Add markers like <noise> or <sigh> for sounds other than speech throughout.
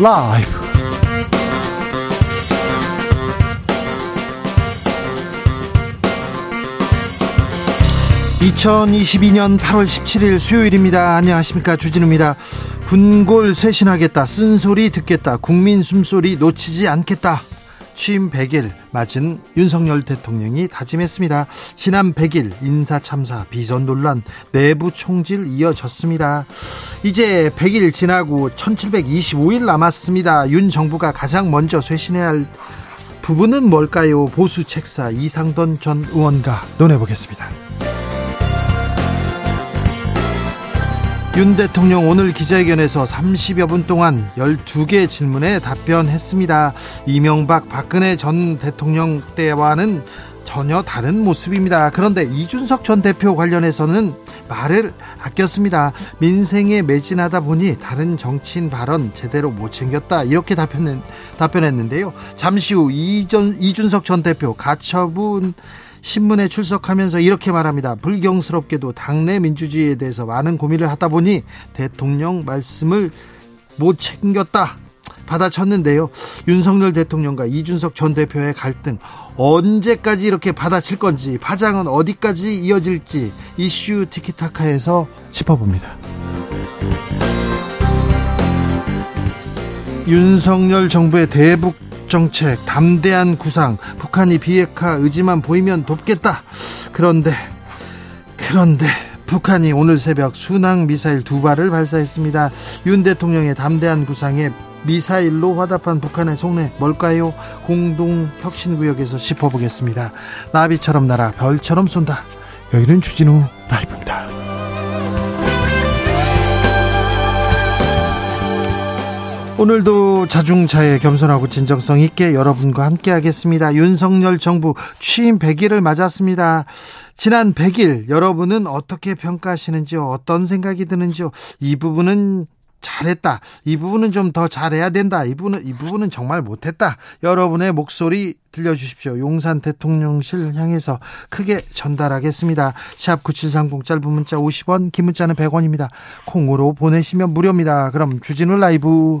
라이브. 2022년 8월 17일 수요일입니다. 안녕하십니까. 주진우입니다. 분골 쇄신하겠다. 쓴소리 듣겠다. 국민 숨소리 놓치지 않겠다. 취임 100일 맞은 윤석열 대통령이 다짐했습니다. 지난 100일 인사 참사 비선 논란 내부 총질 이어졌습니다. 이제 100일 지나고 1725일 남았습니다. 윤 정부가 가장 먼저 쇄신해야 할 부분은 뭘까요? 보수 책사 이상돈 전 의원과 논해보겠습니다. 윤 대통령 오늘 기자회견에서 30여 분 동안 12개 질문에 답변했습니다. 이명박 박근혜 전 대통령 때와는 전혀 다른 모습입니다. 그런데 이준석 전 대표 관련해서는 말을 아꼈습니다. 민생에 매진하다 보니 다른 정치인 발언 제대로 못 챙겼다. 이렇게 답변, 답변했는데요. 잠시 후 이준석 전 대표 가처분 신문에 출석하면서 이렇게 말합니다. 불경스럽게도 당내 민주주의에 대해서 많은 고민을 하다 보니 대통령 말씀을 못 챙겼다. 받아쳤는데요. 윤석열 대통령과 이준석 전 대표의 갈등 언제까지 이렇게 받아칠 건지 파장은 어디까지 이어질지 이슈 티키타카에서 짚어봅니다. 윤석열 정부의 대북 정책, 담대한 구상, 북한이 비핵화 의지만 보이면 돕겠다. 그런데, 그런데, 북한이 오늘 새벽 순항 미사일 두 발을 발사했습니다. 윤 대통령의 담대한 구상에 미사일로 화답한 북한의 속내 뭘까요? 공동 혁신구역에서 짚어보겠습니다. 나비처럼 날아 별처럼 쏜다. 여기는 주진우 라이브입니다. 오늘도 자중차에 겸손하고 진정성 있게 여러분과 함께 하겠습니다. 윤석열 정부 취임 100일을 맞았습니다. 지난 100일 여러분은 어떻게 평가하시는지요? 어떤 생각이 드는지요? 이 부분은 잘했다. 이 부분은 좀 더 잘해야 된다. 이 부분은 이 부분은 정말 못했다. 여러분의 목소리 들려주십시오. 용산 대통령실 향해서 크게 전달하겠습니다. 샵 9730 짧은 문자 50원, 긴 문자는 100원입니다. 콩으로 보내시면 무료입니다. 그럼 주진우 라이브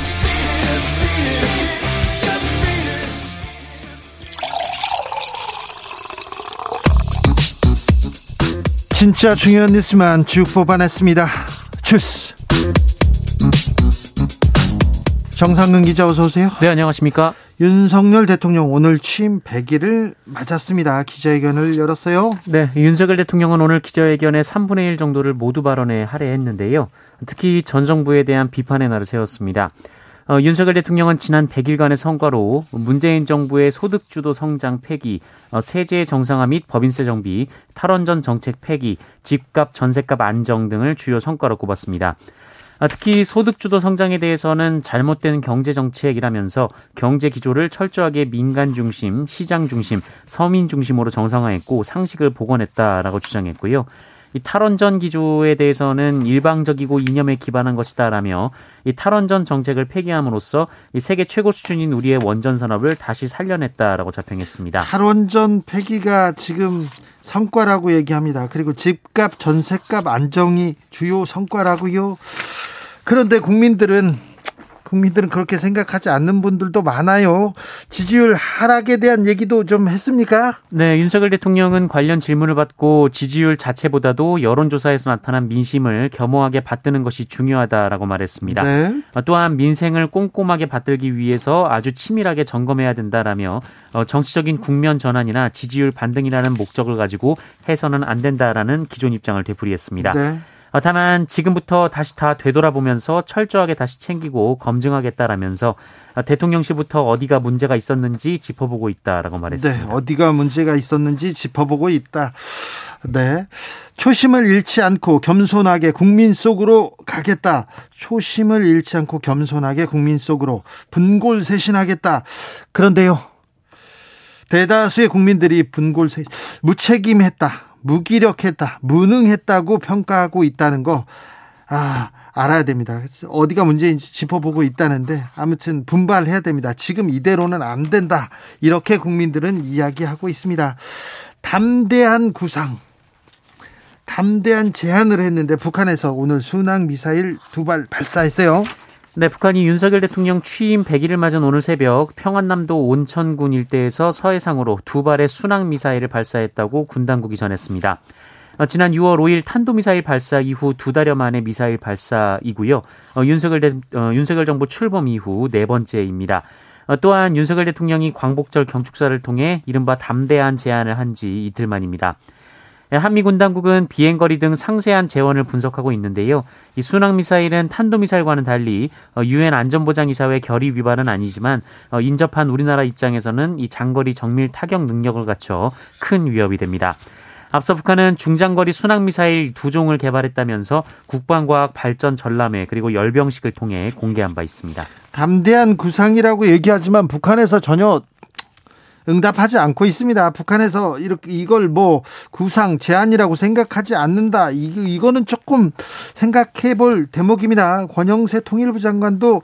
진짜 중요한 뉴스만 쭉 뽑아냈습니다. 주스. 정상근 기자 어서 오세요. 네, 안녕하십니까? 윤석열 대통령 오늘 취임 100일을 맞았습니다. 기자회견을 열었어요. 네, 윤석열 대통령은 오늘 기자회견에 3분의 1 정도를 모두 발언에 할애했는데요. 특히 전 정부에 대한 비판의 날을 세웠습니다. 어, 윤석열 대통령은 지난 100일간의 성과로 문재인 정부의 소득주도 성장 폐기, 어, 세제 정상화 및 법인세 정비, 탈원전 정책 폐기, 집값 전세값 안정 등을 주요 성과로 꼽았습니다. 아, 특히 소득주도 성장에 대해서는 잘못된 경제 정책이라면서 경제 기조를 철저하게 민간 중심, 시장 중심, 서민 중심으로 정상화했고 상식을 복원했다라고 주장했고요. 이 탈원전 기조에 대해서는 일방적이고 이념에 기반한 것이다라며 이 탈원전 정책을 폐기함으로써 이 세계 최고 수준인 우리의 원전 산업을 다시 살려냈다라고 자평했습니다. 탈원전 폐기가 지금 성과라고 얘기합니다. 그리고 집값, 전세값 안정이 주요 성과라고요. 그런데 국민들은 국민들은 그렇게 생각하지 않는 분들도 많아요. 지지율 하락에 대한 얘기도 좀 했습니까? 네, 윤석열 대통령은 관련 질문을 받고 지지율 자체보다도 여론조사에서 나타난 민심을 겸허하게 받드는 것이 중요하다라고 말했습니다. 네. 또한 민생을 꼼꼼하게 받들기 위해서 아주 치밀하게 점검해야 된다라며 어, 정치적인 국면 전환이나 지지율 반등이라는 목적을 가지고 해서는 안 된다라는 기존 입장을 되풀이했습니다. 네. 어, 다만 지금부터 다시 다 되돌아보면서 철저하게 다시 챙기고 검증하겠다라면서 어, 대통령실부터 어디가 문제가 있었는지 짚어보고 있다라고 말했습니다. 네, 어디가 문제가 있었는지 짚어보고 있다. 네. 초심을 잃지 않고 겸손하게 국민 속으로 가겠다. 초심을 잃지 않고 겸손하게 국민 속으로 분골 쇄신하겠다. 그런데요. 대다수의 국민들이 분골세 무책임했다, 무기력했다, 무능했다고 평가하고 있다는 거 아, 알아야 됩니다. 어디가 문제인지 짚어보고 있다는데 아무튼 분발해야 됩니다. 지금 이대로는 안 된다. 이렇게 국민들은 이야기하고 있습니다. 담대한 구상, 담대한 제안을 했는데 북한에서 오늘 순항 미사일 두 발 발사했어요. 네, 북한이 윤석열 대통령 취임 100일을 맞은 오늘 새벽 평안남도 온천군 일대에서 서해상으로 두 발의 순항 미사일을 발사했다고 군 당국이 전했습니다. 어, 지난 6월 5일 탄도미사일 발사 이후 두 달여 만에 미사일 발사이고요. 어, 윤석열, 대, 어, 윤석열 정부 출범 이후 네 번째입니다. 어, 또한 윤석열 대통령이 광복절 경축사를 통해 이른바 담대한 제안을 한 지 이틀 만입니다. 예, 한미군 당국은 비행거리 등 상세한 재원을 분석하고 있는데요. 이 순항미사일은 탄도미사일과는 달리 어, 유엔 안전보장이사회 결의 위반은 아니지만 어, 인접한 우리나라 입장에서는 이 장거리 정밀 타격 능력을 갖춰 큰 위협이 됩니다. 앞서 북한은 중장거리 순항미사일 두 종을 개발했다면서 국방과학 발전 전람회 그리고 열병식을 통해 공개한 바 있습니다. 담대한 구상이라고 얘기하지만 북한에서 전혀 응답하지 않고 있습니다. 북한에서 이렇게 이걸 뭐 구상 제안이라고 생각하지 않는다. 이, 이거는 조금 생각해 볼 대목입니다. 권영세 통일부 장관도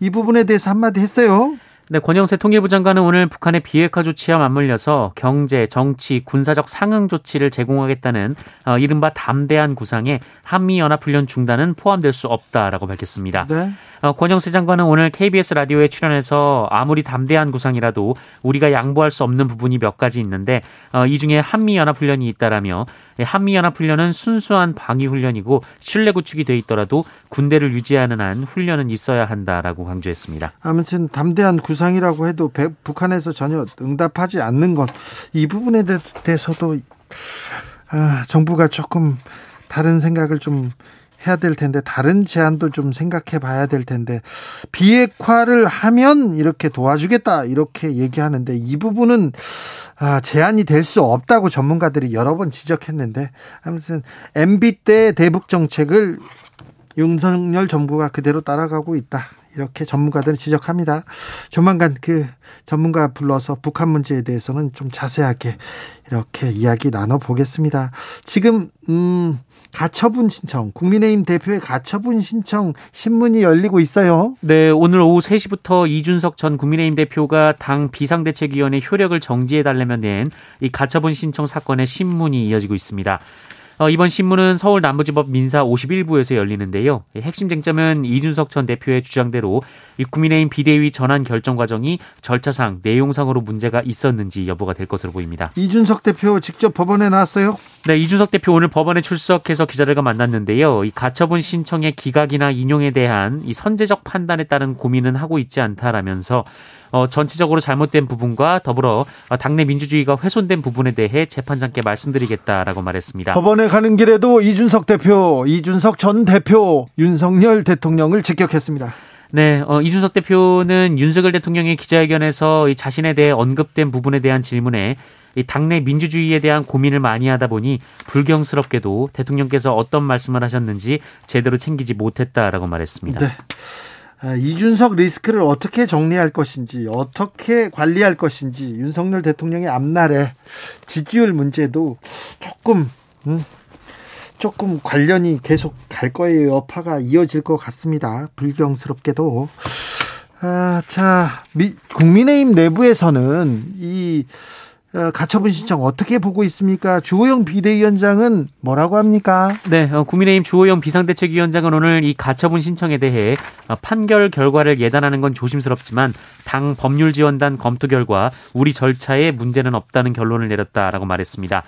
이 부분에 대해서 한마디 했어요. 네, 권영세 통일부 장관은 오늘 북한의 비핵화 조치와 맞물려서 경제, 정치, 군사적 상응 조치를 제공하겠다는 어, 이른바 담대한 구상에 한미연합훈련 중단은 포함될 수 없다라고 밝혔습니다. 네. 어, 권영세 장관은 오늘 KBS 라디오에 출연해서 아무리 담대한 구상이라도 우리가 양보할 수 없는 부분이 몇 가지 있는데 어, 이 중에 한미연합훈련이 있다라며 한미연합훈련은 순수한 방위훈련이고 신뢰 구축이 돼 있더라도 군대를 유지하는 한 훈련은 있어야 한다라고 강조했습니다. 아무튼 담대한 구상이라고 해도 북한에서 전혀 응답하지 않는 것 이 부분에 대해서도 아, 정부가 조금 다른 생각을 좀 해야 될 텐데 다른 제안도 좀 생각해 봐야 될 텐데 비핵화를 하면 이렇게 도와주겠다 이렇게 얘기하는데 이 부분은 아, 제한이 될 수 없다고 전문가들이 여러 번 지적했는데 아무튼 MB 때 대북 정책을 윤석열 정부가 그대로 따라가고 있다. 이렇게 전문가들은 지적합니다. 조만간 그 전문가 불러서 북한 문제에 대해서는 좀 자세하게 이렇게 이야기 나눠 보겠습니다. 지금 음 가처분 신청, 국민의힘 대표의 가처분 신청 신문이 열리고 있어요. 네, 오늘 오후 3시부터 이준석 전 국민의힘 대표가 당 비상대책위원회 효력을 정지해달라면 낸이 가처분 신청 사건의 신문이 이어지고 있습니다. 어, 이번 신문은 서울 남부지법 민사 51부에서 열리는데요. 핵심 쟁점은 이준석 전 대표의 주장대로 국민의힘 비대위 전환 결정 과정이 절차상 내용상으로 문제가 있었는지 여부가 될 것으로 보입니다. 이준석 대표 직접 법원에 나왔어요? 네, 이준석 대표 오늘 법원에 출석해서 기자들과 만났는데요. 이 가처분 신청의 기각이나 인용에 대한 이 선제적 판단에 따른 고민은 하고 있지 않다라면서 어, 전체적으로 잘못된 부분과 더불어 당내 민주주의가 훼손된 부분에 대해 재판장께 말씀드리겠다라고 말했습니다. 법원에 가는 길에도 이준석 대표, 이준석 전 대표, 윤석열 대통령을 직격했습니다. 네, 어, 이준석 대표는 윤석열 대통령의 기자회견에서 이 자신에 대해 언급된 부분에 대한 질문에 이 당내 민주주의에 대한 고민을 많이 하다 보니 불경스럽게도 대통령께서 어떤 말씀을 하셨는지 제대로 챙기지 못했다라고 말했습니다. 네. 아, 이준석 리스크를 어떻게 정리할 것인지, 어떻게 관리할 것인지, 윤석열 대통령의 앞날에 지지율 문제도 조금, 음, 조금 관련이 계속 갈 거예요. 여파가 이어질 것 같습니다. 불경스럽게도. 아, 자, 미, 국민의힘 내부에서는 이 어, 가처분 신청 어떻게 보고 있습니까? 주호영 비대위원장은 뭐라고 합니까? 네, 어, 국민의힘 주호영 비상대책위원장은 오늘 이 가처분 신청에 대해 어, 판결 결과를 예단하는 건 조심스럽지만 당 법률지원단 검토 결과 우리 절차에 문제는 없다는 결론을 내렸다라고 말했습니다.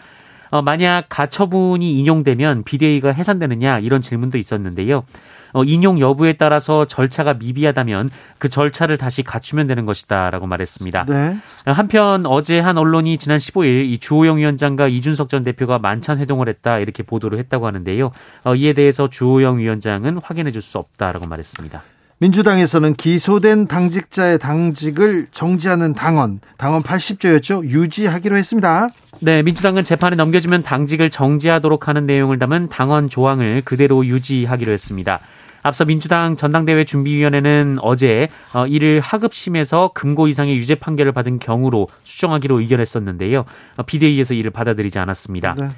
어, 만약 가처분이 인용되면 비대위가 해산되느냐 이런 질문도 있었는데요. 어, 인용 여부에 따라서 절차가 미비하다면 그 절차를 다시 갖추면 되는 것이다라고 말했습니다. 네. 한편 어제 한 언론이 지난 15일 이 주호영 위원장과 이준석 전 대표가 만찬 회동을 했다 이렇게 보도를 했다고 하는데요. 어, 이에 대해서 주호영 위원장은 확인해 줄 수 없다라고 말했습니다. 민주당에서는 기소된 당직자의 당직을 정지하는 당원, 당원 80조였죠. 유지하기로 했습니다. 네, 민주당은 재판에 넘겨주면 당직을 정지하도록 하는 내용을 담은 당원 조항을 그대로 유지하기로 했습니다. 앞서 민주당 전당대회 준비위원회는 어제 어, 이를 하급심에서 금고 이상의 유죄 판결을 받은 경우로 수정하기로 의견했었는데요. 어, 비대위에서 이를 받아들이지 않았습니다. 네.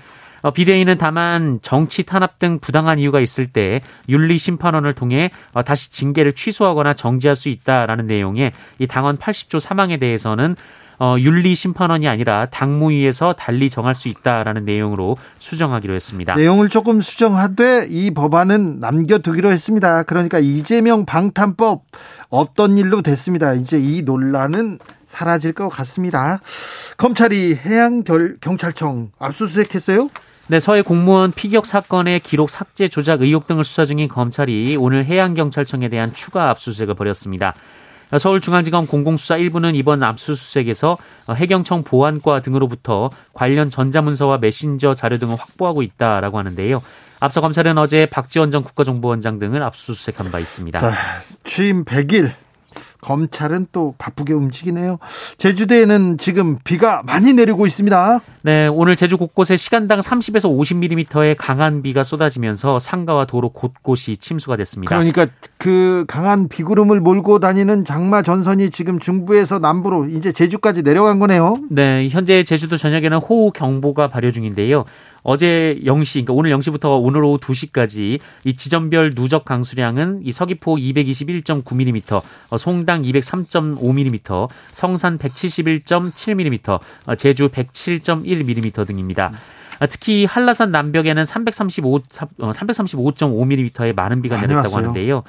어, 비대위는 다만 정치 탄압 등 부당한 이유가 있을 때 윤리 심판원을 통해 다시 징계를 취소하거나 정지할 수 있다라는 내용의 이 당원 80조 사망에 대해서는 어, 윤리 심판원이 아니라 당무위에서 달리 정할 수 있다라는 내용으로 수정하기로 했습니다. 내용을 조금 수정하되 이 법안은 남겨두기로 했습니다. 그러니까 이재명 방탄법 없던 일로 됐습니다. 이제 이 논란은 사라질 것 같습니다. 검찰이 해양경찰청 압수수색했어요? 네, 서해 공무원 피격 사건의 기록 삭제 조작 의혹 등을 수사 중인 검찰이 오늘 해양경찰청에 대한 추가 압수수색을 벌였습니다. 서울중앙지검 공공수사 1부는 이번 압수수색에서 해경청 보안과 등으로부터 관련 전자문서와 메신저 자료 등을 확보하고 있다라고 하는데요. 앞서 검찰은 어제 박지원 전 국가정보원장 등을 압수수색한 바 있습니다. 취임 100일 검찰은 또 바쁘게 움직이네요. 제주도에는 지금 비가 많이 내리고 있습니다. 네, 오늘 제주 곳곳에 시간당 30에서 50mm의 강한 비가 쏟아지면서 상가와 도로 곳곳이 침수가 됐습니다. 그러니까 그 강한 비구름을 몰고 다니는 장마 전선이 지금 중부에서 남부로 이제 제주까지 내려간 거네요. 네, 현재 제주도 전역에는 호우 경보가 발효 중인데요. 어제 0시, 그러니까 오늘 0시부터 오늘 오후 2시까지 이 지점별 누적 강수량은 이 서귀포 221.9mm, 어, 송당 203.5mm, 성산 171.7mm, 어, 제주 107.1mm 등입니다. 아, 특히 한라산 남벽에는 335, 335.5mm의 어, 많은 비가 내렸다고 왔어요. 하는데요.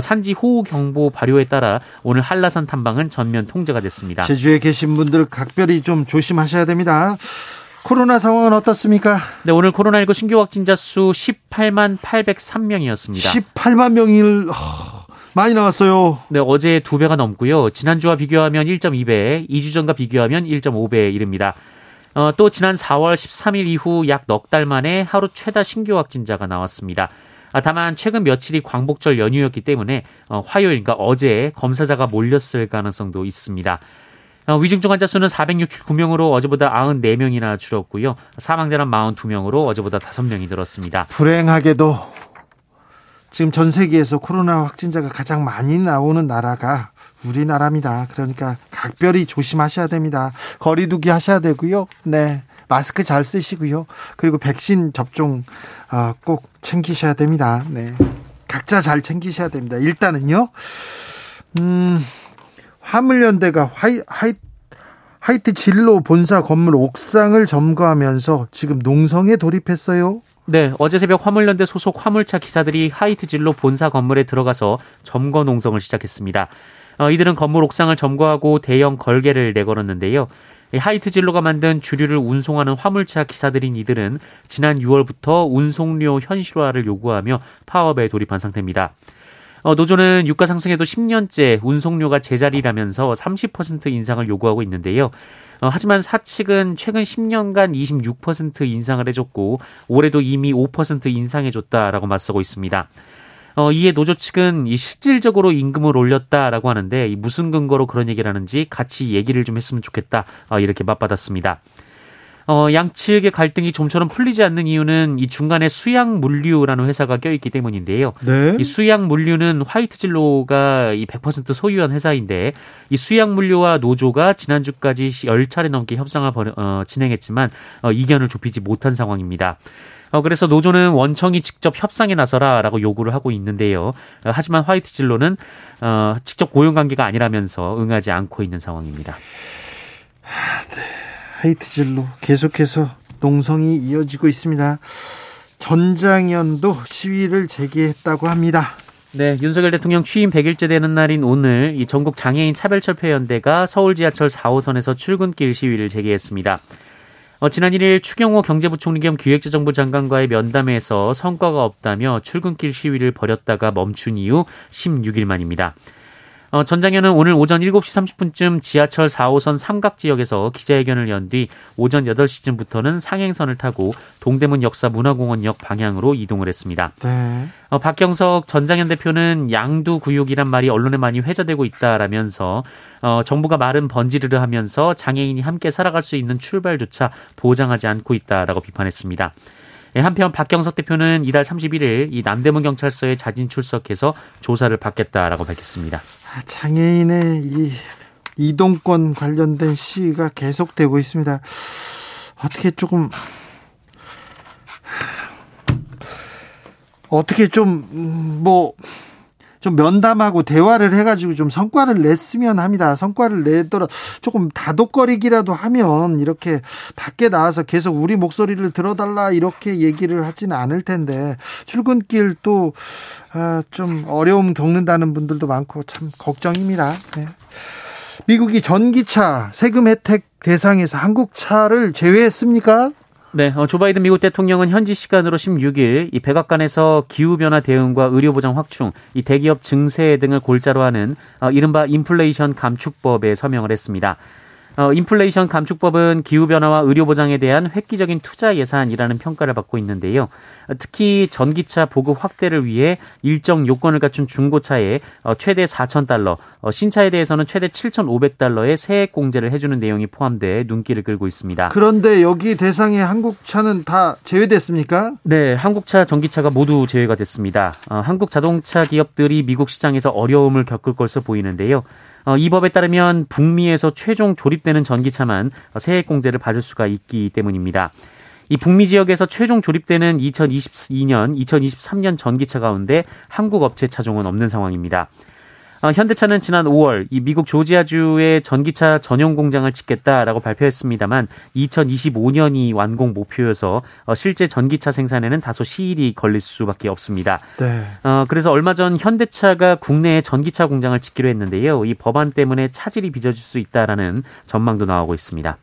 산지 호우 경보 발효에 따라 오늘 한라산 탐방은 전면 통제가 됐습니다. 제주에 계신 분들 각별히 좀 조심하셔야 됩니다. 코로나 상황은 어떻습니까? 네, 오늘 코로나19 신규 확진자 수 18만 803명이었습니다. 18만 명일 많이 나왔어요. 네, 어제 두 배가 넘고요. 지난주와 비교하면 1.2배, 2주 전과 비교하면 1.5배 이릅니다. 어, 또 지난 4월 13일 이후 약 넉 달 만에 하루 최다 신규 확진자가 나왔습니다. 아, 다만 최근 며칠이 광복절 연휴였기 때문에 어, 화요일, 그러니까 어제 검사자가 몰렸을 가능성도 있습니다. 어, 위중증 환자 수는 469명으로 어제보다 94명이나 줄었고요. 사망자는 42명으로 어제보다 5명이 늘었습니다. 불행하게도 지금 전 세계에서 코로나 확진자가 가장 많이 나오는 나라가 우리나라입니다. 그러니까 각별히 조심하셔야 됩니다. 거리두기 하셔야 되고요. 네. 마스크 잘 쓰시고요. 그리고 백신 접종 어, 꼭 챙기셔야 됩니다. 네. 각자 잘 챙기셔야 됩니다. 일단은요. 음, 화물연대가 화이, 하이, 하이트 진로 본사 건물 옥상을 점거하면서 지금 농성에 돌입했어요. 네, 어제 새벽 화물연대 소속 화물차 기사들이 하이트 진로 본사 건물에 들어가서 점거 농성을 시작했습니다. 어, 이들은 건물 옥상을 점거하고 대형 걸개를 내걸었는데요. 하이트 진로가 만든 주류를 운송하는 화물차 기사들인 이들은 지난 6월부터 운송료 현실화를 요구하며 파업에 돌입한 상태입니다. 어, 노조는 유가 상승에도 10년째 운송료가 제자리라면서 30% 인상을 요구하고 있는데요. 어, 하지만 사측은 최근 10년간 26% 인상을 해줬고 올해도 이미 5% 인상해줬다라고 맞서고 있습니다. 어, 이에 노조 측은 이 실질적으로 임금을 올렸다라고 하는데 이 무슨 근거로 그런 얘기를 하는지 같이 얘기를 좀 했으면 좋겠다 어, 이렇게 맞받았습니다. 어, 양측의 갈등이 좀처럼 풀리지 않는 이유는 이 중간에 수양 물류라는 회사가 껴있기 때문인데요. 네. 이 수양 물류는 화이트 진로가 이 100% 소유한 회사인데 이 수양 물류와 노조가 지난주까지 10차례 넘게 협상을 벌, 어, 진행했지만 어, 이견을 좁히지 못한 상황입니다. 어, 그래서 노조는 원청이 직접 협상에 나서라라고 요구를 하고 있는데요. 어, 하지만 화이트 진로는 어, 직접 고용 관계가 아니라면서 응하지 않고 있는 상황입니다. 아, 네. 하이트질로 계속해서 농성이 이어지고 있습니다. 전장현도 시위를 재개했다고 합니다. 네, 윤석열 대통령 취임 100일째 되는 날인 오늘 이 전국 장애인 차별철폐연대가 서울 지하철 4호선에서 출근길 시위를 재개했습니다. 어, 지난 1일 추경호 경제부총리 겸 기획재정부 장관과의 면담에서 성과가 없다며 출근길 시위를 벌였다가 멈춘 이후 16일 만입니다. 어, 전장현은 오늘 오전 7시 30분쯤 지하철 4호선 삼각 지역에서 기자회견을 연 뒤 오전 8시쯤부터는 상행선을 타고 동대문 역사 문화공원역 방향으로 이동을 했습니다. 네. 어, 박경석 전장현 대표는 양두 구육이란 말이 언론에 많이 회자되고 있다라면서 어, 정부가 말은 번지르르 하면서 장애인이 함께 살아갈 수 있는 출발조차 보장하지 않고 있다라고 비판했습니다. 예, 한편 박경석 대표는 이달 31일 이 남대문 경찰서에 자진 출석해서 조사를 받겠다라고 밝혔습니다. 아, 장애인의 이 이동권 관련된 시위가 계속되고 있습니다. 어떻게 조금 어떻게 좀뭐 좀 면담하고 대화를 해가지고 좀 성과를 냈으면 합니다. 성과를 내더라 조금 다독거리기라도 하면 이렇게 밖에 나와서 계속 우리 목소리를 들어달라 이렇게 얘기를 하지는 않을 텐데 출근길 또좀 아, 어려움 겪는다는 분들도 많고 참 걱정입니다. 네. 미국이 전기차 세금 혜택 대상에서 한국 차를 제외했습니까? 네, 어, 조 바이든 미국 대통령은 현지 시간으로 16일 이 백악관에서 기후변화 대응과 의료보장 확충, 이 대기업 증세 등을 골자로 하는 어, 이른바 인플레이션 감축법에 서명을 했습니다. 어, 인플레이션 감축법은 기후변화와 의료보장에 대한 획기적인 투자 예산이라는 평가를 받고 있는데요. 특히 전기차 보급 확대를 위해 일정 요건을 갖춘 중고차에 어, 최대 4,000달러, 어, 신차에 대해서는 최대 7,500달러의 세액 공제를 해주는 내용이 포함돼 눈길을 끌고 있습니다. 그런데 여기 대상에 한국차는 다 제외됐습니까? 네, 한국차, 전기차가 모두 제외가 됐습니다. 어, 한국 자동차 기업들이 미국 시장에서 어려움을 겪을 것으로 보이는데요. 어, 이 법에 따르면 북미에서 최종 조립되는 전기차만 세액 공제를 받을 수가 있기 때문입니다. 이 북미 지역에서 최종 조립되는 2022년, 2023년 전기차 가운데 한국 업체 차종은 없는 상황입니다. 어, 현대차는 지난 5월 이 미국 조지아주의 전기차 전용 공장을 짓겠다라고 발표했습니다만 2025년이 완공 목표여서 어, 실제 전기차 생산에는 다소 시일이 걸릴 수밖에 없습니다. 네. 어, 그래서 얼마 전 현대차가 국내에 전기차 공장을 짓기로 했는데요. 이 법안 때문에 차질이 빚어질 수 있다라는 전망도 나오고 있습니다.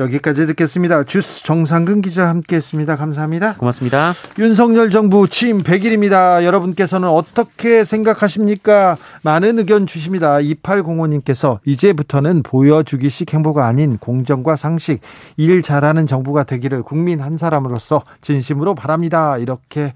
여기까지 듣겠습니다. 주스 정상근 기자 함께했습니다. 감사합니다. 고맙습니다. 윤석열 정부 취임 100일입니다. 여러분께서는 어떻게 생각하십니까? 많은 의견 주십니다. 2805님께서 이제부터는 보여주기식 행보가 아닌 공정과 상식, 일 잘하는 정부가 되기를 국민 한 사람으로서 진심으로 바랍니다. 이렇게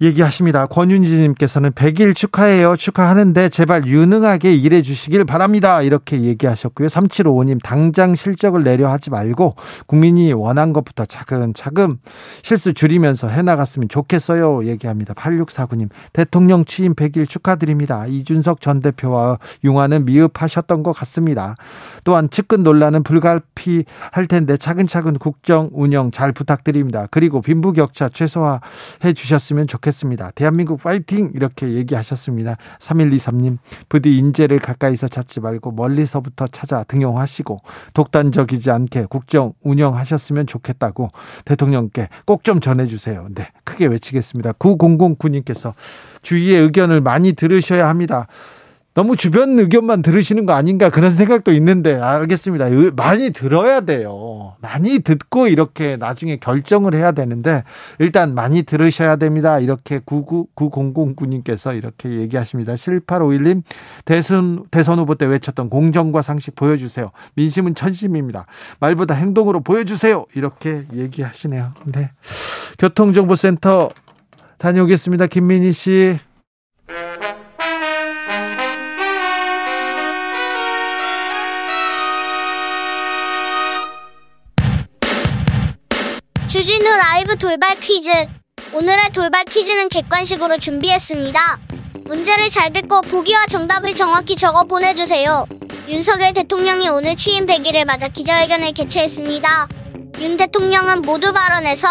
얘기하십니다. 권윤지님께서는 100일 축하해요. 축하하는데 제발 유능하게 일해 주시길 바랍니다. 이렇게 얘기하셨고요. 3755님 당장 실적을 내려 하지 말고 국민이 원한 것부터 차근차근 실수 줄이면서 해나갔으면 좋겠어요. 얘기합니다. 8649님 대통령 취임 100일 축하드립니다. 이준석 전 대표와 융화는 미흡하셨던 것 같습니다. 또한 측근 논란은 불가피할 텐데 차근차근 국정 운영 잘 부탁드립니다. 그리고 빈부격차 최소화해 주셨으면 좋겠습니다. 좋겠습니다. 대한민국 파이팅! 이렇게 얘기하셨습니다. 3123님, 부디 인재를 가까이서 찾지 말고 멀리서부터 찾아 등용하시고 독단적이지 않게 국정 운영하셨으면 좋겠다고 대통령께 꼭 좀 전해주세요. 네, 크게 외치겠습니다. 9009님께서 주위의 의견을 많이 들으셔야 합니다. 너무 주변 의견만 들으시는 거 아닌가 그런 생각도 있는데 알겠습니다. 많이 들어야 돼요. 많이 듣고 이렇게 나중에 결정을 해야 되는데 일단 많이 들으셔야 됩니다. 이렇게 99900님께서 이렇게 얘기하십니다. 7851님 대선 대선 후보 때 외쳤던 공정과 상식 보여주세요. 민심은 천심입니다. 말보다 행동으로 보여주세요. 이렇게 얘기하시네요. 네. 교통정보센터 다녀오겠습니다. 김민희 씨. 라이브 돌발 퀴즈. 오늘의 돌발 퀴즈는 객관식으로 준비했습니다. 문제를 잘 듣고 보기와 정답을 정확히 적어 보내주세요. 윤석열 대통령이 오늘 취임 100일을 맞아 기자회견을 개최했습니다. 윤 대통령은 모두 발언에서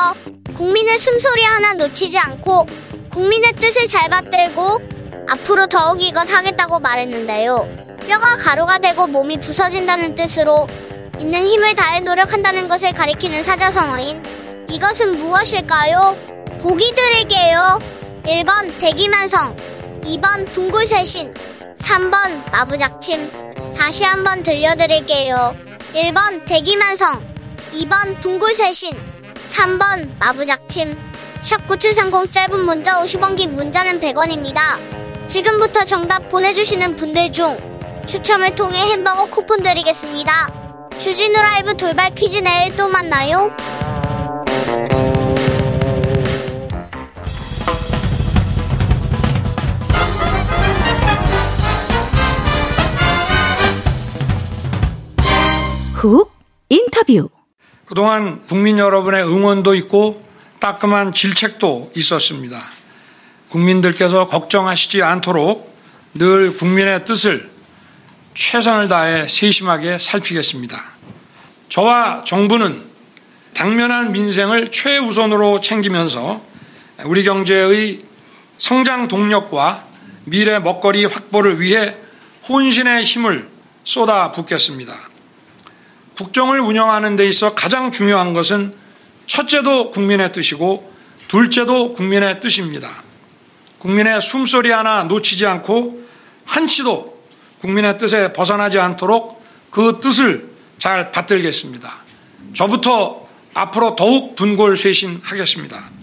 국민의 숨소리 하나 놓치지 않고 국민의 뜻을 잘 받들고 앞으로 더욱 이것 하겠다고 말했는데요. 뼈가 가루가 되고 몸이 부서진다는 뜻으로 있는 힘을 다해 노력한다는 것을 가리키는 사자성어인 이것은 무엇일까요? 보기 드릴게요. 1번 대기만성, 2번 둥굴쇄신, 3번 마부작침. 다시 한번 들려드릴게요. 1번 대기만성, 2번 둥굴쇄신, 3번 마부작침. 샵9730 짧은 문자 50원 긴 문자는 100원입니다. 지금부터 정답 보내주시는 분들 중 추첨을 통해 햄버거 쿠폰 드리겠습니다. 주진우 라이브 돌발 퀴즈 내일 또 만나요. 훅 인터뷰 그동안 국민 여러분의 응원도 있고 따끔한 질책도 있었습니다. 국민들께서 걱정하시지 않도록 늘 국민의 뜻을 최선을 다해 세심하게 살피겠습니다. 저와 정부는 당면한 민생을 최우선으로 챙기면서 우리 경제의 성장 동력과 미래 먹거리 확보를 위해 혼신의 힘을 쏟아 붓겠습니다. 국정을 운영하는 데 있어 가장 중요한 것은 첫째도 국민의 뜻이고 둘째도 국민의 뜻입니다. 국민의 숨소리 하나 놓치지 않고 한치도 국민의 뜻에 벗어나지 않도록 그 뜻을 잘 받들겠습니다. 저부터 앞으로 더욱 분골쇄신하겠습니다.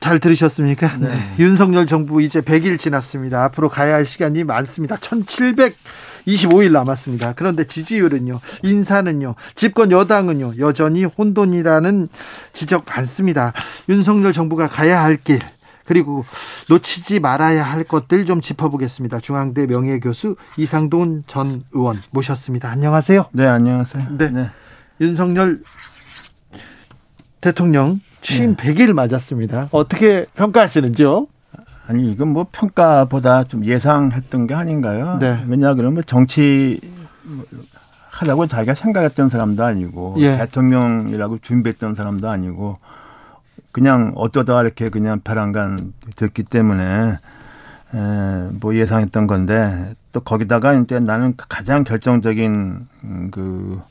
잘 들으셨습니까? 네. 네. 윤석열 정부 이제 100일 지났습니다. 앞으로 가야 할 시간이 많습니다. 1725일 남았습니다. 그런데 지지율은요, 인사는요, 집권 여당은요, 여전히 혼돈이라는 지적 많습니다. 윤석열 정부가 가야 할 길, 그리고 놓치지 말아야 할 것들 좀 짚어보겠습니다. 중앙대 명예교수 이상돈 전 의원 모셨습니다. 안녕하세요. 네, 안녕하세요. 네. 네. 윤석열 대통령 취임 네. 100일 맞았습니다. 어떻게 평가하시는지요? 아니 이건 뭐 평가보다 좀 예상했던 게 아닌가요? 네. 왜냐 그러면 정치 하다고 자기가 생각했던 사람도 아니고 예. 대통령이라고 준비했던 사람도 아니고 그냥 어쩌다 이렇게 그냥 벼랑간 됐기 때문에 에, 뭐 예상했던 건데 또 거기다가 이제 나는 가장 결정적인 그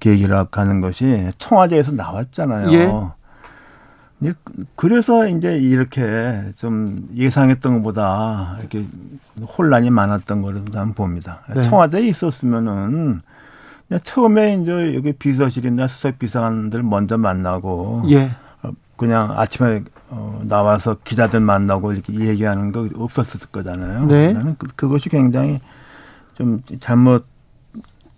계획이라고 하는 것이 청와대에서 나왔잖아요. 예. 그래서 이제 이렇게 좀 예상했던 것보다 이렇게 혼란이 많았던 거로 난 봅니다. 네. 청와대에 있었으면은 그냥 처음에 이제 여기 비서실이나 수석 비서관들 먼저 만나고 예. 어, 그냥 아침에 어 나와서 기자들 만나고 이렇게 얘기하는 거 없었을 거잖아요. 네. 나는 그, 그것이 굉장히 좀 잘못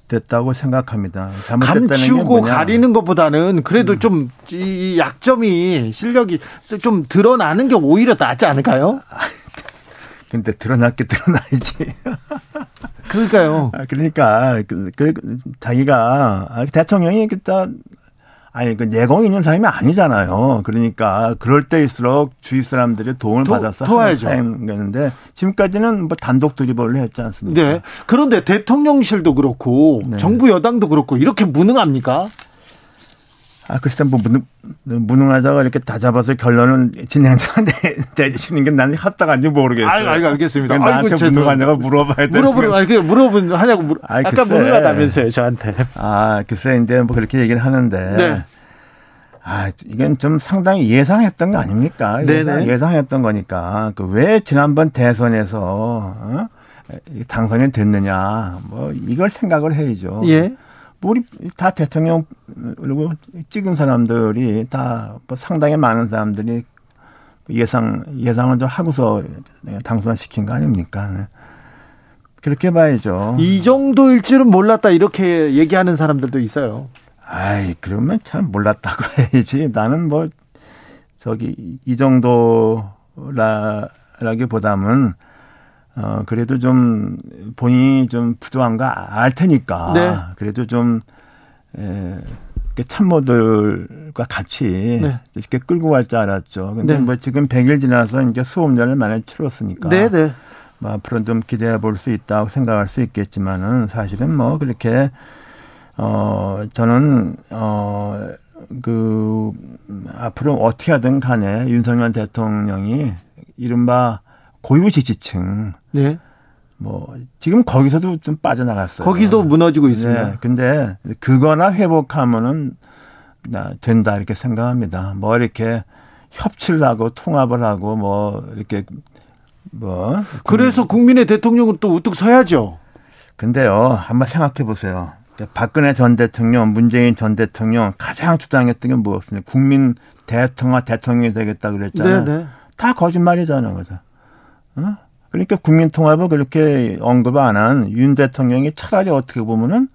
됐다고 생각합니다. 감추고 가리는 것보다는 그래도 음. 좀이 약점이 실력이 좀 드러나는 게 오히려 낫지 않을까요? <laughs> 근데 드러났게 드러나야지. 그러니까요. 아, 그러니까 그, 그 자기가 아, 대통령이 일단 아니 그 내공 있는 사람이 아니잖아요. 그러니까 그럴 때일수록 주위 사람들의 도움을 도, 받아서 도와야죠. 하는데 지금까지는 뭐 단독 드리블을 했지 않습니까? 네. 그런데 대통령실도 그렇고 네. 정부 여당도 그렇고 이렇게 무능합니까? 아, 글쎄, 뭐, 무능, 무능하다가 이렇게 다 잡아서 결론은 진행자한테 <laughs> 내리시는 게 나는 합당한지 모르겠어요. 아, 알, 알겠습니다. 나한테 아이고, 무능하냐고 물어봐야 돼. 물어보는, 아니, 그 물어본, 하냐고 물, 아니, 아까 무능하다면서요, 저한테. 아, 글쎄, 이제 뭐 그렇게 얘기를 하는데. 네. 아, 이건 좀 상당히 예상했던 거 아닙니까? 예상, 예상했던 거니까. 그 왜 지난번 대선에서, 어? 당선이 됐느냐. 뭐, 이걸 생각을 해야죠. 예. 뭐 우리 다 대통령 그리고 찍은 사람들이 다 뭐 상당히 많은 사람들이 예상 예상을 좀 하고서 당선시킨 거 아닙니까? 네. 그렇게 봐야죠. 이 정도일 줄은 몰랐다 이렇게 얘기하는 사람들도 있어요. 아이 그러면 참 몰랐다고 <laughs> 해야지. 나는 뭐 저기 이 정도라라기보다는 어, 그래도 좀 본인이 좀 부족한 거 알 테니까. 네. 그래도 좀, 에, 참모들과 같이 네. 이렇게 끌고 갈 줄 알았죠. 근데 네. 뭐 지금 100일 지나서 이제 수업년을 많이 치렀으니까. 네, 네. 뭐 앞으로 좀 기대해 볼 수 있다고 생각할 수 있겠지만은 사실은 뭐 그렇게, 어, 저는, 어, 그, 앞으로 어떻게 하든 간에 윤석열 대통령이 이른바 고유지지층. 네. 뭐 지금 거기서도 좀 빠져나갔어요. 거기도 무너지고 있습니다. 네. 근데 그거나 회복하면은 나 된다 이렇게 생각합니다. 뭐 이렇게 협치를 하고 통합을 하고 뭐 이렇게 뭐 그래서 국민의 대통령은 또 우뚝 서야죠. 근데요 한번 생각해 보세요. 박근혜 전 대통령, 문재인 전 대통령 가장 주장했던 게 뭐였습니까? 국민 대통령 대통령이 되겠다 그랬잖아요. 네네. 네. 다 거짓말이잖아요, 그죠? 어? 그러니까 국민 통합을 그렇게 언급 안 한 윤 대통령이 차라리 어떻게 보면은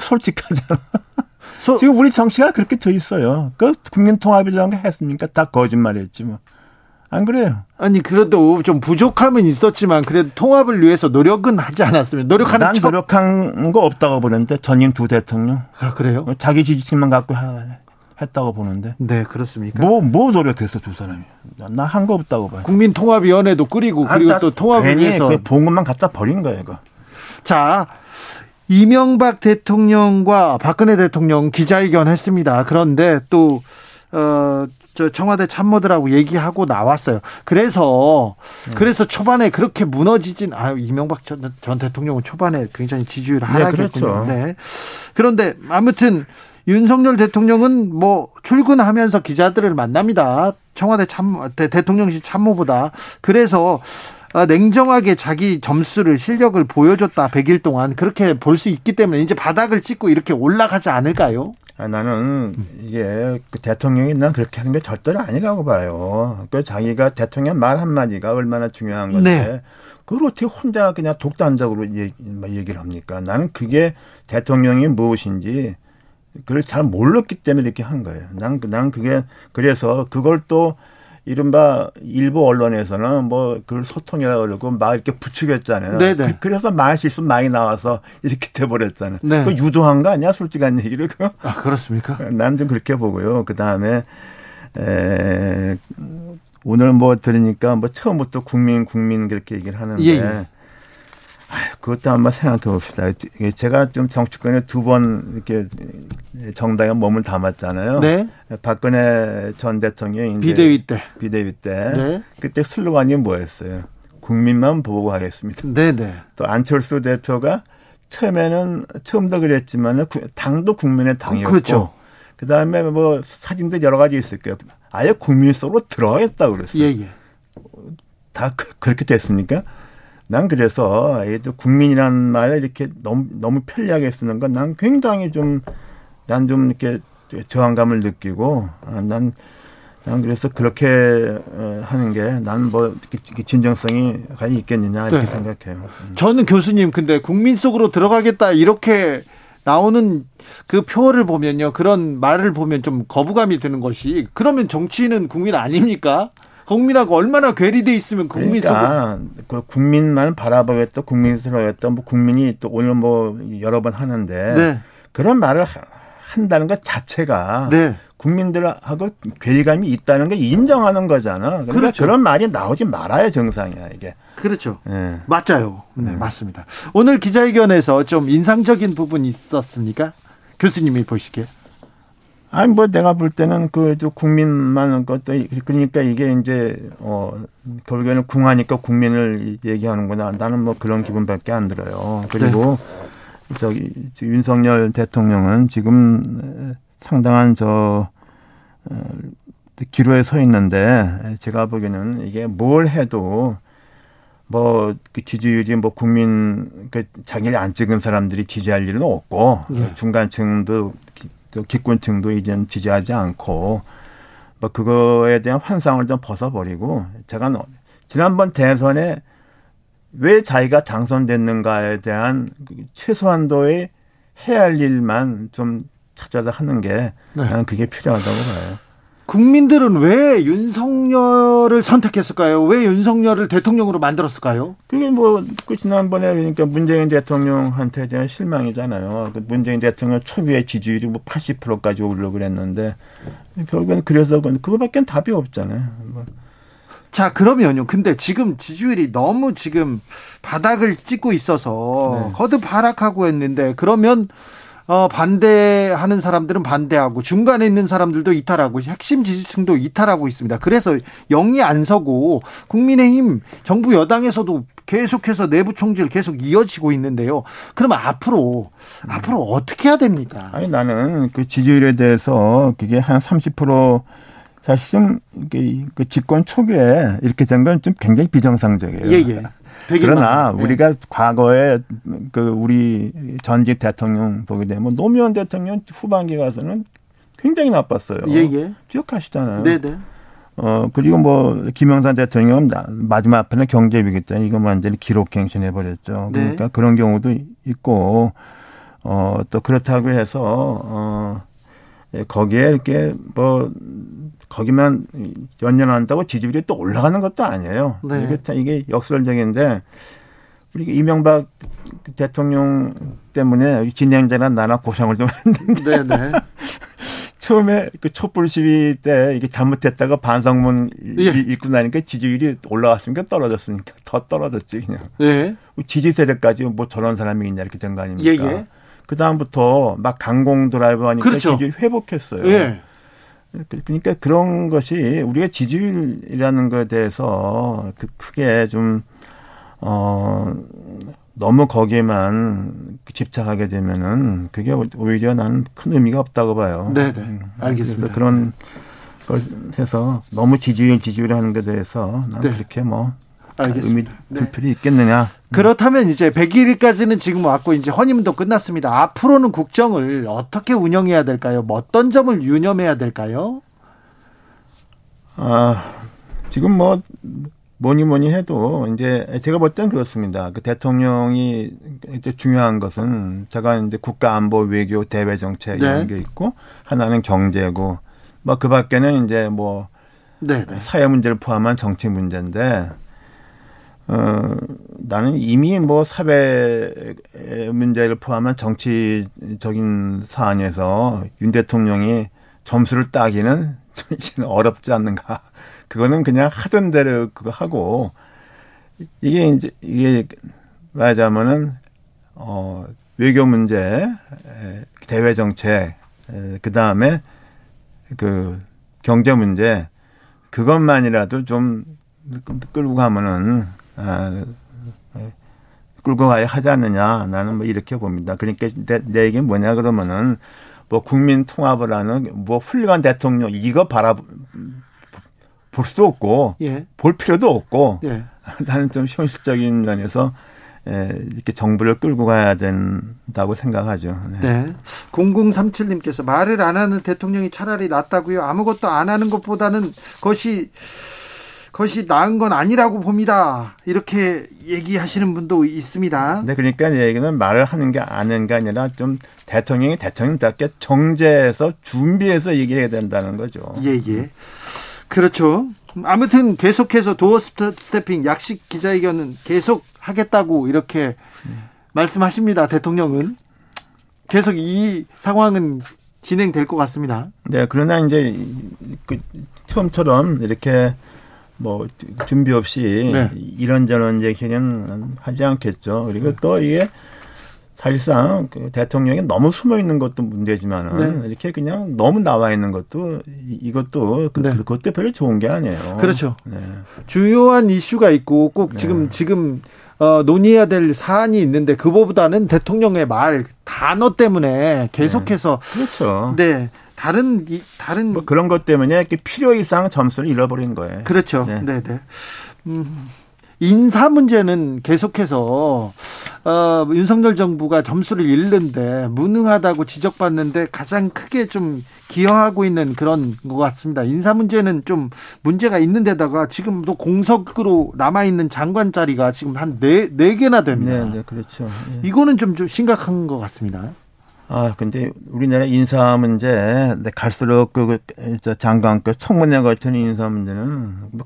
솔직하잖아. <laughs> 소, 지금 우리 정치가 그렇게 돼 있어요. 그 국민 통합이라는 게 했습니까? 다 거짓말이었지 뭐. 안 그래요. 아니 그래도 좀 부족함은 있었지만 그래도 통합을 위해서 노력은 하지 않았으면 노력하는 난 척... 노력한 거 없다고 보는데 전임 두 대통령. 아 그래요? 자기 지지층만 갖고 했다고 보는데. 네 그렇습니까? 뭐뭐 뭐 노력했어 두 사람이. 나 한 거 없다고 봐요. 국민통합위원회도 꾸리고 아, 그리고 또 통합을 위해서 그 봉급만 갖다 버린 거예요 이거. 자 이명박 대통령과 박근혜 대통령 기자회견 했습니다. 그런데 또 어. 저 청와대 참모들하고 얘기하고 나왔어요. 그래서 네. 그래서 초반에 그렇게 무너지진 아 이명박 전, 전 대통령은 초반에 굉장히 지지율 하락했군요. 네, 그렇죠. 네. 그런데 아무튼 윤석열 대통령은 뭐 출근하면서 기자들을 만납니다. 청와대 참 대통령실 참모보다 그래서 어, 냉정하게 자기 점수를 실력을 보여줬다 100일 동안 그렇게 볼 수 있기 때문에 이제 바닥을 찍고 이렇게 올라가지 않을까요? 아, 나는 이게 그 대통령이 난 그렇게 하는 게 절대로 아니라고 봐요. 그 자기가 대통령 말 한마디가 얼마나 중요한 건데 네. 그걸 어떻게 혼자 그냥 독단적으로 얘기를 합니까? 나는 그게 대통령이 무엇인지 그걸 잘 몰랐기 때문에 이렇게 한 거예요. 난, 난 그게 그래서 그걸 또 이른바 일부 언론에서는 뭐 그걸 소통이라 고 그러고 막 이렇게 부추겼잖아요. 네네. 그, 래서 말 실수 많이 나와서 이렇게 <laughs> 돼버렸잖아요. 네. 그 유도한 거 아니야? 솔직한 얘기를. 아, 그렇습니까? 난 좀 그렇게 보고요. 그 다음에, 에, 오늘 뭐 들으니까 뭐 처음부터 국민, 국민 그렇게 얘기를 하는데. 예, 예. 그것도 한번 생각해 봅시다. 제가 좀 정치권에 두 번 이렇게 정당에 몸을 담았잖아요. 네. 박근혜 전 대통령이 비대위 때. 비대위 때. 네. 그때 슬로건이 뭐였어요? 국민만 보고 하겠습니다. 네네. 네. 또 안철수 대표가 처음에는 처음도 그랬지만 당도 국민의 당이었고. 그렇죠. 그 다음에 뭐 사진도 여러 가지 있을 거예요. 아예 국민 속으로 들어가겠다 그랬어요. 예, 예. 다 그, 그렇게 됐습니까? 난 그래서 얘도 국민이라는 말을 이렇게 너무 너무 편리하게 쓰는 건 난 굉장히 좀 난좀 이렇게 저항감을 느끼고 아, 난, 난 그래서 그렇게 어, 하는 게 난 뭐 진정성이 과연 있겠느냐 이렇게 네. 생각해요. 음. 저는 교수님 근데 국민 속으로 들어가겠다 이렇게 나오는 그 표를 보면요 그런 말을 보면 좀 거부감이 드는 것이 그러면 정치인은 국민 아닙니까? 국민하고 얼마나 괴리돼 있으면 국민 그러니까 그 국민만 바라보겠다, 국민스러웠다, 뭐 국민이 또 오늘 뭐 여러 번 하는데 네. 그런 말을 한다는 것 자체가 네. 국민들하고 괴리감이 있다는 걸 인정하는 거잖아. 그러니까 그렇죠. 그런 말이 나오지 말아야 정상이야 이게. 그렇죠. 네. 맞아요. 네, 네, 맞습니다. 오늘 기자회견에서 좀 인상적인 부분 있었습니까? 교수님이 보시기에. 아니 뭐 내가 볼 때는 그저 국민만 것도 그러니까 이게 이제 어 결국에는 궁하니까 국민을 얘기하는구나. 나는 뭐 그런 기분밖에 안 들어요. 그리고 네. 저기 윤석열 대통령은 지금 상당한 저 어, 기로에 서 있는데 제가 보기에는 이게 뭘 해도 뭐 그 지지율이 뭐 국민 그 자기를 안 찍은 사람들이 지지할 일은 없고 네. 중간층도 또 기권층도 이젠 지지하지 않고 뭐 그거에 대한 환상을 좀 벗어버리고 제가 지난번 대선에 왜 자기가 당선됐는가에 대한 그 최소한도의 해야 할 일만 좀 찾아서 하는 게 네. 나는 그게 필요하다고 봐요. 국민들은 왜 윤석열을 선택했을까요? 왜 윤석열을 대통령으로 만들었을까요? 그게 뭐, 그 지난번에 그러니까 문재인 대통령한테 대한 실망이잖아요. 그 문재인 대통령 초기에 지지율이 뭐 80%까지 오르려고 그랬는데, 결국엔 그래서 그거밖에 답이 없잖아요. 뭐. 자, 그러면요. 근데 지금 지지율이 너무 지금 바닥을 찍고 있어서 네. 거듭 하락하고 했는데, 그러면 어, 반대하는 사람들은 반대하고 중간에 있는 사람들도 이탈하고 핵심 지지층도 이탈하고 있습니다. 그래서 영이 안 서고 국민의힘 정부 여당에서도 계속해서 내부 총질 계속 이어지고 있는데요. 그럼 앞으로 음. 앞으로 어떻게 해야 됩니까? 아니 나는 그 지지율에 대해서 그게 한 30% 사실 좀그 집권 초기에 이렇게 된 건 좀 굉장히 비정상적이에요. 예, 예. 그러나 네. 우리가 과거에 그 우리 전직 대통령 보게 되면 노무현 대통령 후반기 가서는 굉장히 나빴어요. 예, 예. 기억하시잖아요. 네네. 네. 어, 그리고 뭐, 김영삼 대통령은 마지막 편에 경제 위기 때 이거 완전히 기록갱신해 버렸죠. 네. 그러니까 그런 경우도 있고, 어, 또 그렇다고 해서, 어, 예, 거기에 이렇게 뭐 거기만 연연한다고 지지율이 또 올라가는 것도 아니에요. 네. 이게, 이게 역설적인데 우리 이명박 대통령 때문에 진행자나 나나 고생을 좀 <laughs> 했는데. 네 네. <laughs> 처음에 그 촛불 시위 때 이게 잘못했다가 반성문 예. 읽고 나니까 지지율이 올라갔으니까 떨어졌으니까 더 떨어졌지 그냥. 예. 지지 세대까지 뭐 저런 사람이 있냐 이렇게 된 거 아닙니까? 예, 예. 그 다음부터 막 강공 드라이브 하니까 그렇죠. 지지율 회복했어요. 예. 그러니까 그런 것이 우리가 지지율이라는 것에 대해서 그 크게 좀, 어, 너무 거기에만 집착하게 되면은 그게 오히려 나는 큰 의미가 없다고 봐요. 네네. 음, 알겠습니다. 그런 걸 해서 너무 지지율 지지율 하는 것에 대해서 나는 네. 그렇게 뭐 알겠습니다. 의미 둘 네. 필요 있겠느냐. 음. 그렇다면 이제 100일까지는 지금 왔고 이제 허니문도 끝났습니다. 앞으로는 국정을 어떻게 운영해야 될까요? 뭐 어떤 점을 유념해야 될까요? 아, 지금 뭐 뭐니 뭐니 해도 이제 제가 볼 땐 그렇습니다. 그 대통령이 이제 중요한 것은 제가 이제 국가 안보 외교 대외 정책 이런 네. 게 있고 하나는 경제고 뭐 그 밖에는 이제 뭐 네, 네. 사회 문제를 포함한 정치 문제인데 어, 나는 이미 뭐 사회 문제를 포함한 정치적인 사안에서 윤 대통령이 점수를 따기는 <laughs> 어렵지 않는가. 그거는 그냥 하던 대로 그거 하고 이게 이제 이게 말하자면은 어 외교 문제, 대외 정책, 그 다음에 그 경제 문제 그것만이라도 좀 끌고 가면은 아, 끌고 가야 하지 않느냐 나는 뭐 이렇게 봅니다. 그러니까 내, 내 얘기는 뭐냐 그러면은 뭐 국민 통합을 하는 뭐 훌륭한 대통령 이거 바라 볼 수도 없고 예. 볼 필요도 없고 예. <laughs> 나는 좀 현실적인 면에서 에, 이렇게 정부를 끌고 가야 된다고 생각하죠. 네. 네. 0037님께서 말을 안 하는 대통령이 차라리 낫다고요. 아무것도 안 하는 것보다는 것이 것이 나은 건 아니라고 봅니다. 이렇게 얘기하시는 분도 있습니다. 네, 그러니까 얘기는 말을 하는 게 아닌 게 아니라 좀 대통령이 대통령답게 정제해서 준비해서 얘기해야 된다는 거죠. 예, 예. 그렇죠. 아무튼 계속해서 도어 스태핑 약식 기자회견은 계속 하겠다고 이렇게 말씀하십니다. 대통령은 계속 이 상황은 진행될 것 같습니다. 네, 그러나 이제 그 처음처럼 이렇게 뭐 준비 없이 네. 이런저런 얘기는 하지 않겠죠. 그리고 또 이게 사실상 그 대통령이 너무 숨어 있는 것도 문제지만은 네. 이렇게 그냥 너무 나와 있는 것도 이것도 그, 네. 그것도 별로 좋은 게 아니에요. 그렇죠. 네. 주요한 이슈가 있고 꼭 네. 지금 지금 어, 논의해야 될 사안이 있는데 그거보다는 대통령의 말 단어 때문에 계속해서 네. 그렇죠. 네. 다른 이 다른 뭐 그런 것 때문에 이렇게 필요 이상 점수를 잃어버린 거예요. 그렇죠. 네, 네. 네. 음. 인사 문제는 계속해서 어, 윤석열 정부가 점수를 잃는데 무능하다고 지적받는데 가장 크게 좀 기여하고 있는 그런 것 같습니다. 인사 문제는 좀 문제가 있는데다가 지금도 공석으로 남아 있는 장관 자리가 지금 한 네 네 개나 됩니다. 네, 네 그렇죠. 네. 이거는 좀, 좀 심각한 것 같습니다. 아, 근데 우리나라 인사 문제, 갈수록 그, 그 장관급 청문회 같은 인사 문제는 뭐,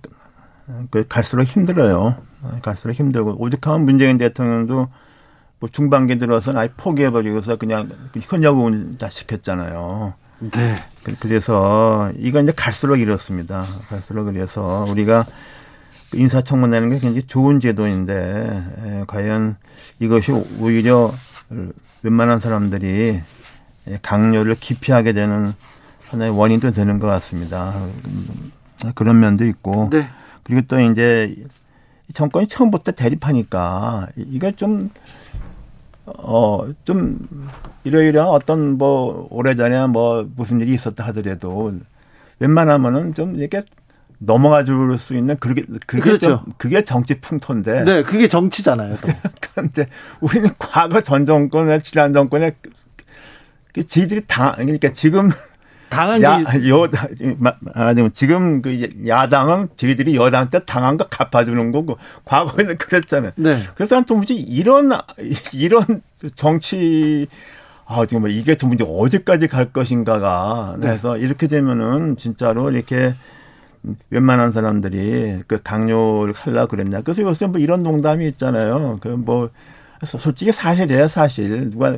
그 갈수록 힘들어요. 갈수록 힘들고 오죽하면 문재인 대통령도 뭐 중반기 들어서 아예 포기해버리고서 그냥 현역은 다 시켰잖아요. 네. 그, 그래서 이건 이제 갈수록 이렇습니다. 갈수록 그래서 우리가 인사청문회라는 게 굉장히 좋은 제도인데 과연 이것이 오히려 웬만한 사람들이 강요를 기피하게 되는 하나의 원인도 되는 것 같습니다. 그런 면도 있고. 네. 그리고 또 이제 정권이 처음부터 대립하니까 이게 좀, 어, 좀 이러이러한 어떤 뭐 오래전에 뭐 무슨 일이 있었다 하더라도 웬만하면은 좀 이렇게 넘어가 줄 수 있는 그게 그게 그렇죠. 좀 그게 정치 풍토인데. 네, 그게 정치잖아요. <laughs> 그런데 우리는 과거 전 정권에 지난 정권에 그 지들이 당 그러니까 지금 당한 야, 여 말하자면 지금 그 야당은 저희들이 여당 때 당한 거 갚아주는 거고 과거에는 그랬잖아요. 네. 그래서 난 도무지 이런 이런 정치 아, 정말 이게 좀 이제 어디까지 갈 것인가가. 네. 그래서 네. 이렇게 되면은 진짜로 이렇게 웬만한 사람들이 그 강요를 하려 그랬냐. 그래서 요새 뭐 이런 농담이 있잖아요. 그 뭐, 솔직히 사실이에요, 사실. 누가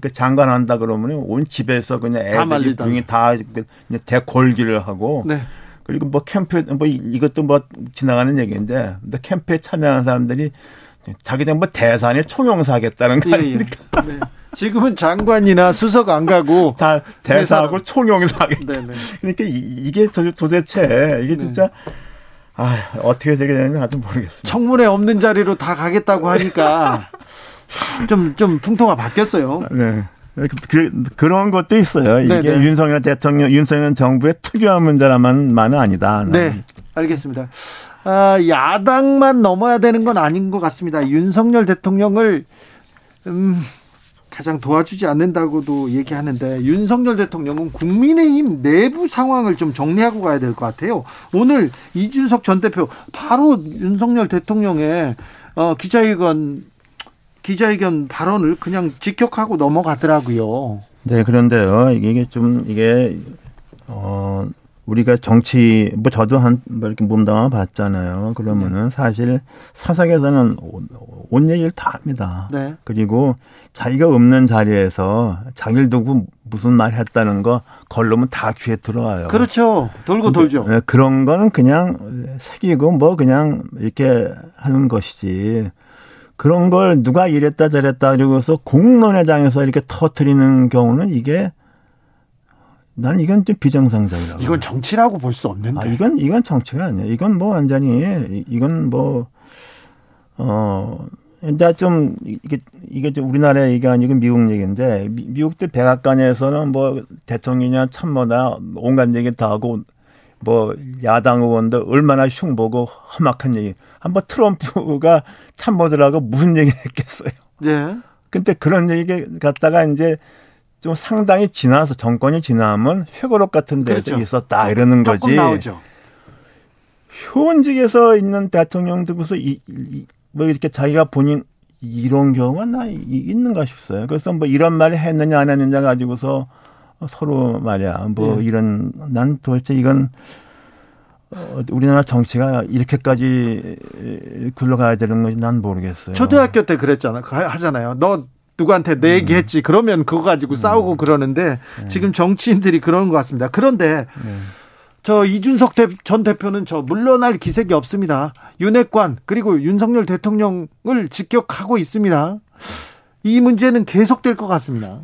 그 장관 한다 그러면 온 집에서 그냥 애들이 중이 다 그냥 대골기를 하고. 네. 그리고 뭐 캠프, 뭐 이것도 뭐 지나가는 얘기인데, 근데 캠프에 참여하는 사람들이 자기들 뭐 대산에 총영사 하겠다는 거 아닙니까? 예, 예. 네. 지금은 장관이나 수석 안 가고 <laughs> 다 대사하고 총영사 하겠다. 네네. 그러니까 이, 게 도 대체 이게 네. 진짜 네. 아 어떻게 되게 되는지 아직 모르겠어요. 청문회 없는 자리로 다 가겠다고 하니까 <laughs> 좀좀 좀 풍토가 바뀌었어요. 네. 그, 그런 것도 있어요. 이게 네네. 윤석열 대통령, 윤석열 정부의 특유한 문제라만만은 아니다. 네, 알겠습니다. 아, 야당만 넘어야 되는 건 아닌 것 같습니다. 윤석열 대통령을 음, 가장 도와주지 않는다고도 얘기하는데 윤석열 대통령은 국민의힘 내부 상황을 좀 정리하고 가야 될 것 같아요. 오늘 이준석 전 대표 바로 윤석열 대통령의 어, 기자회견 기자회견 발언을 그냥 직격하고 넘어가더라고요. 네, 그런데요. 이게 좀 이게 어 우리가 정치 뭐 저도 한뭐 이렇게 몸담아 봤잖아요. 그러면은 네. 사실 사석에서는 온 얘기를 다 합니다. 네. 그리고 자기가 없는 자리에서 자기를 두고 무슨 말 했다는 거 걸르면 다 귀에 들어와요. 그렇죠. 돌고 돌죠. 네, 그런 거는 그냥 새기고 뭐 그냥 이렇게 하는 것이지. 그런 걸 누가 이랬다 저랬다 그러고서 공론회장에서 이렇게 터트리는 경우는 이게 난 이건 좀 비정상적이라고. 이건 정치라고 볼 수 없는데. 아, 이건, 이건 정치가 아니야. 이건 뭐 완전히, 이건 뭐, 어, 근데 좀, 이게, 이게 좀 우리나라 얘기가 아니고 미국 얘기인데, 미, 국도 백악관에서는 뭐 대통령이냐 참모나 온갖 얘기 다 하고, 뭐 야당 의원들 얼마나 흉보고 험악한 얘기. 한번 트럼프가 참모들하고 무슨 얘기를 했겠어요. 네. 근데 그런 얘기 갖다가 이제 좀 상당히 지나서 정권이 지나면 회고록 같은 데서 그렇죠. 있었다 이러는 거지. 나오죠. 현직에서 있는 대통령 들고서 이, 이, 뭐 이렇게 자기가 본인 이런 경우가 나 있는가 싶어요. 그래서 뭐 이런 말을 했느냐 안 했느냐 가지고서 서로 말이야 뭐 네. 이런 난 도대체 이건 어, 우리나라 정치가 이렇게까지 굴러가야 되는 건지 난 모르겠어요. 초등학교 때 그랬잖아. 하잖아요. 너 누구한테 내 얘기했지. 그러면 그거 가지고 음. 싸우고 그러는데 네. 지금 정치인들이 그러는 것 같습니다. 그런데 네. 저 이준석 전 대표는 저 물러날 기색이 없습니다. 윤핵관 그리고 윤석열 대통령을 직격하고 있습니다. 이 문제는 계속될 것 같습니다.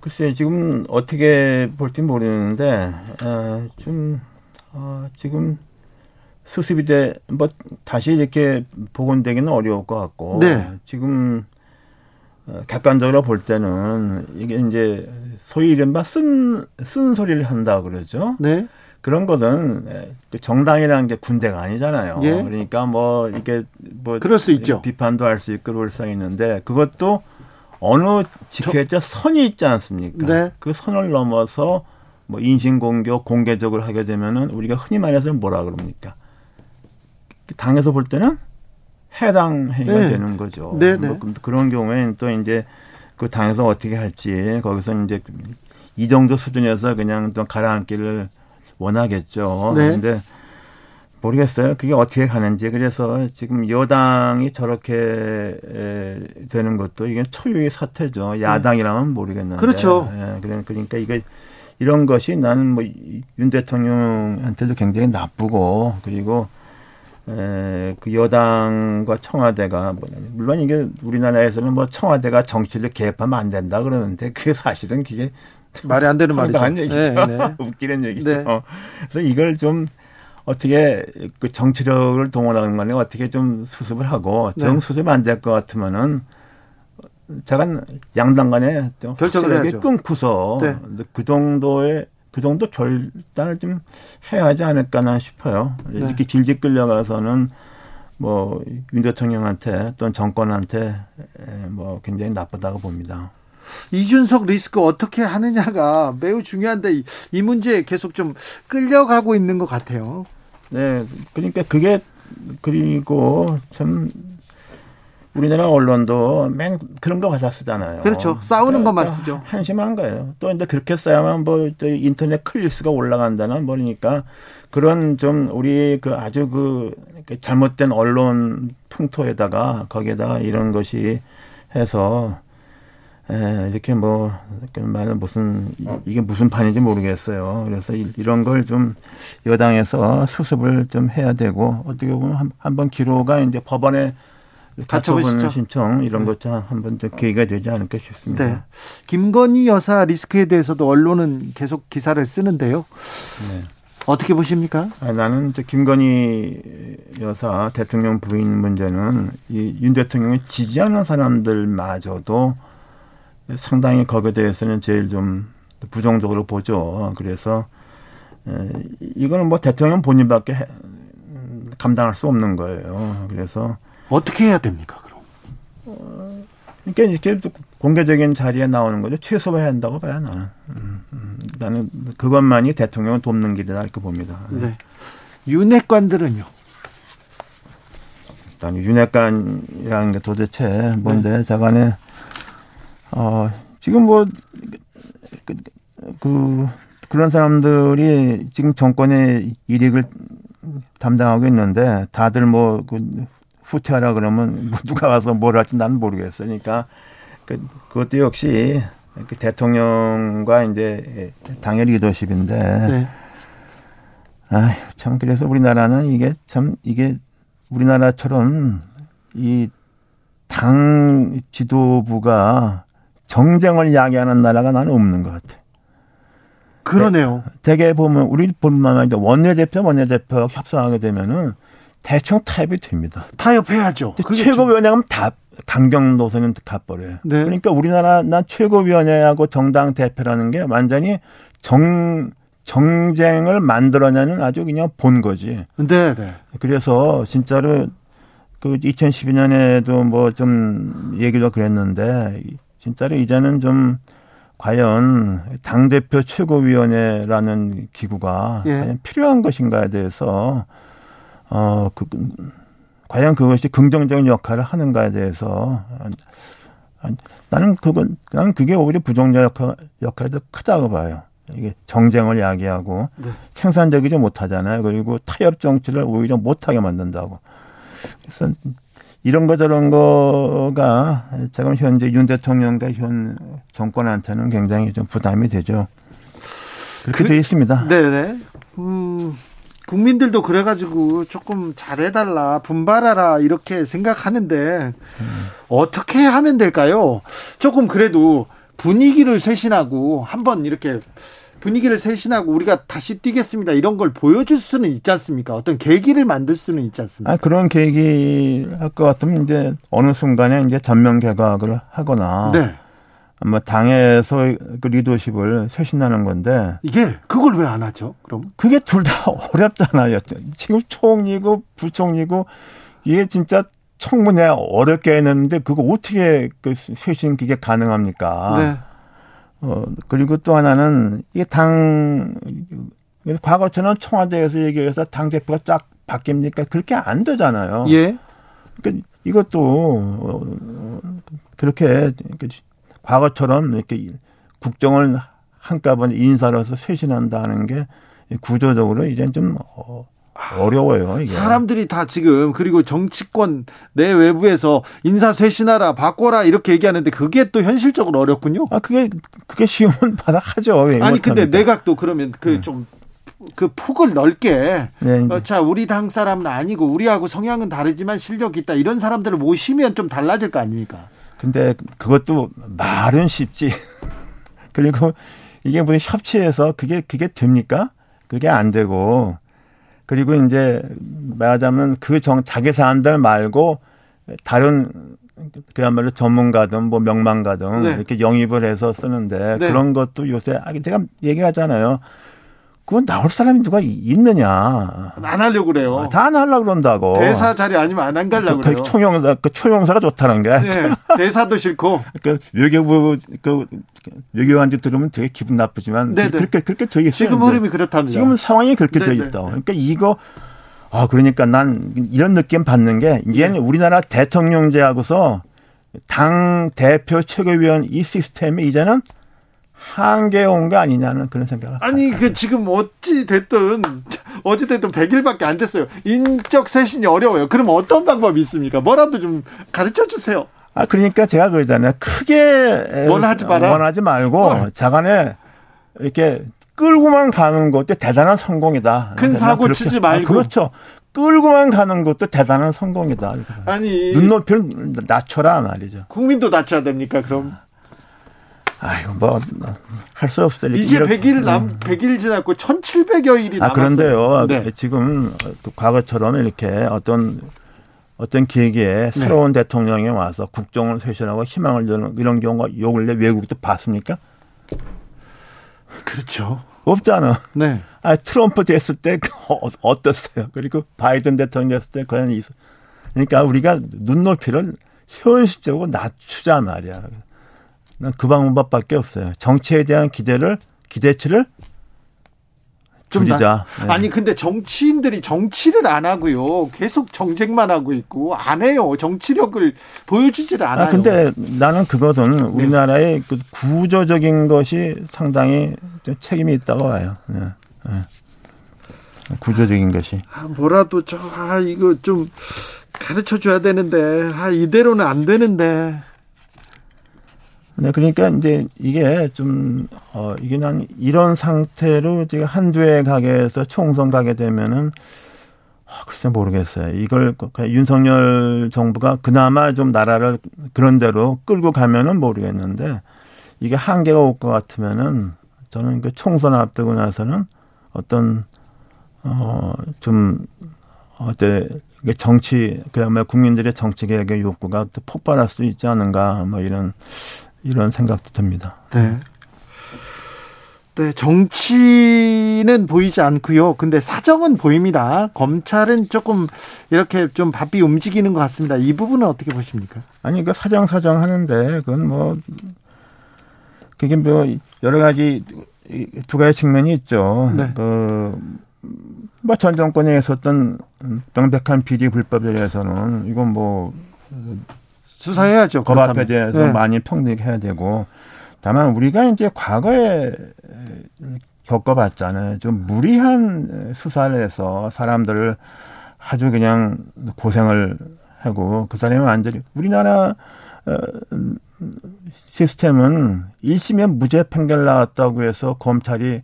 글쎄 지금 어떻게 볼지 모르는데 어, 좀 어, 지금 수습이 돼 뭐 다시 이렇게 복원되기는 어려울 것 같고 네. 지금 어, 객관적으로 볼 때는 이게 이제 소위 이른바 쓴, 쓴 소리를 한다 그러죠. 네. 그런 것은 그 정당이라는 게 군대가 아니잖아요. 예. 그러니까 뭐 이게 뭐 그럴 수 있죠. 비판도 할 수 있고 그럴 수 있는데 그것도 어느 지켜져 선이 있지 않습니까? 네. 그 선을 넘어서 뭐 인신공격 공개적으로 하게 되면은 우리가 흔히 말해서 뭐라 그럽니까? 당에서 볼 때는 해당 행위가 네. 되는 거죠. 네, 네. 뭐 그런 경우에는 또 이제 그 당에서 어떻게 할지 거기서 이제 이 정도 수준에서 그냥 또 가라앉기를 원하겠죠. 네. 근데 모르겠어요. 그게 어떻게 가는지. 그래서 지금 여당이 저렇게 되는 것도 이게 초유의 사태죠. 야당이라면 모르겠는데. 그렇죠. 예, 그러니까 이게 이런 것이 나는 뭐 윤 대통령한테도 굉장히 나쁘고 그리고 에, 그 여당과 청와대가 뭐 물론 이게 우리나라에서는 뭐 청와대가 정치를 개입하면 안 된다 그러는데 그게 사실은 그게 말이 안 되는 말이죠. 얘기죠. 네, 네. <laughs> 웃기는 얘기죠. 네. 그래서 이걸 좀 어떻게 그 정치력을 동원하는 거에 어떻게 좀 수습을 하고 정 네. 수습 안 될 것 같으면은 제가 양당 간에 결정을 끊고서 네. 그 정도의 그 정도 결단을 좀 해야 하지 않을까나 싶어요. 네. 이렇게 질질 끌려가서는 뭐 윤 대통령한테 또는 정권한테 뭐 굉장히 나쁘다고 봅니다. 이준석 리스크 어떻게 하느냐가 매우 중요한데 이 문제 계속 좀 끌려가고 있는 것 같아요. 네, 그러니까 그게 그리고 참 우리나라 언론도 맨 그런 거 가사 쓰잖아요. 그렇죠. 싸우는 것만 쓰죠. 한심한 거예요. 또 이제 그렇게 써야만 뭐 인터넷 클릭수가 올라간다는 뭐니까 그런 좀 우리 그 아주 그 잘못된 언론 풍토에다가 거기에다가 이런 것이 해서 에, 이렇게 뭐, 말은 무슨, 이게 무슨 판인지 모르겠어요. 그래서 이런 걸 좀 여당에서 수습을 좀 해야 되고, 어떻게 보면 한번 기로가 이제 법원에 가처분 신청 이런 것 한번 더 계기가 되지 않을까 싶습니다. 네. 김건희 여사 리스크에 대해서도 언론은 계속 기사를 쓰는데요. 네. 어떻게 보십니까? 아, 나는 김건희 여사 대통령 부인 문제는 이윤 대통령을 지지하는 사람들마저도 상당히 거기에 대해서는 제일 좀 부정적으로 보죠. 그래서 이거는 뭐 대통령 본인밖에 감당할 수 없는 거예요. 그래서 어떻게 해야 됩니까, 그럼? 어, 그러니까 이렇게 공개적인 자리에 나오는 거죠. 최소화해야 한다고 봐야 나는. 음, 음, 나는 그것만이 대통령을 돕는 길이다 이렇게 봅니다. 네. 윤핵관들은요? 일단 윤핵관이라는 게 도대체 뭔데 네. 자간에 어 지금 뭐 그, 그 그런 사람들이 지금 정권의 이익을 담당하고 있는데 다들 뭐 그 후퇴하라 그러면 <laughs> 뭐 누가 와서 뭘 할지 나는 모르겠어요. 그러니까 그, 그것도 역시 그 대통령과 이제 당의 리더십인데. 네. 아, 참 그래서 우리나라는 이게 참 이게 우리나라처럼 이 당 지도부가 정쟁을 야기하는 나라가 나는 없는 것 같아. 그러네요. 대개 보면 우리 본만 아니라 원내대표 원내대표 협상하게 되면은 대충 타협이 됩니다. 타협해야죠. 최고위원회 가면 다 강경 노선은 가버려요. 네. 그러니까 우리나라 난 최고위원회하고 정당 대표라는 게 완전히 정 정쟁을 만들어내는 아주 그냥 본 거지. 네, 네. 그래서 진짜로 그 2012년에도 뭐 좀 얘기도 그랬는데 진짜로 이제는 좀 과연 당 대표 최고위원회라는 기구가 예. 과연 필요한 것인가에 대해서 어, 그, 과연 그것이 긍정적인 역할을 하는가에 대해서 나는 그건 나는 그게 오히려 부정적 역할, 역할이 더 크다고 봐요. 이게 정쟁을 야기하고 네. 생산적이지 못하잖아요. 그리고 타협 정치를 오히려 못하게 만든다고. 그래서 이런 거 저런 거가 지금 현재 윤 대통령과 현 정권한테는 굉장히 좀 부담이 되죠. 그렇게 그, 돼 있습니다. 네네. 음, 국민들도 그래가지고 조금 잘해달라, 분발하라, 이렇게 생각하는데, 음. 어떻게 하면 될까요? 조금 그래도 분위기를 쇄신하고, 한번 이렇게 분위기를 쇄신하고 우리가 다시 뛰겠습니다. 이런 걸 보여줄 수는 있지 않습니까? 어떤 계기를 만들 수는 있지 않습니까? 아, 그런 계기 할 것 같으면 이제 어느 순간에 이제 전면 개각을 하거나. 네. 뭐 당에서 그 리더십을 쇄신하는 건데 이게 그걸 왜 안 하죠? 그럼 그게 둘 다 어렵잖아요. 지금 총리고 부총리고 이게 진짜 청문회 어렵게 했는데 그거 어떻게 그 쇄신 그게 가능합니까? 네. 어 그리고 또 하나는 이게 당 과거처럼 청와대에서 얘기해서 당 대표가 쫙 바뀝니까? 그렇게 안 되잖아요. 예. 그러니까 이것도 어, 그렇게 과거처럼 이렇게 국정을 한꺼번에 인사로서 쇄신한다는 게 구조적으로 이젠 좀 어, 어려워요. 이게. 사람들이 다 지금 그리고 정치권 내 외부에서 인사 쇄신하라 바꿔라 이렇게 얘기하는데 그게 또 현실적으로 어렵군요. 아 그게 그게 쉬운 <laughs> 바라 하죠. 아니 근데 내각도 그러면 그 좀그 네. 그 폭을 넓게 네. 어, 자 우리 당 사람은 아니고 우리하고 성향은 다르지만 실력 있다 이런 사람들을 모시면 좀 달라질 거 아닙니까? 근데 그것도 말은 쉽지. <laughs> 그리고 이게 무슨 협치해서 그게 그게 됩니까? 그게 안 되고 그리고 이제 말하자면 그 정 자기 사람들 말고 다른 그야말로 전문가든 뭐 명망가든 네. 이렇게 영입을 해서 쓰는데 네. 그런 것도 요새 아, 제가 얘기하잖아요. 그건 나올 사람이 누가 있느냐. 안 하려고 그래요. 아, 다안 하려고 그런다고. 대사 자리 아니면 안, 안 가려고 그, 그래요. 총영사, 그 초용사가 좋다는 게. 네, 대사도 싫고. <laughs> 그 외교부, 그, 외교관들 들으면 되게 기분 나쁘지만. 네네. 네. 그렇게, 그렇게 되어 있어요. 지금 흐름이 그렇답니다. 지금 상황이 그렇게. 되어 있다. 그러니까 이거 아, 그러니까 난 이런 느낌 받는 게 이제는 예. 우리나라 대통령제하고서 당 대표 최고위원 이 시스템이 이제는 한계에 온 거 아니냐는 그런 생각을 아니 그 지금 어찌 됐든 어찌 됐든 100일밖에 안 됐어요. 인적 쇄신이 어려워요. 그럼 어떤 방법이 있습니까? 뭐라도 좀 가르쳐 주세요. 아 그러니까 제가 그러잖아요. 크게 원하지 마라. 원하지 말고 어. 자간에 이렇게 끌고만 가는 것도 대단한 성공이다. 큰 사고 그렇게, 치지 말고. 아, 그렇죠. 끌고만 가는 것도 대단한 성공이다. 아니 눈높이를 낮춰라 말이죠. 국민도 낮춰야 됩니까? 그럼 아 이고 뭐 할 수 없어요. 이제 100일 남 100일 지났고 1,700여 일이 남았어요. 아 그런데요. 네. 지금 과거처럼 이렇게 어떤 어떤 계기에 네. 새로운 네. 대통령이 와서 국정을 쇄신하고 희망을 주는 이런 경우가 요 근래 외국도 봤습니까? 그렇죠. 없잖아. 네. 아 트럼프 됐을 때 어, 어땠어요? 그리고 바이든 대통령 됐을 때 과연 이 그러니까 우리가 눈높이를 현실적으로 낮추자 말이야. 난그 방법밖에 없어요. 정치에 대한 기대를 기대치를 줄이자. 네. 아니 근데 정치인들이 정치를 안 하고요. 계속 정쟁만 하고 있고 안 해요. 정치력을 보여주지를 않아요. 아 근데 나는 그것은 네. 우리나라의 그 구조적인 것이 상당히 책임이 있다고 봐요. 네. 네. 구조적인 것이. 아, 뭐라도 저 아 이거 좀 가르쳐 줘야 되는데 아 이대로는 안 되는데. 네, 그러니까 이제 이게 좀, 어, 이게 난 이런 상태로 지금 한두 해 가게 해서 총선 가게 되면은, 아, 글쎄 모르겠어요. 이걸 윤석열 정부가 그나마 좀 나라를 그런 대로 끌고 가면은 모르겠는데, 이게 한계가 올 것 같으면은, 저는 그 총선 앞두고 나서는 어떤, 어, 좀, 어때, 정치, 그야말로 국민들의 정치 개혁의 욕구가 또 폭발할 수 있지 않은가, 뭐 이런 이런 생각도 듭니다. 네. 네, 정치는 보이지 않고요. 근데 사정은 보입니다. 검찰은 조금 이렇게 좀 바삐 움직이는 것 같습니다. 이 부분은 어떻게 보십니까? 아니, 그 사정 사정 하는데 그건 뭐 그게 뭐 여러 가지 두 가지 측면이 있죠. 네. 그뭐 전 정권에 있었던 명백한 비리 불법에 대해서는 이건 뭐 수사해야죠. 법 앞에 대해서 네. 많이 평등해야 되고 다만 우리가 이제 과거에 겪어봤잖아요. 좀 무리한 수사를 해서 사람들을 아주 그냥 고생을 하고 그 사람이 완전히 우리나라 어, 시스템은 1심에 무죄 판결 나왔다고 해서 검찰이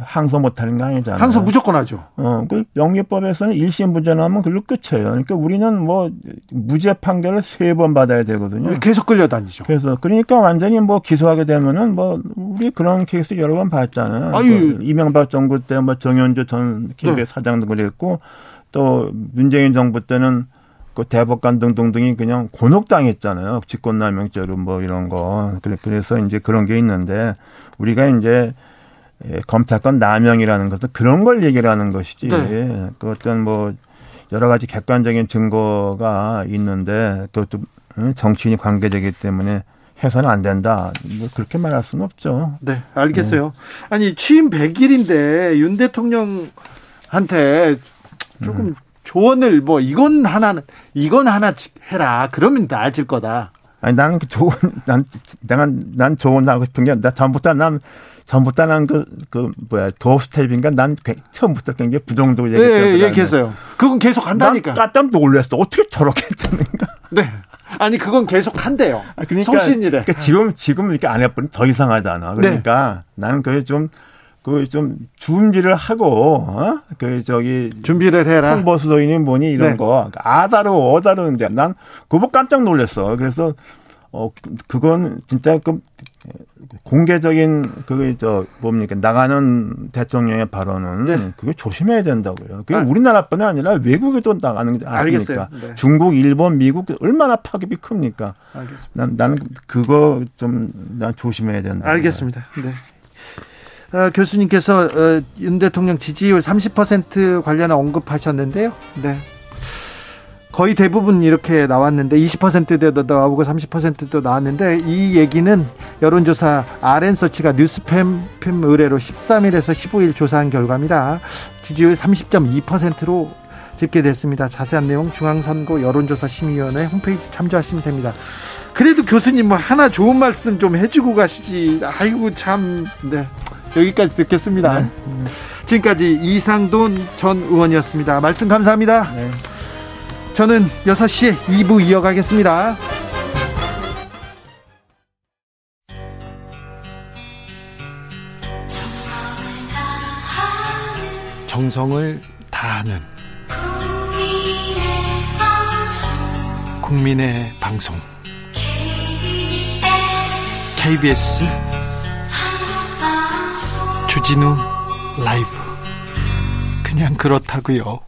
항소 못하는 거 아니잖아요. 항소 무조건 하죠. 어, 그 영유법에서는 1심 무죄 나면 그걸로 끝이에요. 그러니까 우리는 뭐 무죄 판결을 세 번 받아야 되거든요. 계속 끌려다니죠. 그래서 그러니까 완전히 뭐 기소하게 되면은 뭐 우리 그런 케이스 여러 번 봤잖아요. 아유. 그 이명박 정부 때 뭐 정현주 전 KBS 네. 사장도 그랬고 또 문재인 정부 때는 그 대법관 등등등이 그냥 곤혹당했잖아요. 직권남용죄로 뭐 이런 거. 그래서 이제 그런 게 있는데 우리가 이제 예, 검찰권 남용이라는 것은 그런 걸 얘기를 하는 것이지. 네. 그 어떤 뭐 여러 가지 객관적인 증거가 있는데 그것도 정치인이 관계되기 때문에 해서는 안 된다. 뭐 그렇게 말할 수는 없죠. 네, 알겠어요. 네. 아니 취임 100일인데 윤 대통령한테 조금 음. 조언을 뭐 이건 하나는 이건 하나 해라. 그러면 나아질 거다. 아니 나는 그 좋은 난 내가 난 좋은 하고 싶은 게 나 전부터 난 전부터 난그 그 뭐야 도스텝인가 난 처음부터 굉장히 부정적으로 얘기했어요. 예, 예, 얘기했어요. 그건 계속 한다니까. 난 깜짝 놀랐어. 어떻게 저렇게 했다는가. 네. 아니 그건 계속 한대요. 아, 그러니까, 성신이래. 그러니까 지금 지금 이렇게 안 해버리면 더 이상하잖아. 그러니까 네. 나는 그게 좀 그 좀 준비를 하고 어? 그 저기 준비를 해라. 홍보 수도인이 뭐니 이런 네. 거 아다르 어다르는데 난 그거 깜짝 놀랐어. 그래서 어 그건 진짜 그 공개적인 그게 저 뭡니까 나가는 대통령의 발언은 네. 그게 조심해야 된다고요. 그게 아. 우리나라뿐이 아니라 외국에도 나가는 게 아닙니까? 네. 중국, 일본, 미국 얼마나 파급이 큽니까? 알겠습니다. 난 나는 그거 좀 난 조심해야 된다. 알겠습니다. 네. 어, 교수님께서 어, 윤 대통령 지지율 30% 관련 언급하셨는데요. 네. 거의 대부분 이렇게 나왔는데 20%대도 나오고 30%도 나왔는데 이 얘기는 여론조사 RN서치가 뉴스팸 의뢰로 13일에서 15일 조사한 결과입니다. 지지율 30.2%로 집계됐습니다. 자세한 내용 중앙선거 여론조사 심의위원회 홈페이지 참조하시면 됩니다. 그래도 교수님 뭐 하나 좋은 말씀 좀 해주고 가시지. 아이고 참. 네. 여기까지 듣겠습니다. 네. 지금까지 이상돈 전 의원이었습니다. 말씀 감사합니다. 네. 저는 6시에 2부 이어가겠습니다. 정성을 다하는 국민의 방송 KBS 주진우 라이브 그냥 그렇다고요.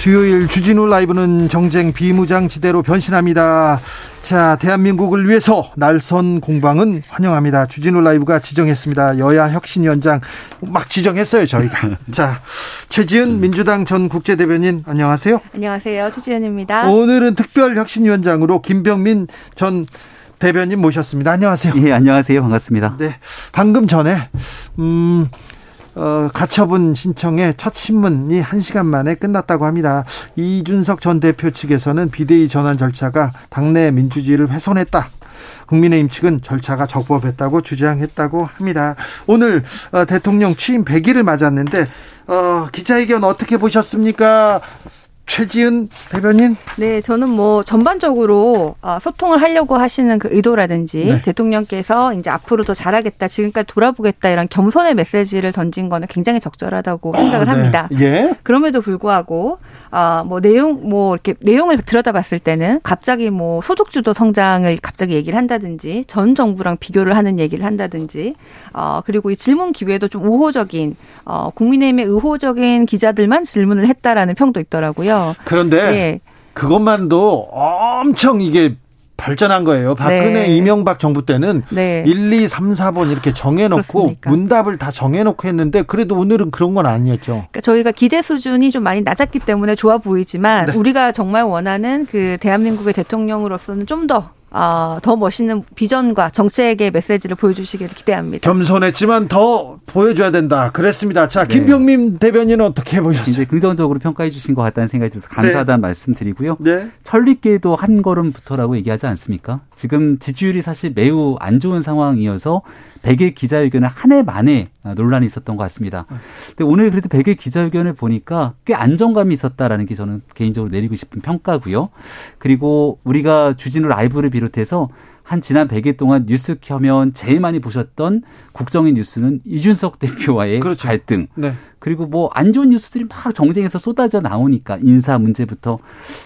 수요일 주진우 라이브는 정쟁 비무장지대로 변신합니다. 자, 대한민국을 위해서 날선 공방은 환영합니다. 주진우 라이브가 지정했습니다. 여야 혁신 위원장 막 지정했어요, 저희가. <laughs> 자, 최지은 민주당 전 국제대변인 안녕하세요. 안녕하세요. 최지은입니다. 오늘은 특별 혁신 위원장으로 김병민 전 대변인 모셨습니다. 안녕하세요. 예, 안녕하세요. 반갑습니다. 네. 방금 전에 음 어, 가처분 신청의 첫 신문이 1시간 만에 끝났다고 합니다. 이준석 전 대표 측에서는 비대위 전환 절차가 당내 민주주의를 훼손했다. 국민의힘 측은 절차가 적법했다고 주장했다고 합니다. 오늘 어, 대통령 취임 100일을 맞았는데 어, 기자회견 어떻게 보셨습니까? 최지은 대변인? 네, 저는 뭐 전반적으로 어, 소통을 하려고 하시는 그 의도라든지 네. 대통령께서 이제 앞으로 더 잘하겠다, 지금까지 돌아보겠다 이런 겸손의 메시지를 던진 거는 굉장히 적절하다고 생각을 어, 네. 합니다. 예. 그럼에도 불구하고 아, 뭐 내용 뭐 이렇게 내용을 들여다봤을 때는 갑자기 뭐 소득주도 성장을 갑자기 얘기를 한다든지 전 정부랑 비교를 하는 얘기를 한다든지 어 그리고 이 질문 기회도 좀 우호적인 어 국민의힘의 의호적인 기자들만 질문을 했다라는 평도 있더라고요. 그런데 예. 그것만도 엄청 이게 발전한 거예요. 박근혜, 네. 이명박 정부 때는 네. 1, 2, 3, 4번 이렇게 정해놓고 그렇습니까? 문답을 다 정해놓고 했는데 그래도 오늘은 그런 건 아니었죠. 그러니까 저희가 기대 수준이 좀 많이 낮았기 때문에 좋아 보이지만 네. 우리가 정말 원하는 그 대한민국의 대통령으로서는 좀 더 어, 더 멋있는 비전과 정책의 메시지를 보여주시기를 기대합니다. 겸손했지만 더 보여줘야 된다. 그랬습니다. 자, 네. 김병민 대변인은 어떻게 보셨어요? 이제 긍정적으로 평가해 주신 것 같다는 생각이 들어서 감사하다는 네. 말씀 드리고요. 네. 천리길도 한 걸음부터라고 얘기하지 않습니까? 지금 지지율이 사실 매우 안 좋은 상황이어서 100일 기자회견을 한 해 만에 논란이 있었던 것 같습니다. 근데 오늘 그래도 100일 기자회견을 보니까 꽤 안정감이 있었다라는 게 저는 개인적으로 내리고 싶은 평가고요. 그리고 우리가 주진우 라이브를 비롯해서 한 지난 100일 동안 뉴스 켜면 제일 많이 보셨던 국정의 뉴스는 이준석 대표와의 <laughs> 그렇죠. 갈등. 네. 그리고 뭐 안 좋은 뉴스들이 막 정쟁에서 쏟아져 나오니까 인사 문제부터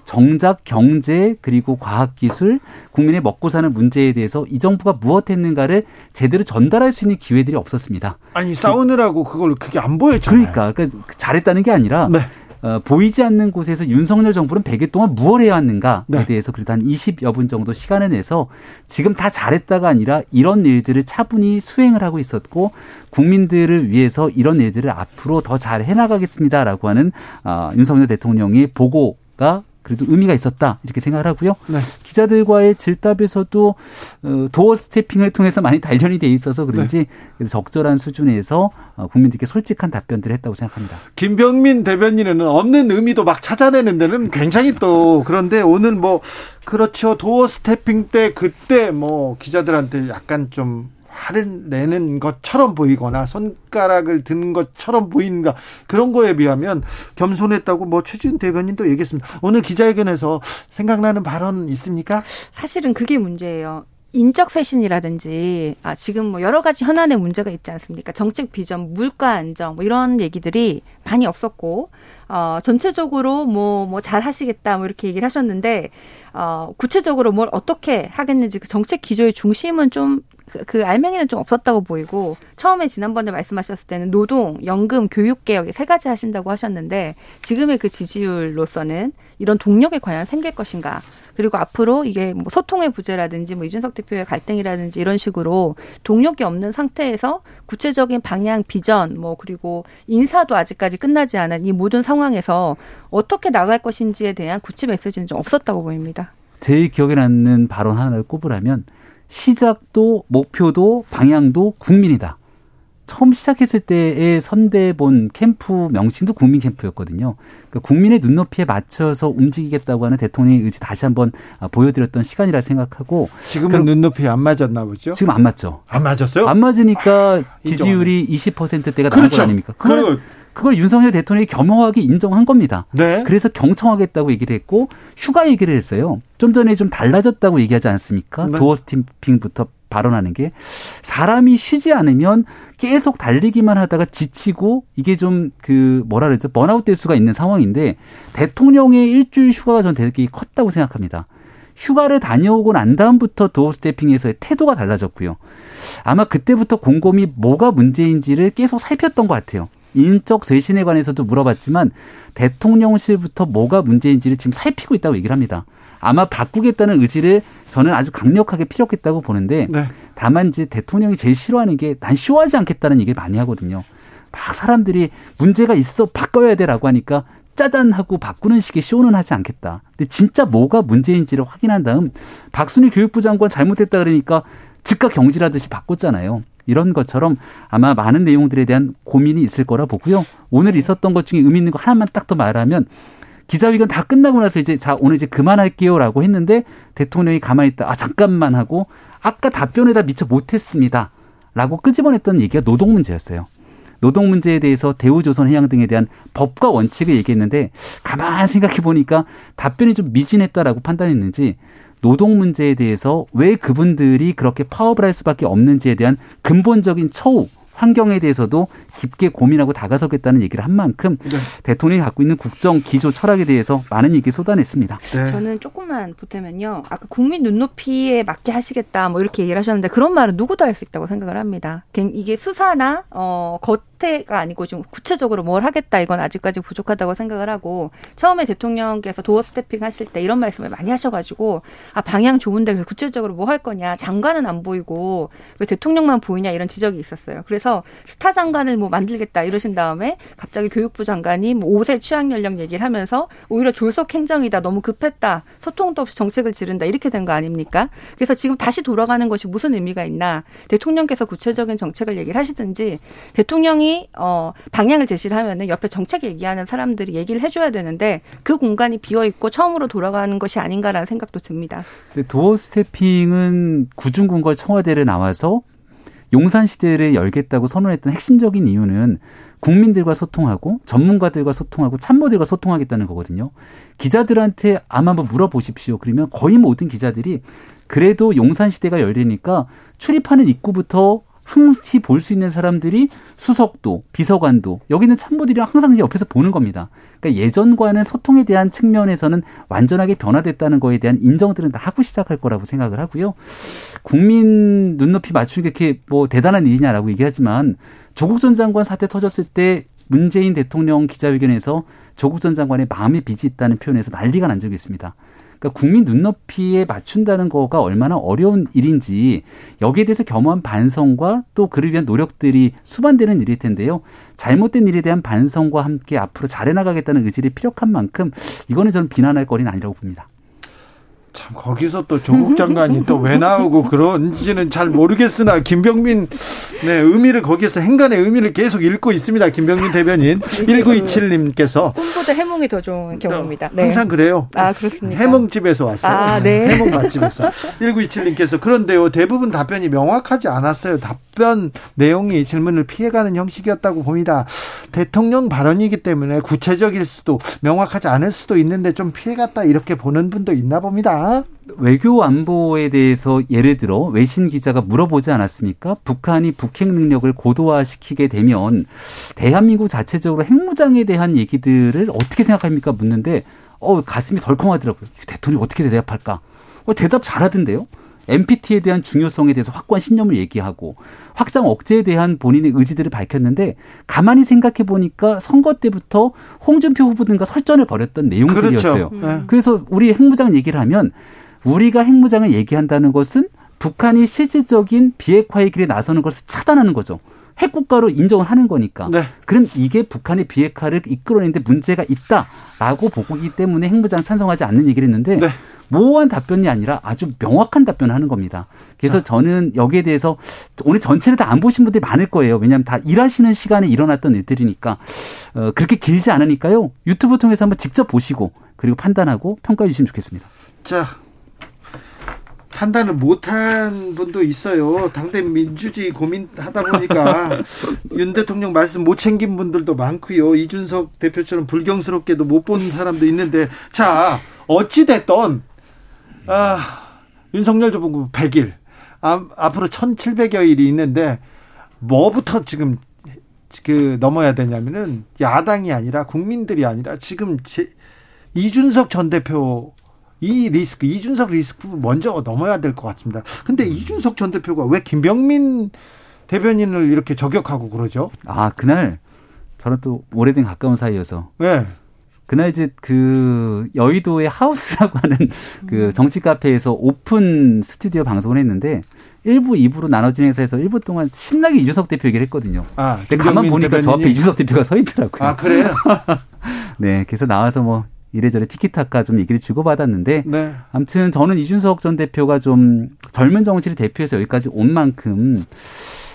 정작 경제 그리고 과학기술 국민의 먹고 사는 문제에 대해서 이 정부가 무엇 했는가를 제대로 전달할 수 있는 기회들이 없었습니다. 아니 싸우느라고 그걸 그게 안 보였잖아요. 그러니까, 그러니까 잘했다는 게 아니라 네. 어, 보이지 않는 곳에서 윤석열 정부는 100일 동안 무엇 해야 하는가에 네. 대해서 그래도 한 20여 분 정도 시간을 내서 지금 다 잘했다가 아니라 이런 일들을 차분히 수행을 하고 있었고 국민들을 위해서 이런 일들을 앞으로 더 잘 해나가겠습니다라고 하는 어, 윤석열 대통령의 보고가 그래도 의미가 있었다 이렇게 생각을 하고요. 네. 기자들과의 질답에서도 어, 도어 스태핑을 통해서 많이 단련이 돼 있어서 그런지 네. 적절한 수준에서 어, 국민들께 솔직한 답변들을 했다고 생각합니다. 김병민 대변인은 없는 의미도 막 찾아내는 데는 굉장히 또 그런데 오늘 뭐 그렇죠 도어 스태핑 때 그때 뭐 기자들한테 약간 좀 화를 내는 것처럼 보이거나 손가락을 든 것처럼 보이는가 그런 거에 비하면 겸손했다고 뭐 최준 대변인도 얘기했습니다. 오늘 기자회견에서 생각나는 발언 있습니까? 사실은 그게 문제예요. 인적 쇄신이라든지 아 지금 뭐 여러 가지 현안의 문제가 있지 않습니까? 정책 비전, 물가 안정 뭐 이런 얘기들이 많이 없었고 어, 전체적으로 뭐, 뭐, 잘 하시겠다, 뭐, 이렇게 얘기를 하셨는데, 어, 구체적으로 뭘 어떻게 하겠는지 그 정책 기조의 중심은 좀, 그, 그 알맹이는 좀 없었다고 보이고, 처음에 지난번에 말씀하셨을 때는 노동, 연금, 교육 개혁 세 가지 하신다고 하셨는데, 지금의 그 지지율로서는 이런 동력이 과연 생길 것인가. 그리고 앞으로 이게 뭐 소통의 부재라든지 뭐 이준석 대표의 갈등이라든지 이런 식으로 동력이 없는 상태에서 구체적인 방향, 비전, 뭐 그리고 인사도 아직까지 끝나지 않은 이 모든 상황에서 어떻게 나갈 것인지에 대한 구체 메시지는 좀 없었다고 보입니다. 제일 기억에 남는 발언 하나를 꼽으라면 시작도 목표도 방향도 국민이다. 처음 시작했을 때의 선대본 캠프 명칭도 국민 캠프였거든요. 그러니까 국민의 눈높이에 맞춰서 움직이겠다고 하는 대통령의 의지 다시 한번 보여드렸던 시간이라 생각하고 지금은 눈높이 안 맞았나 보죠? 지금 안 맞죠. 안 맞았어요? 안 맞으니까 지지율이 20%대가 나온 그렇죠. 거 아닙니까? 그걸 그걸 윤석열 대통령이 겸허하게 인정한 겁니다. 네. 그래서 경청하겠다고 얘기를 했고 휴가 얘기를 했어요. 좀 전에 좀 달라졌다고 얘기하지 않습니까? 네. 도어 스탬핑부터 발언하는 게 사람이 쉬지 않으면 계속 달리기만 하다가 지치고 이게 좀 그 뭐라 그랬죠 번아웃 될 수가 있는 상황인데 대통령의 일주일 휴가가 전 되게 컸다고 생각합니다. 휴가를 다녀오고 난 다음부터 도어 스태핑에서의 태도가 달라졌고요. 아마 그때부터 곰곰이 뭐가 문제인지를 계속 살폈던 것 같아요. 인적 쇄신에 관해서도 물어봤지만 대통령실부터 뭐가 문제인지를 지금 살피고 있다고 얘기를 합니다. 아마 바꾸겠다는 의지를 저는 아주 강력하게 피력했다고 보는데 네. 다만 이제 대통령이 제일 싫어하는 게난 쇼하지 않겠다는 얘기를 많이 하거든요. 막 사람들이 문제가 있어 바꿔야 돼라고 하니까 짜잔 하고 바꾸는 식의 쇼는 하지 않겠다. 근데 진짜 뭐가 문제인지를 확인한 다음 박순희 교육부 장관 잘못했다 그러니까 즉각 경질하듯이 바꿨잖아요. 이런 것처럼 아마 많은 내용들에 대한 고민이 있을 거라 보고요. 오늘 있었던 것 중에 의미 있는 거 하나만 딱 더 말하면 기자회견 다 끝나고 나서 이제 자 오늘 이제 그만할게요라고 했는데 대통령이 가만히 있다 아 잠깐만 하고 아까 답변에다 미처 못했습니다라고 끄집어냈던 얘기가 노동 문제였어요. 노동 문제에 대해서 대우조선 해양 등에 대한 법과 원칙을 얘기했는데 가만 생각해 보니까 답변이 좀 미진했다라고 판단했는지 노동 문제에 대해서 왜 그분들이 그렇게 파업을 할 수밖에 없는지에 대한 근본적인 처우 환경에 대해서도 깊게 고민하고 다가서겠다는 얘기를 한 만큼 네. 대통령이 갖고 있는 국정 기조 철학에 대해서 많은 얘기 쏟아냈습니다. 네. 저는 조금만 보태면요. 아까 국민 눈높이에 맞게 하시겠다 뭐 이렇게 얘기를 하셨는데 그런 말은 누구도 할 수 있다고 생각을 합니다. 이게 수사나 어, 겉 에가 아니고 좀 구체적으로 뭘 하겠다 이건 아직까지 부족하다고 생각을 하고 처음에 대통령께서 도어 스태핑 하실 때 이런 말씀을 많이 하셔가지고 아 방향 좋은데 구체적으로 뭐 할 거냐 장관은 안 보이고 왜 대통령만 보이냐 이런 지적이 있었어요. 그래서 스타 장관을 뭐 만들겠다 이러신 다음에 갑자기 교육부 장관이 뭐 5세 취학 연령 얘기를 하면서 오히려 졸속 행정이다 너무 급했다 소통도 없이 정책을 지른다 이렇게 된 거 아닙니까? 그래서 지금 다시 돌아가는 것이 무슨 의미가 있나 대통령께서 구체적인 정책을 얘기를 하시든지 대통령이 어 방향을 제시를 하면은 옆에 정책 얘기하는 사람들이 얘기를 해줘야 되는데 그 공간이 비어 있고 처음으로 돌아가는 것이 아닌가라는 생각도 듭니다. 도어 스태핑은 구중군과 청와대를 나와서 용산 시대를 열겠다고 선언했던 핵심적인 이유는 국민들과 소통하고 전문가들과 소통하고 참모들과 소통하겠다는 거거든요. 기자들한테 아마 한번 물어보십시오. 그러면 거의 모든 기자들이 그래도 용산 시대가 열리니까 출입하는 입구부터 항시 볼 수 있는 사람들이 수석도, 비서관도, 여기는 참모들이 항상 옆에서 보는 겁니다. 그러니까 예전과는 소통에 대한 측면에서는 완전하게 변화됐다는 거에 대한 인정들은 다 하고 시작할 거라고 생각을 하고요. 국민 눈높이 맞추는 게 이렇게 뭐 대단한 일이냐라고 얘기하지만 조국 전 장관 사태 터졌을 때 문재인 대통령 기자회견에서 조국 전 장관의 마음의 빚이 있다는 표현에서 난리가 난 적이 있습니다. 그러니까 국민 눈높이에 맞춘다는 거가 얼마나 어려운 일인지 여기에 대해서 겸허한 반성과 또 그를 위한 노력들이 수반되는 일일 텐데요. 잘못된 일에 대한 반성과 함께 앞으로 잘해나가겠다는 의지를 피력한 만큼 이거는 저는 비난할 거리는 아니라고 봅니다. 참 거기서 또 조국 장관이 또 왜 나오고 그런지는 잘 모르겠으나 김병민 네 의미를 거기서 행간의 의미를 계속 읽고 있습니다. 김병민 대변인 <laughs> 1927님께서 꿈보다 해몽이 더 좋은 경우입니다. 네. 항상 그래요. 아 그렇습니까? 해몽집에서 왔어요. 아, 네. 해몽 맛집에서 1927님께서 그런데요 대부분 답변이 명확하지 않았어요. 답변 내용이 질문을 피해가는 형식이었다고 봅니다. 대통령 발언이기 때문에 구체적일 수도 명확하지 않을 수도 있는데 좀 피해갔다 이렇게 보는 분도 있나 봅니다. 외교 안보에 대해서 예를 들어 외신 기자가 물어보지 않았습니까? 북한이 북핵 능력을 고도화시키게 되면 대한민국 자체적으로 핵무장에 대한 얘기들을 어떻게 생각합니까? 묻는데 어 가슴이 덜컹하더라고요. 대통령이 어떻게 대답할까? 어, 대답 잘하던데요. NPT에 대한 중요성에 대해서 확고한 신념을 얘기하고 확장 억제에 대한 본인의 의지들을 밝혔는데 가만히 생각해 보니까 선거 때부터 홍준표 후보 등과 설전을 벌였던 내용들이었어요. 그렇죠. 네. 그래서 우리 핵무장 얘기를 하면 우리가 핵무장을 얘기한다는 것은 북한이 실질적인 비핵화의 길에 나서는 것을 차단하는 거죠. 핵국가로 인정을 하는 거니까. 네. 그럼 이게 북한의 비핵화를 이끌어내는데 문제가 있다라고 보기 때문에 핵무장 찬성하지 않는 얘기를 했는데 네. 모호한 답변이 아니라 아주 명확한 답변을 하는 겁니다. 그래서 자. 저는 여기에 대해서 오늘 전체를 다 안 보신 분들이 많을 거예요. 왜냐하면 다 일하시는 시간에 일어났던 일들이니까 어, 그렇게 길지 않으니까요. 유튜브 통해서 한번 직접 보시고 그리고 판단하고 평가해 주시면 좋겠습니다. 자, 판단을 못한 분도 있어요. 당대 민주주의 고민하다 보니까 <laughs> 윤 대통령 말씀 못 챙긴 분들도 많고요. 이준석 대표처럼 불경스럽게도 못 본 사람도 있는데 자 어찌 됐던 아, 윤석열 정부 100일 아, 앞으로 1,700여 일이 있는데 뭐부터 지금 그 넘어야 되냐면은 야당이 아니라 국민들이 아니라 지금 제, 이준석 전 대표 이 리스크 이준석 리스크 먼저 넘어야 될 것 같습니다. 근데 이준석 전 대표가 왜 김병민 대변인을 이렇게 저격하고 그러죠? 아 그날 저는 또 오래된 가까운 사이여서 네. 그날 이제 그 여의도의 하우스라고 <laughs> 하는 그 정치 카페에서 오픈 스튜디오 방송을 했는데 1부, 2부로 나눠진 행사에서 1부 동안 신나게 이준석 대표 얘기를 했거든요. 아, 근데 가만 보니까 대변인이... 저 앞에 이준석 대표가 서 있더라고요. 아, 그래요? <laughs> 네, 그래서 나와서 뭐 이래저래 티키타카 좀 얘기를 주고받았는데 네. 아무튼 저는 이준석 전 대표가 좀 젊은 정치를 대표해서 여기까지 온 만큼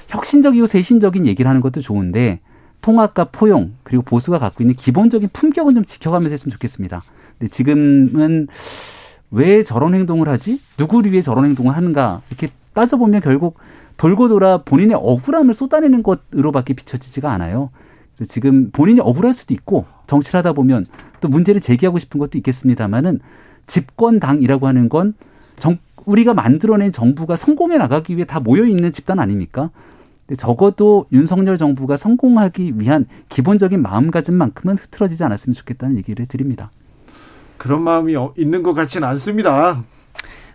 혁신적이고 세신적인 얘기를 하는 것도 좋은데 통합과 포용 그리고 보수가 갖고 있는 기본적인 품격은 좀 지켜가면서 했으면 좋겠습니다. 근데 지금은 왜 저런 행동을 하지? 누구를 위해 저런 행동을 하는가? 이렇게 따져보면 결국 돌고 돌아 본인의 억울함을 쏟아내는 것으로밖에 비춰지지가 않아요. 지금 본인이 억울할 수도 있고 정치를 하다 보면 또 문제를 제기하고 싶은 것도 있겠습니다만은 집권당이라고 하는 건 정, 우리가 만들어낸 정부가 성공해 나가기 위해 다 모여 있는 집단 아닙니까? 적어도 윤석열 정부가 성공하기 위한 기본적인 마음가짐만큼은 흐트러지지 않았으면 좋겠다는 얘기를 드립니다. 그런 마음이 어, 있는 것 같지는 않습니다.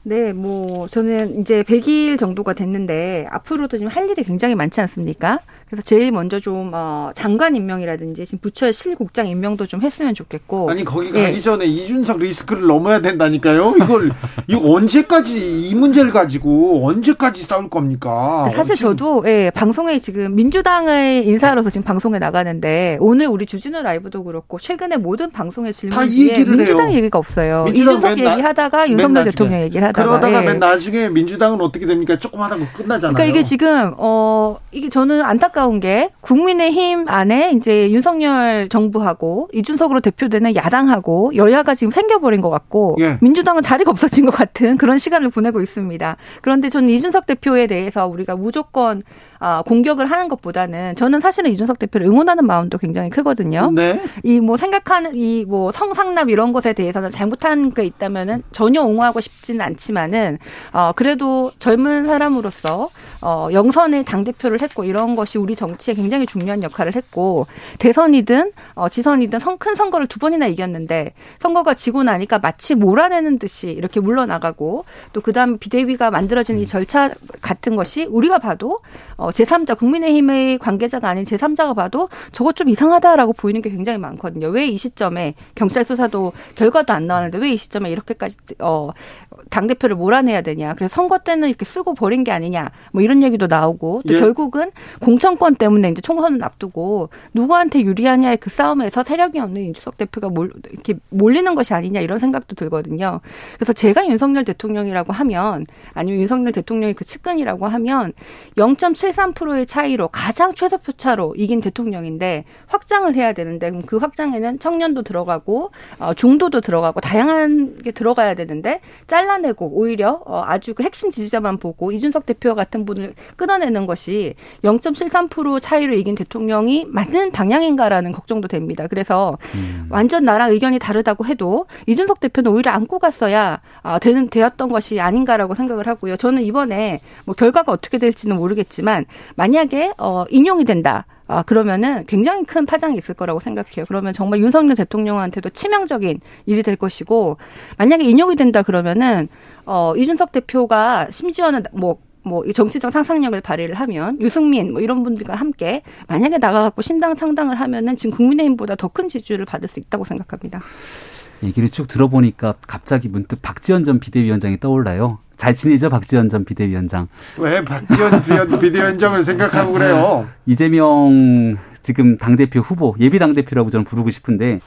네, 뭐 저는 이제 100일 정도가 됐는데 앞으로도 지금 할 일이 굉장히 많지 않습니까? 그래서 제일 먼저 좀 어, 장관 임명이라든지 지금 부처의 실국장 임명도 좀 했으면 좋겠고 아니 거기 가기 예. 전에 이준석 리스크를 넘어야 된다니까요. 이걸 <laughs> 이거 언제까지 이 문제를 가지고 언제까지 싸울 겁니까? 사실 지금. 저도 예, 방송에 지금 민주당의 인사로서 지금 방송에 나가는데 오늘 우리 주진우 라이브도 그렇고 최근에 모든 방송의 질문에 민주당 해요. 얘기가 없어요. 이준석 얘기하다가 윤석열 대통령 얘기를 하다 가 그러다가 예. 맨 나중에 민주당은 어떻게 됩니까? 조금 하다 보 끝나잖아요. 그러니까 이게 지금 어 이게 저는 안타까 안타까운 게 국민의힘 안에 이제 윤석열 정부하고 이준석으로 대표되는 야당하고 여야가 지금 생겨버린 것 같고 예. 민주당은 자리가 없어진 것 같은 그런 시간을 보내고 있습니다. 그런데 저는 이준석 대표에 대해서 우리가 무조건 아, 공격을 하는 것보다는 저는 사실은 이준석 대표를 응원하는 마음도 굉장히 크거든요. 네. 이 뭐 생각하는 이 뭐 성상납 이런 것에 대해서는 잘못한 게 있다면은 전혀 옹호하고 싶지는 않지만은 어 그래도 젊은 사람으로서 어 영선의 당 대표를 했고 이런 것이 우리 정치에 굉장히 중요한 역할을 했고 대선이든 어 지선이든 성, 큰 선거를 두 번이나 이겼는데 선거가 지고 나니까 마치 몰아내는 듯이 이렇게 물러나가고 또 그다음 비대위가 만들어진 이 절차 같은 것이 우리가 봐도 어 제3자 국민의힘의 관계자가 아닌 제3자가 봐도 저것 좀 이상하다라고 보이는 게 굉장히 많거든요. 왜 이 시점에 경찰 수사도 결과도 안 나왔는데 왜 이 시점에 이렇게까지 어 당 대표를 몰아내야 되냐. 그래서 선거 때는 이렇게 쓰고 버린 게 아니냐. 뭐 이런 얘기도 나오고 또 예. 결국은 공천권 때문에 이제 총선을 앞두고 누구한테 유리하냐의 그 싸움에서 세력이 없는 이준석 대표가 몰, 이렇게 몰리는 것이 아니냐 이런 생각도 들거든요. 그래서 제가 윤석열 대통령이라고 하면 아니면 윤석열 대통령이 그 측근이라고 하면 0.73 0.73%의 차이로 가장 최소표 차로 이긴 대통령인데 확장을 해야 되는데 그럼 그 확장에는 청년도 들어가고 어, 중도도 들어가고 다양한 게 들어가야 되는데 잘라내고 오히려 어, 아주 그 핵심 지지자만 보고 이준석 대표 같은 분을 끊어내는 것이 0.73% 차이로 이긴 대통령이 맞는 방향인가라는 걱정도 됩니다. 그래서 음. 완전 나랑 의견이 다르다고 해도 이준석 대표는 오히려 안고 갔어야 아, 되는 되었던 것이 아닌가라고 생각을 하고요. 저는 이번에 뭐 결과가 어떻게 될지는 모르겠지만 만약에 어, 인용이 된다. 아, 그러면은 굉장히 큰 파장이 있을 거라고 생각해요. 그러면 정말 윤석열 대통령한테도 치명적인 일이 될 것이고, 만약에 인용이 된다 그러면은, 어, 이준석 대표가 심지어는 뭐, 뭐 정치적 상상력을 발휘를 하면 유승민 뭐 이런 분들과 함께 만약에 나가갖고 신당 창당을 하면은 지금 국민의힘보다 더 큰 지지를 받을 수 있다고 생각합니다. 얘기를 쭉 들어보니까 갑자기 문득 박지원 전 비대위원장이 떠올라요. 잘 지내죠 박지원 전 비대위원장. 왜 박지원 비대위원장을 생각하고 그래요? <laughs> 이재명 지금 당 대표 후보 예비 당 대표라고 저는 부르고 싶은데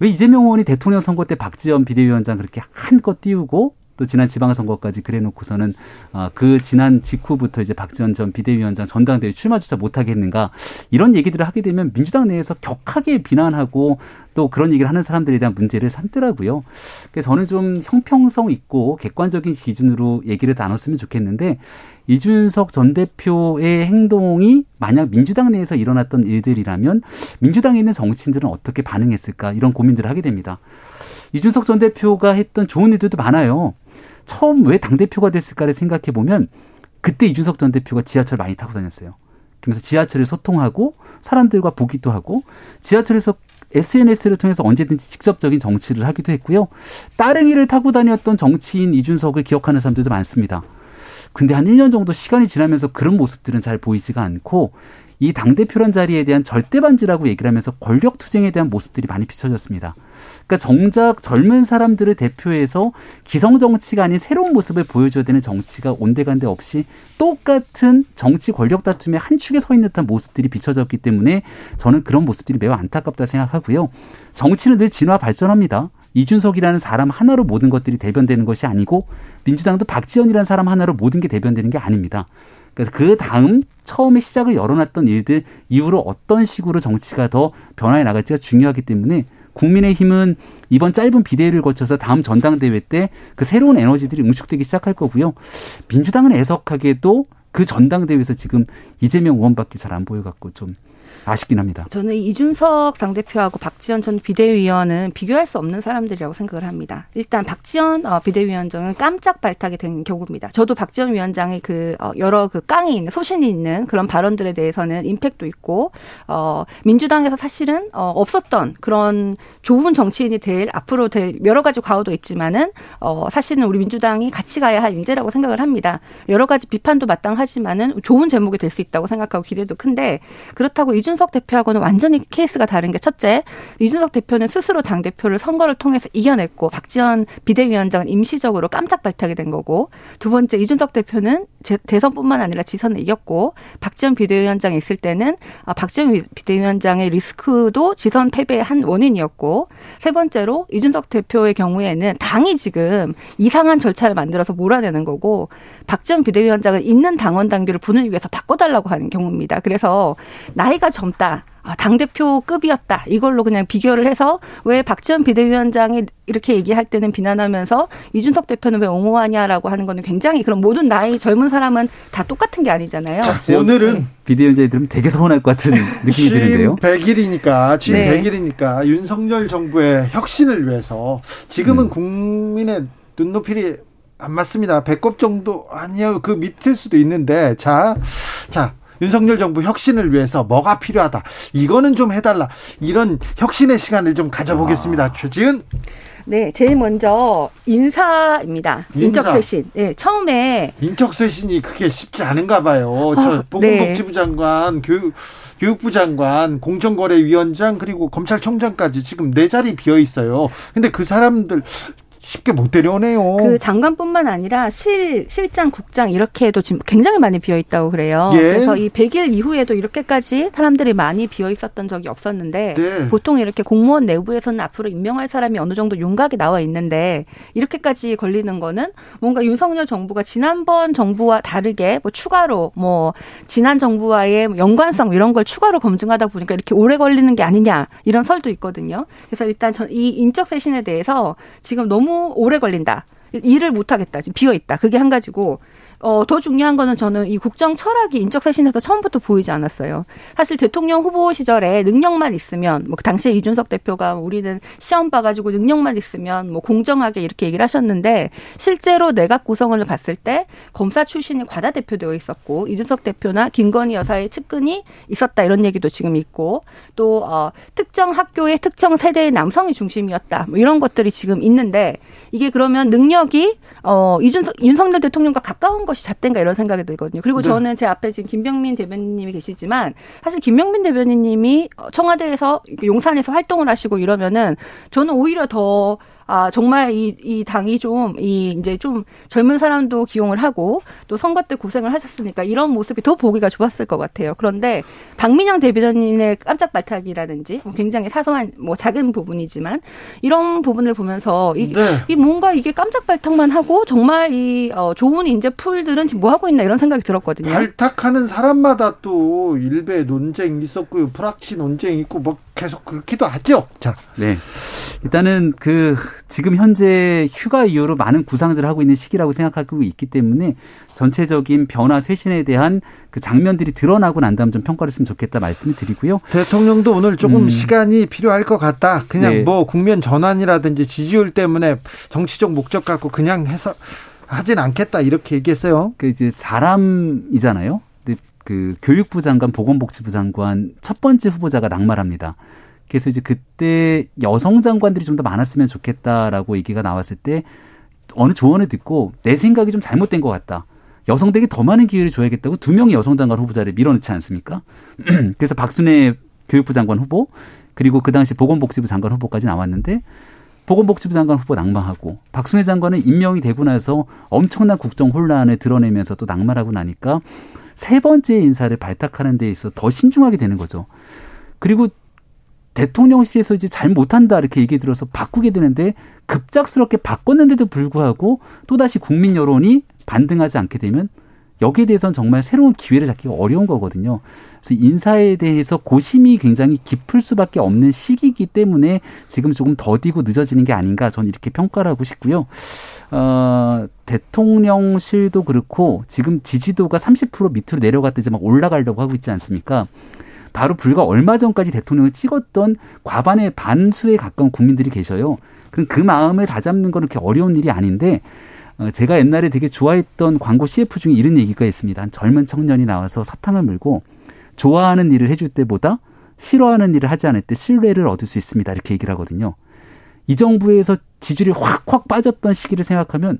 왜 이재명 의원이 대통령 선거 때 박지원 비대위원장 그렇게 한껏 띄우고 또 지난 지방선거까지 그래놓고서는 어, 그 지난 직후부터 이제 박지원 전 비대위원장 전당대회 출마조차 못하겠는가 이런 얘기들을 하게 되면 민주당 내에서 격하게 비난하고 또 그런 얘기를 하는 사람들에 대한 문제를 삼더라고요. 그래서 저는 좀 형평성 있고 객관적인 기준으로 얘기를 나눴으면 좋겠는데 이준석 전 대표의 행동이 만약 민주당 내에서 일어났던 일들이라면 민주당에 있는 정치인들은 어떻게 반응했을까 이런 고민들을 하게 됩니다. 이준석 전 대표가 했던 좋은 일들도 많아요. 처음 왜 당대표가 됐을까를 생각해 보면 그때 이준석 전 대표가 지하철 많이 타고 다녔어요. 그러면서 지하철을 소통하고 사람들과 보기도 하고 지하철에서 SNS를 통해서 언제든지 직접적인 정치를 하기도 했고요. 따릉이를 타고 다녔던 정치인 이준석을 기억하는 사람들도 많습니다. 근데 한 1년 정도 시간이 지나면서 그런 모습들은 잘 보이지가 않고 이 당대표란 자리에 대한 절대반지라고 얘기를 하면서 권력 투쟁에 대한 모습들이 많이 비춰졌습니다. 그러니까 정작 젊은 사람들을 대표해서 기성 정치가 아닌 새로운 모습을 보여줘야 되는 정치가 온데간데 없이 똑같은 정치 권력 다툼의 한 축에 서 있는 듯한 모습들이 비춰졌기 때문에 저는 그런 모습들이 매우 안타깝다 생각하고요. 정치는 늘 진화 발전합니다. 이준석이라는 사람 하나로 모든 것들이 대변되는 것이 아니고 민주당도 박지원이라는 사람 하나로 모든 게 대변되는 게 아닙니다. 그 다음 처음에 시작을 열어놨던 일들 이후로 어떤 식으로 정치가 더 변화해 나갈지가 중요하기 때문에 국민의힘은 이번 짧은 비대위를 거쳐서 다음 전당대회 때 그 새로운 에너지들이 응축되기 시작할 거고요. 민주당은 애석하게도 그 전당대회에서 지금 이재명 의원밖에 잘 안 보여갖고 좀 아쉽긴 합니다. 저는 이준석 당대표하고 박지원 전 비대위원은 비교할 수 없는 사람들이라고 생각을 합니다. 일단 박지원 어, 비대위원장은 깜짝 발탁이 된 경우입니다. 저도 박지원 위원장의 그 어, 여러 그 깡이 있는 소신이 있는 그런 발언들에 대해서는 임팩도 있고 어, 민주당에서 사실은 어, 없었던 그런 좋은 정치인이 될 앞으로 될 여러 가지 과오도 있지만은 어, 사실은 우리 민주당이 같이 가야 할 인재라고 생각을 합니다. 여러 가지 비판도 마땅하지만은 좋은 제목이 될 수 있다고 생각하고 기대도 큰데 그렇다고 이준 이준석 대표하고는 완전히 케이스가 다른 게 첫째, 이준석 대표는 스스로 당 대표를 선거를 통해서 이겨냈고 박지원 비대위원장은 임시적으로 깜짝 발탁이 된 거고 두 번째 이준석 대표는 대선뿐만 아니라 지선을 이겼고 박지원 비대위원장이 있을 때는 아, 박지원 비대위원장의 리스크도 지선 패배의 한 원인이었고 세 번째로 이준석 대표의 경우에는 당이 지금 이상한 절차를 만들어서 몰아내는 거고 박지원 비대위원장은 있는 당원 당규를 분을 위해서 바꿔달라고 하는 경우입니다. 그래서 나이가 젊다. 아, 당대표급이었다. 이걸로 그냥 비교를 해서 왜 박지원 비대위원장이 이렇게 얘기할 때는 비난하면서 이준석 대표는 왜 옹호하냐라고 하는 거는 굉장히 그런 모든 나이 젊은 사람은 다 똑같은 게 아니잖아요. 자, 오늘은 비대위원장이 들으면 되게 서운할 것 같은 느낌이 드는데요. 100일이니까 지금 네. 100일이니까 윤석열 정부의 혁신을 위해서 지금은 음. 국민의 눈높이를 안 맞습니다. 배꼽 정도 아니요. 그 밑일 수도 있는데 자, 자 윤석열 정부 혁신을 위해서 뭐가 필요하다. 이거는 좀 해달라. 이런 혁신의 시간을 좀 가져보겠습니다. 아. 최지은. 네, 제일 먼저 인사입니다. 인사. 인적 쇄신. 네, 처음에 인적 쇄신이 그게 쉽지 않은가 봐요. 저 어, 보건복지부 네. 장관, 교육 교육부 장관, 공정거래위원장 그리고 검찰총장까지 지금 네 자리 비어 있어요. 근데 그 사람들 쉽게 못 데려오네요. 그 장관뿐만 아니라 실 실장, 국장 이렇게도 지금 굉장히 많이 비어 있다고 그래요. 예. 그래서 이 100일 이후에도 이렇게까지 사람들이 많이 비어 있었던 적이 없었는데 네. 보통 이렇게 공무원 내부에서는 앞으로 임명할 사람이 어느 정도 윤곽이 나와 있는데 이렇게까지 걸리는 거는 뭔가 윤석열 정부가 지난번 정부와 다르게 뭐 추가로 뭐 지난 정부와의 연관성 이런 걸 추가로 검증하다 보니까 이렇게 오래 걸리는 게 아니냐 이런 설도 있거든요. 그래서 일단 이 인적 쇄신에 대해서 지금 너무 오래 걸린다. 일을 못 하겠다. 지금 비어 있다. 그게 한 가지고 어, 더 중요한 거는 저는 이 국정 철학이 인적 쇄신에서 처음부터 보이지 않았어요. 사실 대통령 후보 시절에 능력만 있으면 뭐그 당시에 이준석 대표가 우리는 시험 봐가지고 능력만 있으면 뭐 공정하게 이렇게 얘기를 하셨는데 실제로 내각 구성을 봤을 때 검사 출신이 과다 대표되어 있었고 이준석 대표나 김건희 여사의 측근이 있었다 이런 얘기도 지금 있고 또 어, 특정 학교의 특정 세대의 남성이 중심이었다 뭐 이런 것들이 지금 있는데 이게 그러면 능력이 어 이준석 윤석열 대통령과 가까운 것이 잣대인가 이런 생각이 들거든요. 그리고 네. 저는 제 앞에 지금 김병민 대변인님이 계시지만 사실 김병민 대변인님이 청와대에서 용산에서 활동을 하시고 이러면은 저는 오히려 더 아, 정말 이, 이 당이 좀, 이, 이제 좀 젊은 사람도 기용을 하고 또 선거 때 고생을 하셨으니까 이런 모습이 더 보기가 좋았을 것 같아요. 그런데 박민영 대변인의 깜짝 발탁이라든지 뭐 굉장히 사소한 뭐 작은 부분이지만 이런 부분을 보면서 이, 네. 이 뭔가 이게 깜짝 발탁만 하고 정말 이 어, 좋은 인재 풀들은 지금 뭐 하고 있나 이런 생각이 들었거든요. 발탁하는 사람마다 또 일베 논쟁 있었고요. 프락치 논쟁 있고 뭐 계속 그렇기도 하죠. 자. 네. 일단은 그 지금 현재 휴가 이후로 많은 구상들을 하고 있는 시기라고 생각하고 있기 때문에 전체적인 변화 쇄신에 대한 그 장면들이 드러나고 난 다음 좀 평가를 했으면 좋겠다 말씀을 드리고요. 대통령도 오늘 조금 음. 시간이 필요할 것 같다. 그냥 네. 뭐 국면 전환이라든지 지지율 때문에 정치적 목적 갖고 그냥 해서 하진 않겠다 이렇게 얘기했어요. 그 이제 사람이잖아요. 그 교육부 장관, 보건복지부 장관 첫 번째 후보자가 낙마합니다. 그래서 이제 그때 여성 장관들이 좀 더 많았으면 좋겠다라고 얘기가 나왔을 때 어느 조언을 듣고 내 생각이 좀 잘못된 것 같다. 여성들에게 더 많은 기회를 줘야겠다고 두 명의 여성 장관 후보자를 밀어넣지 않습니까? <clears throat> 그래서 박순애 교육부 장관 후보 그리고 그 당시 보건복지부 장관 후보까지 나왔는데 보건복지부 장관 후보 낙마하고 박순애 장관은 임명이 되고 나서 엄청난 국정 혼란을 드러내면서 또 낙마하고 나니까 세 번째 인사를 발탁하는 데 있어 더 신중하게 되는 거죠. 그리고 대통령실에서 이제 잘 못한다 이렇게 얘기 들어서 바꾸게 되는데 급작스럽게 바꿨는데도 불구하고 또다시 국민 여론이 반등하지 않게 되면 여기에 대해서는 정말 새로운 기회를 잡기가 어려운 거거든요. 그래서 인사에 대해서 고심이 굉장히 깊을 수밖에 없는 시기이기 때문에 지금 조금 더디고 늦어지는 게 아닌가 저는 이렇게 평가를 하고 싶고요. 어, 대통령실도 그렇고 지금 지지도가 30% 밑으로 내려갔다 이제 막 올라가려고 하고 있지 않습니까? 바로 불과 얼마 전까지 대통령을 찍었던 과반의 반수에 가까운 국민들이 계셔요. 그럼 그 마음을 다 잡는 건 그렇게 어려운 일이 아닌데 어, 제가 옛날에 되게 좋아했던 광고 CF 중에 이런 얘기가 있습니다. 젊은 청년이 나와서 사탕을 물고 좋아하는 일을 해줄 때보다 싫어하는 일을 하지 않을 때 신뢰를 얻을 수 있습니다. 이렇게 얘기를 하거든요. 이 정부에서 지지율이 확확 빠졌던 시기를 생각하면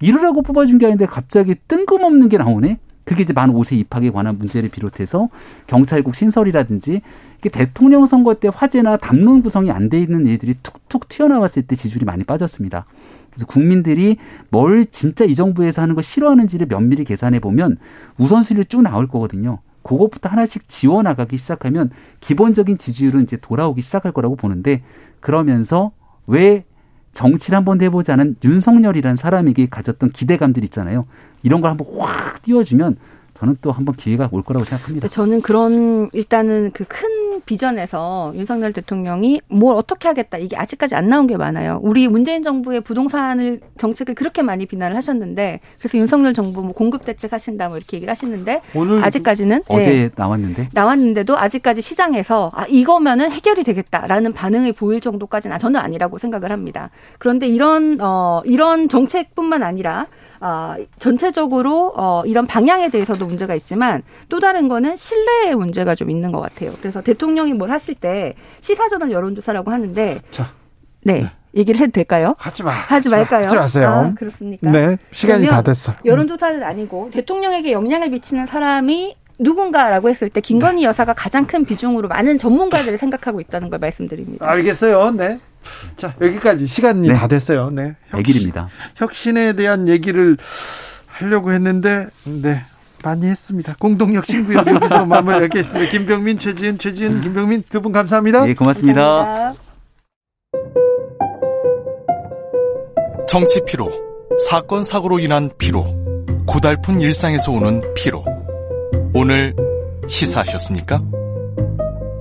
이러라고 뽑아준 게 아닌데 갑자기 뜬금없는 게 나오네? 그게 이제 만 5세 입학에 관한 문제를 비롯해서 경찰국 신설이라든지 이게 대통령 선거 때 화제나 담론 구성이 안 돼 있는 일들이 툭툭 튀어나왔을 때 지지율이 많이 빠졌습니다. 그래서 국민들이 뭘 진짜 이 정부에서 하는 거 싫어하는지를 면밀히 계산해 보면 우선순위를 쭉 나올 거거든요. 그것부터 하나씩 지워 나가기 시작하면 기본적인 지지율은 이제 돌아오기 시작할 거라고 보는데 그러면서 왜 정치를 한번 해보자는 윤석열이라는 사람에게 가졌던 기대감들 있잖아요. 이런 걸 한번 확 띄워주면 저는 또 한번 기회가 올 거라고 생각합니다. 저는 그런 일단은 그 큰 비전에서 윤석열 대통령이 뭘 어떻게 하겠다 이게 아직까지 안 나온 게 많아요. 우리 문재인 정부의 부동산을 정책을 그렇게 많이 비난을 하셨는데 그래서 윤석열 정부 뭐 공급 대책 하신다 뭐 이렇게 얘기를 하시는데 오늘 아직까지는 어제 네, 나왔는데 나왔는데도 아직까지 시장에서 아 이거면은 해결이 되겠다라는 반응이 보일 정도까지는 저는 아니라고 생각을 합니다. 그런데 이런 어 이런 정책뿐만 아니라 어, 전체적으로 어, 이런 방향에 대해서도 문제가 있지만 또 다른 거는 신뢰의 문제가 좀 있는 것 같아요. 그래서 대통령이 뭘 하실 때 시사전환 여론조사라고 하는데 자, 네. 네. 얘기를 해도 될까요? 하지 마. 하지 말까요? 하지 마세요. 아, 그렇습니까? 네. 시간이 다 됐어. 여론조사는 아니고 대통령에게 영향을 미치는 사람이 누군가라고 했을 때 김건희 네. 여사가 가장 큰 비중으로 많은 전문가들을 생각하고 있다는 걸 말씀드립니다. 알겠어요. 네. 자, 여기까지 시간이 네. 다 됐어요. 네. 혁신, 100일입니다. 혁신에 대한 얘기를 하려고 했는데, 네. 많이 했습니다. 공동혁신구역 여기서 <laughs> 마무리하겠습니다. 김병민, 최지은, 최지은, 김병민 두 분 감사합니다. 네, 고맙습니다. 감사합니다. 정치 피로, 사건 사고로 인한 피로, 고달픈 일상에서 오는 피로. 오늘 시사하셨습니까?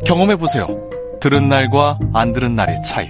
경험해 보세요. 들은 날과 안 들은 날의 차이.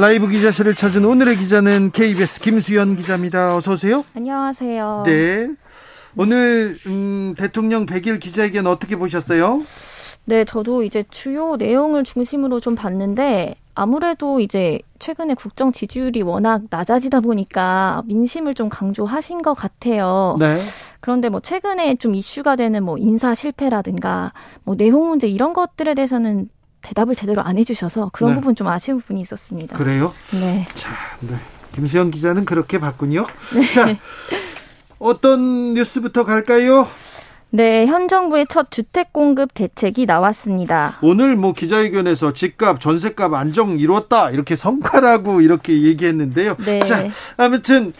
라이브 기자실을 찾은 오늘의 기자는 KBS 김수연 기자입니다. 어서 오세요. 안녕하세요. 네. 오늘 음, 대통령 100일 기자회견 어떻게 보셨어요? 네, 저도 이제 주요 내용을 중심으로 좀 봤는데 아무래도 이제 최근에 국정 지지율이 워낙 낮아지다 보니까 민심을 좀 강조하신 것 같아요. 네. 그런데 뭐 최근에 좀 이슈가 되는 뭐 인사 실패라든가 뭐 내용 문제 이런 것들에 대해서는 대답을 제대로 안 해주셔서 그런 네. 부분 좀 아쉬운 부분이 있었습니다. 그래요? 네. 자, 네. 김수영 기자는 그렇게 봤군요. 네. 자, 어떤 뉴스부터 갈까요? 네, 현 정부의 첫 주택 공급 대책이 나왔습니다. 오늘 뭐 기자회견에서 집값, 전세값 안정 이뤘다 이렇게 성과라고 이렇게 얘기했는데요. 네. 자, 아무튼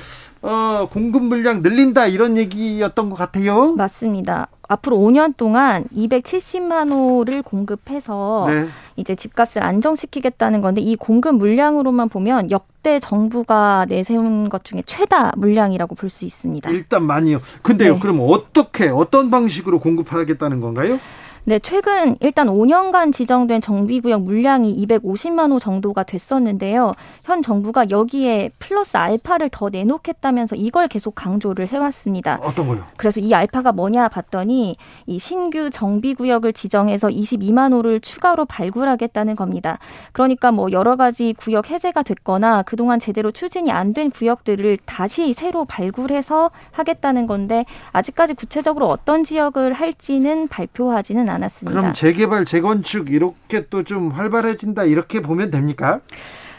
어, 공급 물량 늘린다 이런 얘기였던 것 같아요. 맞습니다. 앞으로 5년 동안 270만 호를 공급해서 네. 이제 집값을 안정시키겠다는 건데 이 공급 물량으로만 보면 역대 정부가 내세운 것 중에 최다 물량이라고 볼 수 있습니다. 일단 많이요. 근데요, 네. 그럼 어떻게 어떤 방식으로 공급하겠다는 건가요? 네, 최근 일단 5년간 지정된 정비구역 물량이 250만 호 정도가 됐었는데요. 현 정부가 여기에 플러스 알파를 더 내놓겠다면서 이걸 계속 강조를 해왔습니다. 어떤 거요? 그래서 이 알파가 뭐냐 봤더니 이 신규 정비구역을 지정해서 22만 호를 추가로 발굴하겠다는 겁니다. 그러니까 뭐 여러 가지 구역 해제가 됐거나 그동안 제대로 추진이 안 된 구역들을 다시 새로 발굴해서 하겠다는 건데 아직까지 구체적으로 어떤 지역을 할지는 발표하지는 않았습니다. 그럼 재개발, 재건축 이렇게 또 좀 활발해진다 이렇게 보면 됩니까?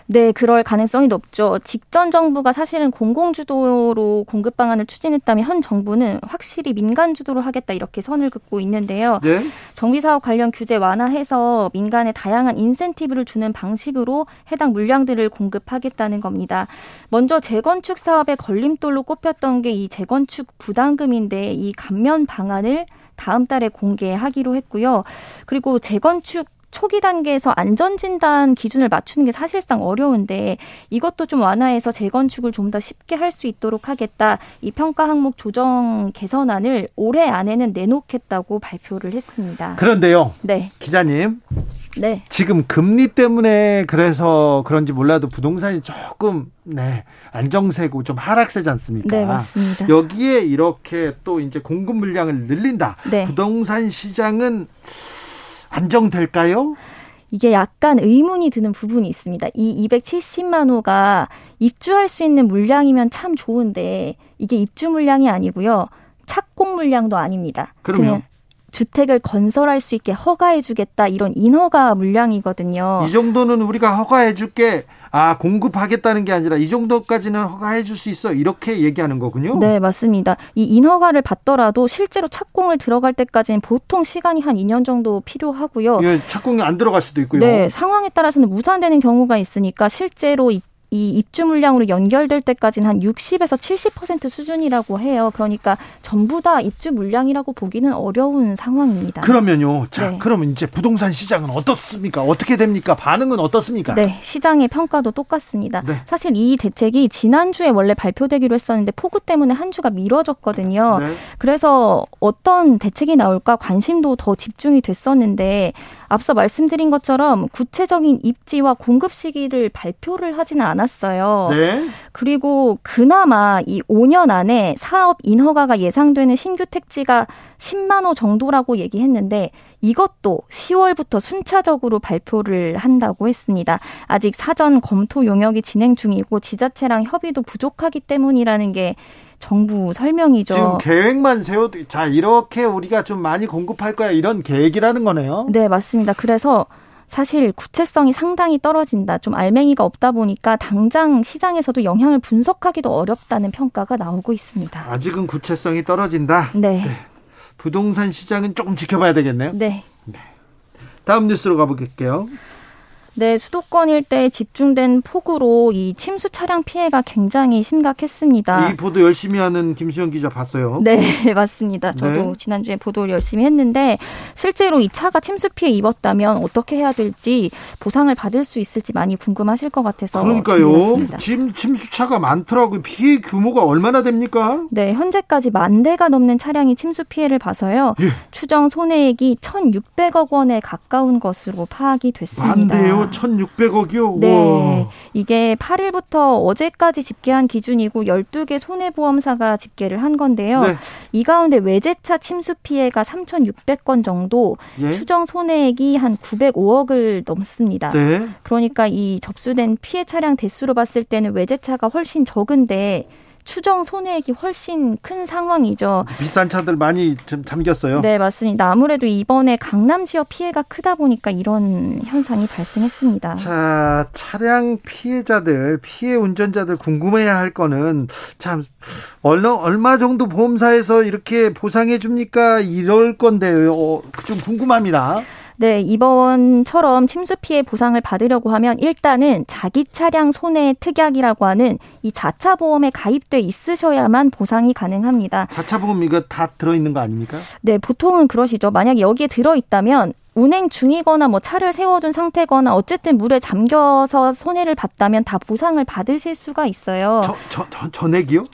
네, 그럴 가능성이 높죠. 직전 정부가 사실은 공공주도로 공급 방안을 추진했다면 현 정부는 확실히 민간 주도로 하겠다 이렇게 선을 긋고 있는데요. 네? 정비사업 관련 규제 완화해서 민간에 다양한 인센티브를 주는 방식으로 해당 물량들을 공급하겠다는 겁니다. 먼저 재건축 사업의 걸림돌로 꼽혔던 게 이 재건축 부담금인데 이 감면 방안을 다음 달에 공개하기로 했고요. 그리고 재건축 초기 단계에서 안전진단 기준을 맞추는 게 사실상 어려운데 이것도 좀 완화해서 재건축을 좀 더 쉽게 할 수 있도록 하겠다. 이 평가 항목 조정 개선안을 올해 안에는 내놓겠다고 발표를 했습니다. 그런데요. 네. 기자님. 네. 지금 금리 때문에 그래서 그런지 몰라도 부동산이 조금 네 안정세고 좀 하락세지 않습니까? 네 맞습니다. 여기에 이렇게 또 이제 공급 물량을 늘린다. 네. 부동산 시장은 안정될까요? 이게 약간 의문이 드는 부분이 있습니다. 이 270만 호가 입주할 수 있는 물량이면 참 좋은데 이게 입주 물량이 아니고요. 착공 물량도 아닙니다. 그러면 주택을 건설할 수 있게 허가해 주겠다 이런 인허가 물량이거든요. 이 정도는 우리가 허가해 줄게. 아, 공급하겠다는 게 아니라 이 정도까지는 허가해 줄 수 있어. 이렇게 얘기하는 거군요. 네, 맞습니다. 이 인허가를 받더라도 실제로 착공을 들어갈 때까지는 보통 시간이 한 2년 정도 필요하고요. 예, 착공이 안 들어갈 수도 있고요. 네, 상황에 따라서는 무산되는 경우가 있으니까 실제로 이 입주 물량으로 연결될 때까지는 한 60에서 70% 수준이라고 해요. 그러니까 전부 다 입주 물량이라고 보기는 어려운 상황입니다. 그러면요. 자, 네. 그러면 이제 부동산 시장은 어떻습니까? 어떻게 됩니까? 반응은 어떻습니까? 네, 시장의 평가도 똑같습니다. 네. 사실 이 대책이 지난주에 원래 발표되기로 했었는데 폭우 때문에 한 주가 미뤄졌거든요. 네. 그래서 어떤 대책이 나올까 관심도 더 집중이 됐었는데 앞서 말씀드린 것처럼 구체적인 입지와 공급 시기를 발표를 하지는 않았 않았어요. 네. 그리고 그나마 이 5년 안에 사업 인허가가 예상되는 신규 택지가 10만 호 정도라고 얘기했는데 이것도 10월부터 순차적으로 발표를 한다고 했습니다. 아직 사전 검토 용역이 진행 중이고 지자체랑 협의도 부족하기 때문이라는 게 정부 설명이죠. 지금 계획만 세워도 자 이렇게 우리가 좀 많이 공급할 거야 이런 계획이라는 거네요. 네 맞습니다. 그래서 사실 구체성이 상당히 떨어진다. 좀 알맹이가 없다 보니까 당장 시장에서도 영향을 분석하기도 어렵다는 평가가 나오고 있습니다. 아직은 구체성이 떨어진다. 네. 네. 부동산 시장은 조금 지켜봐야 되겠네요. 네. 네. 다음 뉴스로 가볼게요. 네, 수도권 일대에 집중된 폭우로 이 침수 차량 피해가 굉장히 심각했습니다. 이 보도 열심히 하는 김수영 기자 봤어요. 네, <laughs> 맞습니다. 저도 네. 지난주에 보도를 열심히 했는데 실제로 이 차가 침수 피해 입었다면 어떻게 해야 될지 보상을 받을 수 있을지 많이 궁금하실 것 같아서 그러니까요. 침 침수 차가 많더라고요. 피해 규모가 얼마나 됩니까? 네, 현재까지 만 대가 넘는 차량이 침수 피해를 봐서요. 예. 추정 손해액이 1,600억 원에 가까운 것으로 파악이 됐습니다. 만 대요? 1,600억이요? 네. 와. 이게 8일부터 어제까지 집계한 기준이고 12개 손해보험사가 집계를 한 건데요. 네. 이 가운데 외제차 침수 피해가 3,600건 정도, 예? 추정 손해액이 한 905억을 넘습니다. 네. 그러니까 이 접수된 피해 차량 대수로 봤을 때는 외제차가 훨씬 적은데 추정 손해액이 훨씬 큰 상황이죠. 비싼 차들 많이 좀 잠겼어요. 네, 맞습니다. 아무래도 이번에 강남 지역 피해가 크다 보니까 이런 현상이 발생했습니다. 자, 차량 피해자들, 피해 운전자들 궁금해야 할 거는 참 얼마 얼마 정도 보험사에서 이렇게 보상해 줍니까? 이럴 건데요. 어, 좀 궁금합니다. 네, 이번처럼 침수 피해 보상을 받으려고 하면 일단은 자기 차량 손해 특약이라고 하는 이 자차 보험에 가입돼 있으셔야만 보상이 가능합니다. 자차 보험 이거 다 들어 있는 거 아닙니까? 네, 보통은 그러시죠. 만약에 여기에 들어 있다면 운행 중이거나 뭐 차를 세워둔 상태거나 어쨌든 물에 잠겨서 손해를 봤다면 다 보상을 받으실 수가 있어요. 저, 저, 저 전액이요?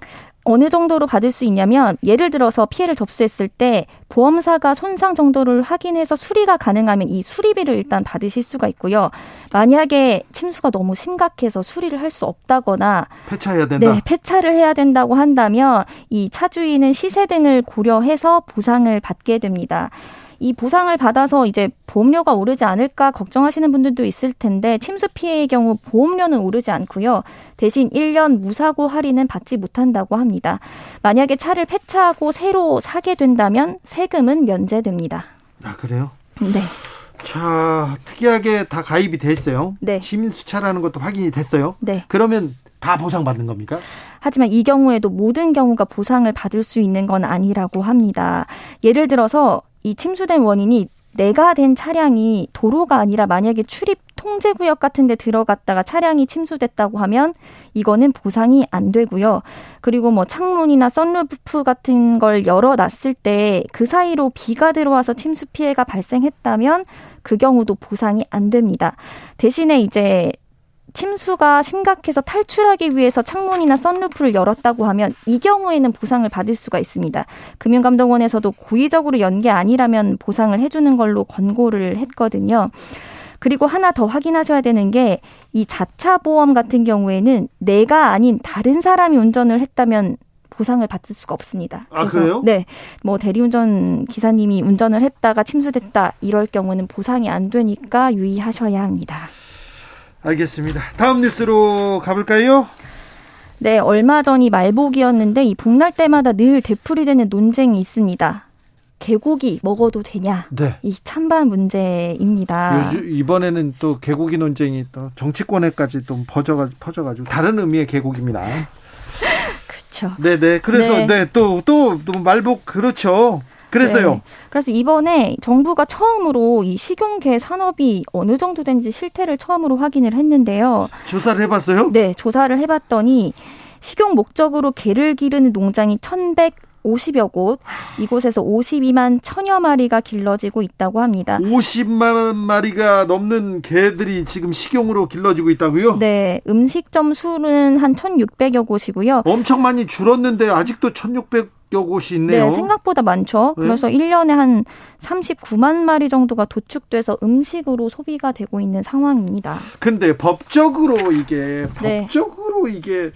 어느 정도로 받을 수 있냐면 예를 들어서 피해를 접수했을 때 보험사가 손상 정도를 확인해서 수리가 가능하면 이 수리비를 일단 받으실 수가 있고요. 만약에 침수가 너무 심각해서 수리를 할 수 없다거나 폐차해야 된다. 네, 폐차를 해야 된다고 한다면 이 차주인은 시세 등을 고려해서 보상을 받게 됩니다. 이 보상을 받아서 이제 보험료가 오르지 않을까 걱정하시는 분들도 있을 텐데 침수 피해의 경우 보험료는 오르지 않고요. 대신 1년 무사고 할인은 받지 못한다고 합니다. 만약에 차를 폐차하고 새로 사게 된다면 세금은 면제됩니다. 아, 그래요? 네. 자, 특이하게 다 가입이 됐어요. 네. 침수차라는 것도 확인이 됐어요. 네. 그러면 다 보상받는 겁니까? 하지만 이 경우에도 모든 경우가 보상을 받을 수 있는 건 아니라고 합니다. 예를 들어서 이 침수된 원인이 내가 된 차량이 도로가 아니라 만약에 출입 통제 구역 같은 데 들어갔다가 차량이 침수됐다고 하면 이거는 보상이 안 되고요. 그리고 뭐 창문이나 썬루프 같은 걸 열어 놨을 때 그 사이로 비가 들어와서 침수 피해가 발생했다면 그 경우도 보상이 안 됩니다. 대신에 이제 침수가 심각해서 탈출하기 위해서 창문이나 썬루프를 열었다고 하면 이 경우에는 보상을 받을 수가 있습니다. 금융감독원에서도 고의적으로 연 게 아니라면 보상을 해주는 걸로 권고를 했거든요. 그리고 하나 더 확인하셔야 되는 게 이 자차 보험 같은 경우에는 내가 아닌 다른 사람이 운전을 했다면 보상을 받을 수가 없습니다. 아, 그래요? 네. 뭐 대리운전 기사님이 운전을 했다가 침수됐다 이럴 경우는 보상이 안 되니까 유의하셔야 합니다. 알겠습니다. 다음 뉴스로 가볼까요? 네, 얼마 전이 말복이었는데 이 복날 때마다 늘 되풀이되는 논쟁이 있습니다. 개고기 먹어도 되냐? 네. 이 찬반 문제입니다. 요즘 이번에는 또 개고기 논쟁이 또 정치권에까지 또 퍼져가 퍼져가지고 다른 의미의 개고기입니다. <laughs> 그렇죠. 네네. 그래서 네 또또 네, 또, 또 말복 그렇죠. 그래서요. 네. 그래서 이번에 정부가 처음으로 이 식용개 산업이 어느 정도 된지 실태를 처음으로 확인을 했는데요. 조사를 해봤어요? 네, 조사를 해봤더니 식용 목적으로 개를 기르는 농장이 1,100 50여 곳, 이곳에서 52만 천여 마리가 길러지고 있다고 합니다. 50만 마리가 넘는 개들이 지금 식용으로 길러지고 있다고요? 네, 음식점 수는 한 1,600여 곳이고요. 엄청 많이 줄었는데 아직도 1,600 여 곳이 있네요. 네, 생각보다 많죠. 네. 그래서 1년에 한 39만 마리 정도가 도축돼서 음식으로 소비가 되고 있는 상황입니다. 근데 법적으로 이게 네. 법적으로 이게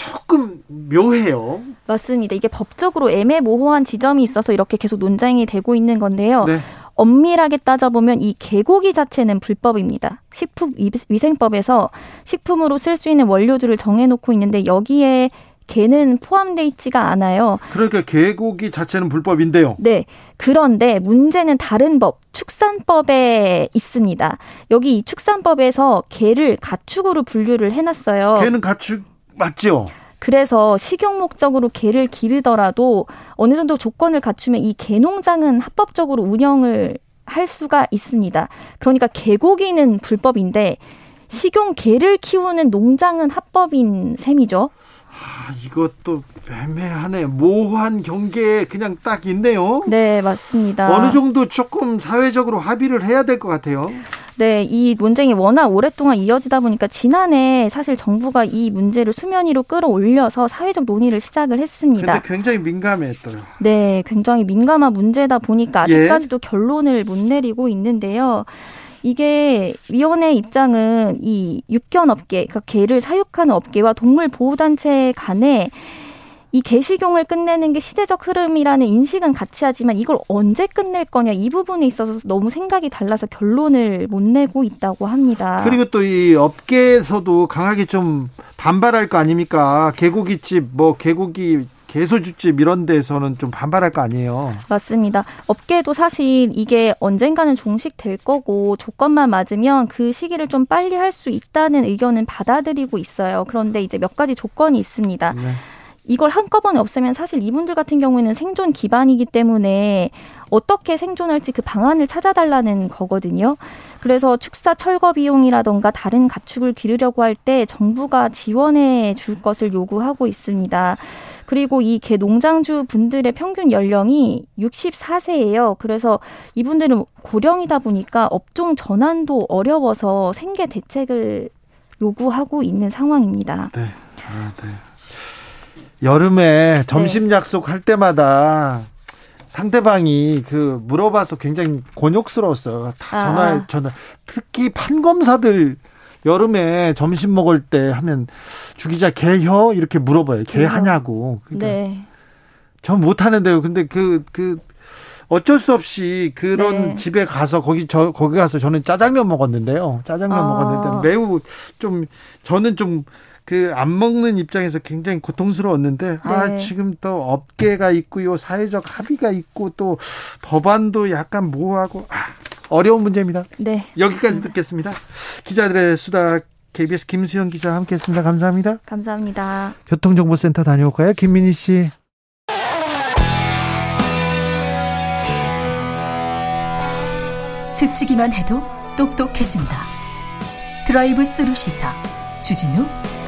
조금 묘해요. 맞습니다. 이게 법적으로 애매모호한 지점이 있어서 이렇게 계속 논쟁이 되고 있는 건데요. 네. 엄밀하게 따져보면 이 개고기 자체는 불법입니다. 식품위생법에서 식품으로 쓸 수 있는 원료들을 정해놓고 있는데 여기에 개는 포함돼 있지가 않아요. 그러니까 개고기 자체는 불법인데요. 네. 그런데 문제는 다른 법, 축산법에 있습니다. 여기 이 축산법에서 개를 가축으로 분류를 해놨어요. 개는 가축 맞죠? 그래서 식용 목적으로 개를 기르더라도 어느 정도 조건을 갖추면 이 개농장은 합법적으로 운영을 할 수가 있습니다. 그러니까 개고기는 불법인데 식용 개를 키우는 농장은 합법인 셈이죠. 아, 이것도 애매하네. 모호한 경계에 그냥 딱 있네요. 네, 맞습니다. 어느 정도 조금 사회적으로 합의를 해야 될 것 같아요. 네, 이 논쟁이 워낙 오랫동안 이어지다 보니까 지난해 사실 정부가 이 문제를 수면 위로 끌어올려서 사회적 논의를 시작을 했습니다. 근데 굉장히 민감했어요. 네, 굉장히 민감한 문제다 보니까 예. 아직까지도 예. 결론을 못 내리고 있는데요. 이게 위원회 입장은 이 육견 업계, 그러니까 개를 사육하는 업계와 동물 보호 단체 간에 이 개식용을 끝내는 게 시대적 흐름이라는 인식은 같이 하지만 이걸 언제 끝낼 거냐 이 부분에 있어서 너무 생각이 달라서 결론을 못 내고 있다고 합니다. 그리고 또 이 업계에서도 강하게 좀 반발할 거 아닙니까? 개고기집 뭐 개고기 개소주집 이런 데서는 좀 반발할 거 아니에요. 맞습니다. 업계도 사실 이게 언젠가는 종식될 거고 조건만 맞으면 그 시기를 좀 빨리 할 수 있다는 의견은 받아들이고 있어요. 그런데 이제 몇 가지 조건이 있습니다. 네. 이걸 한꺼번에 없애면 사실 이분들 같은 경우에는 생존 기반이기 때문에 어떻게 생존할지 그 방안을 찾아달라는 거거든요. 그래서 축사 철거 비용이라던가 다른 가축을 기르려고 할 때 정부가 지원해 줄 것을 요구하고 있습니다. 그리고 이 개 농장주 분들의 평균 연령이 64세예요. 그래서 이분들은 고령이다 보니까 업종 전환도 어려워서 생계 대책을 요구하고 있는 상황입니다. 네. 아, 네. 여름에 점심 네. 약속할 때마다 상대방이 그 물어봐서 굉장히 곤욕스러웠어요. 다 전화, 아. 전화. 특히 판검사들 여름에 점심 먹을 때 하면 주기자 개혀 이렇게 물어봐요. 개 하냐고. 그러니까 네. 전 못하는데요. 근데 그, 그, 어쩔 수 없이 그런 네. 집에 가서 거기 저 거기 가서 저는 짜장면 먹었는데요. 짜장면 아. 먹었는데 매우 좀 저는 좀 그 안 먹는 입장에서 굉장히 고통스러웠는데 아, 네. 아 지금 또 업계가 있고요 사회적 합의가 있고 또 법안도 약간 모호하고 아, 어려운 문제입니다. 네. 여기까지 듣겠습니다. 기자들의 수다 KBS 김수영 기자 함께했습니다. 감사합니다. 감사합니다. 교통정보센터 다녀올까요, 김민희 씨? 스치기만 해도 똑똑해진다. 드라이브 스루 시사 주진우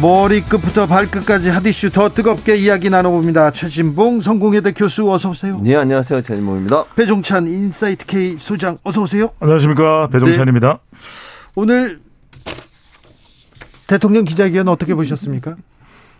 머리끝부터 발끝까지 핫이슈 더 뜨겁게 이야기 나눠봅니다. 최진봉 성공회대 교수 어서 오세요. 네 안녕하세요 최진봉입니다. 배종찬 인사이트 K 소장 어서 오세요. 안녕하십니까 배종찬입니다. 네. 오늘 대통령 기자회견 어떻게 보셨습니까?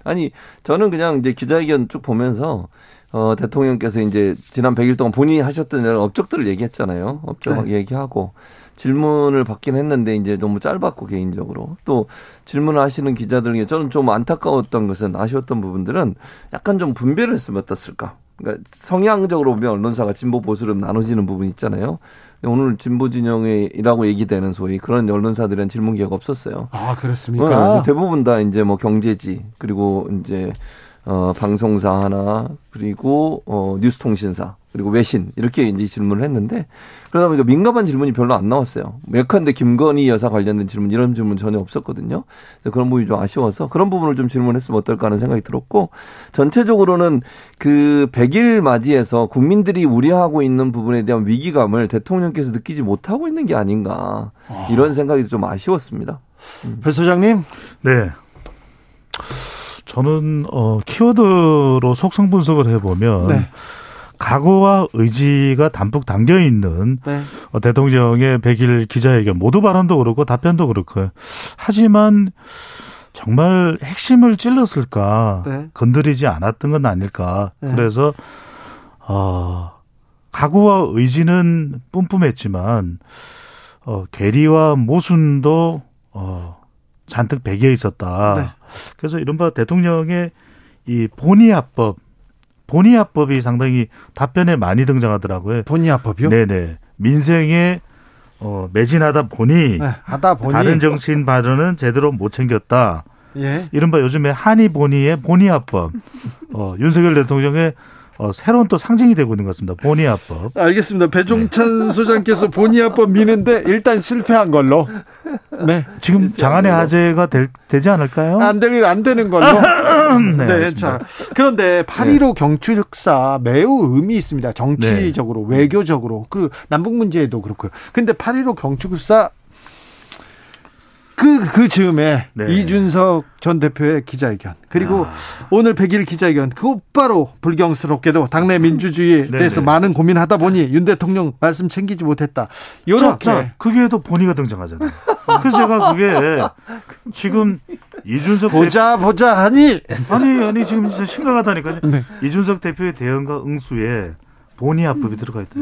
아니 저는 그냥 이제 기자회견 쭉 보면서 어, 대통령께서 이제 지난 100일 동안 본인이 하셨던 여러 업적들을 얘기했잖아요. 업적 네. 얘기하고 질문을 받긴 했는데 이제 너무 짧았고 개인적으로 또 질문을 하시는 기자들에게 저는 좀 안타까웠던 것은 아쉬웠던 부분들은 약간 좀 분배를 했으면 어떻을까. 그러니까 성향적으로 보면 언론사가 진보 보수로 나눠지는 부분 있잖아요. 오늘 진보 진영이라고 얘기되는 소위 그런 언론사들은 질문 기회가 없었어요. 아 그렇습니까? 네, 대부분 다 이제 뭐 경제지 그리고 이제 어, 방송사 하나, 그리고, 어, 뉴스통신사, 그리고 외신, 이렇게 이제 질문을 했는데, 그러다 보니까 민감한 질문이 별로 안 나왔어요. 예컨대 김건희 여사 관련된 질문, 이런 질문 전혀 없었거든요. 그런 부분이 좀 아쉬워서 그런 부분을 좀 질문했으면 어떨까 하는 생각이 들었고, 전체적으로는 그 100일 맞이해서 국민들이 우려하고 있는 부분에 대한 위기감을 대통령께서 느끼지 못하고 있는 게 아닌가, 이런 생각이 좀 아쉬웠습니다. 음. 배 소장님? 네. 저는 어 키워드로 속성 분석을 해보면 네. 각오와 의지가 담뿍 담겨 있는 네. 어, 대통령의 100일 기자회견 모두 발언도 그렇고 답변도 그렇고 하지만 정말 핵심을 찔렀을까 네. 건드리지 않았던 건 아닐까 네. 그래서 어 각오와 의지는 뿜뿜했지만 어 괴리와 모순도 어 잔뜩 배겨 있었다. 네. 그래서 이른바 대통령의 이 본의합법, 본의합법이 상당히 답변에 많이 등장하더라고요. 본의합법이요? 네네. 민생에 어, 매진하다 보니, 네, 하다 보니 다른 정치인 발언은 제대로 못 챙겼다. 예. 이른바 요즘에 한이 본의의 본의합법, 어, 윤석열 대통령의 어, 새로운 또 상징이 되고 있는 것 같습니다. 보니아법. 알겠습니다. 배종찬 네. 소장께서 보니아법 미는데 일단 실패한 걸로. 네. 지금 장안의 화제가 될, 되지 않을까요? 안 되는, 안 되는 걸로. 네. 네 자. 그런데 8.15 네. 경축사 매우 의미 있습니다. 정치적으로, 네. 외교적으로. 그 남북 문제에도 그렇고요. 근데 8.15 경축사 그, 그 즈음에 네. 이준석 전 대표의 기자회견. 그리고 아. 오늘 100일 기자회견. 곧바로 불경스럽게도 당내 민주주의에 네, 대해서 네. 많은 고민하다 보니 윤 대통령 말씀 챙기지 못했다. 요렇게. 그게도 본의가 등장하잖아요. 그래서 제가 그게 지금 이준석 보자, 대표... 보자 하니. 아니, 아니, 지금 진짜 심각하다니까요. 네. 이준석 대표의 대응과 응수에 본의 합법이 들어가 있다.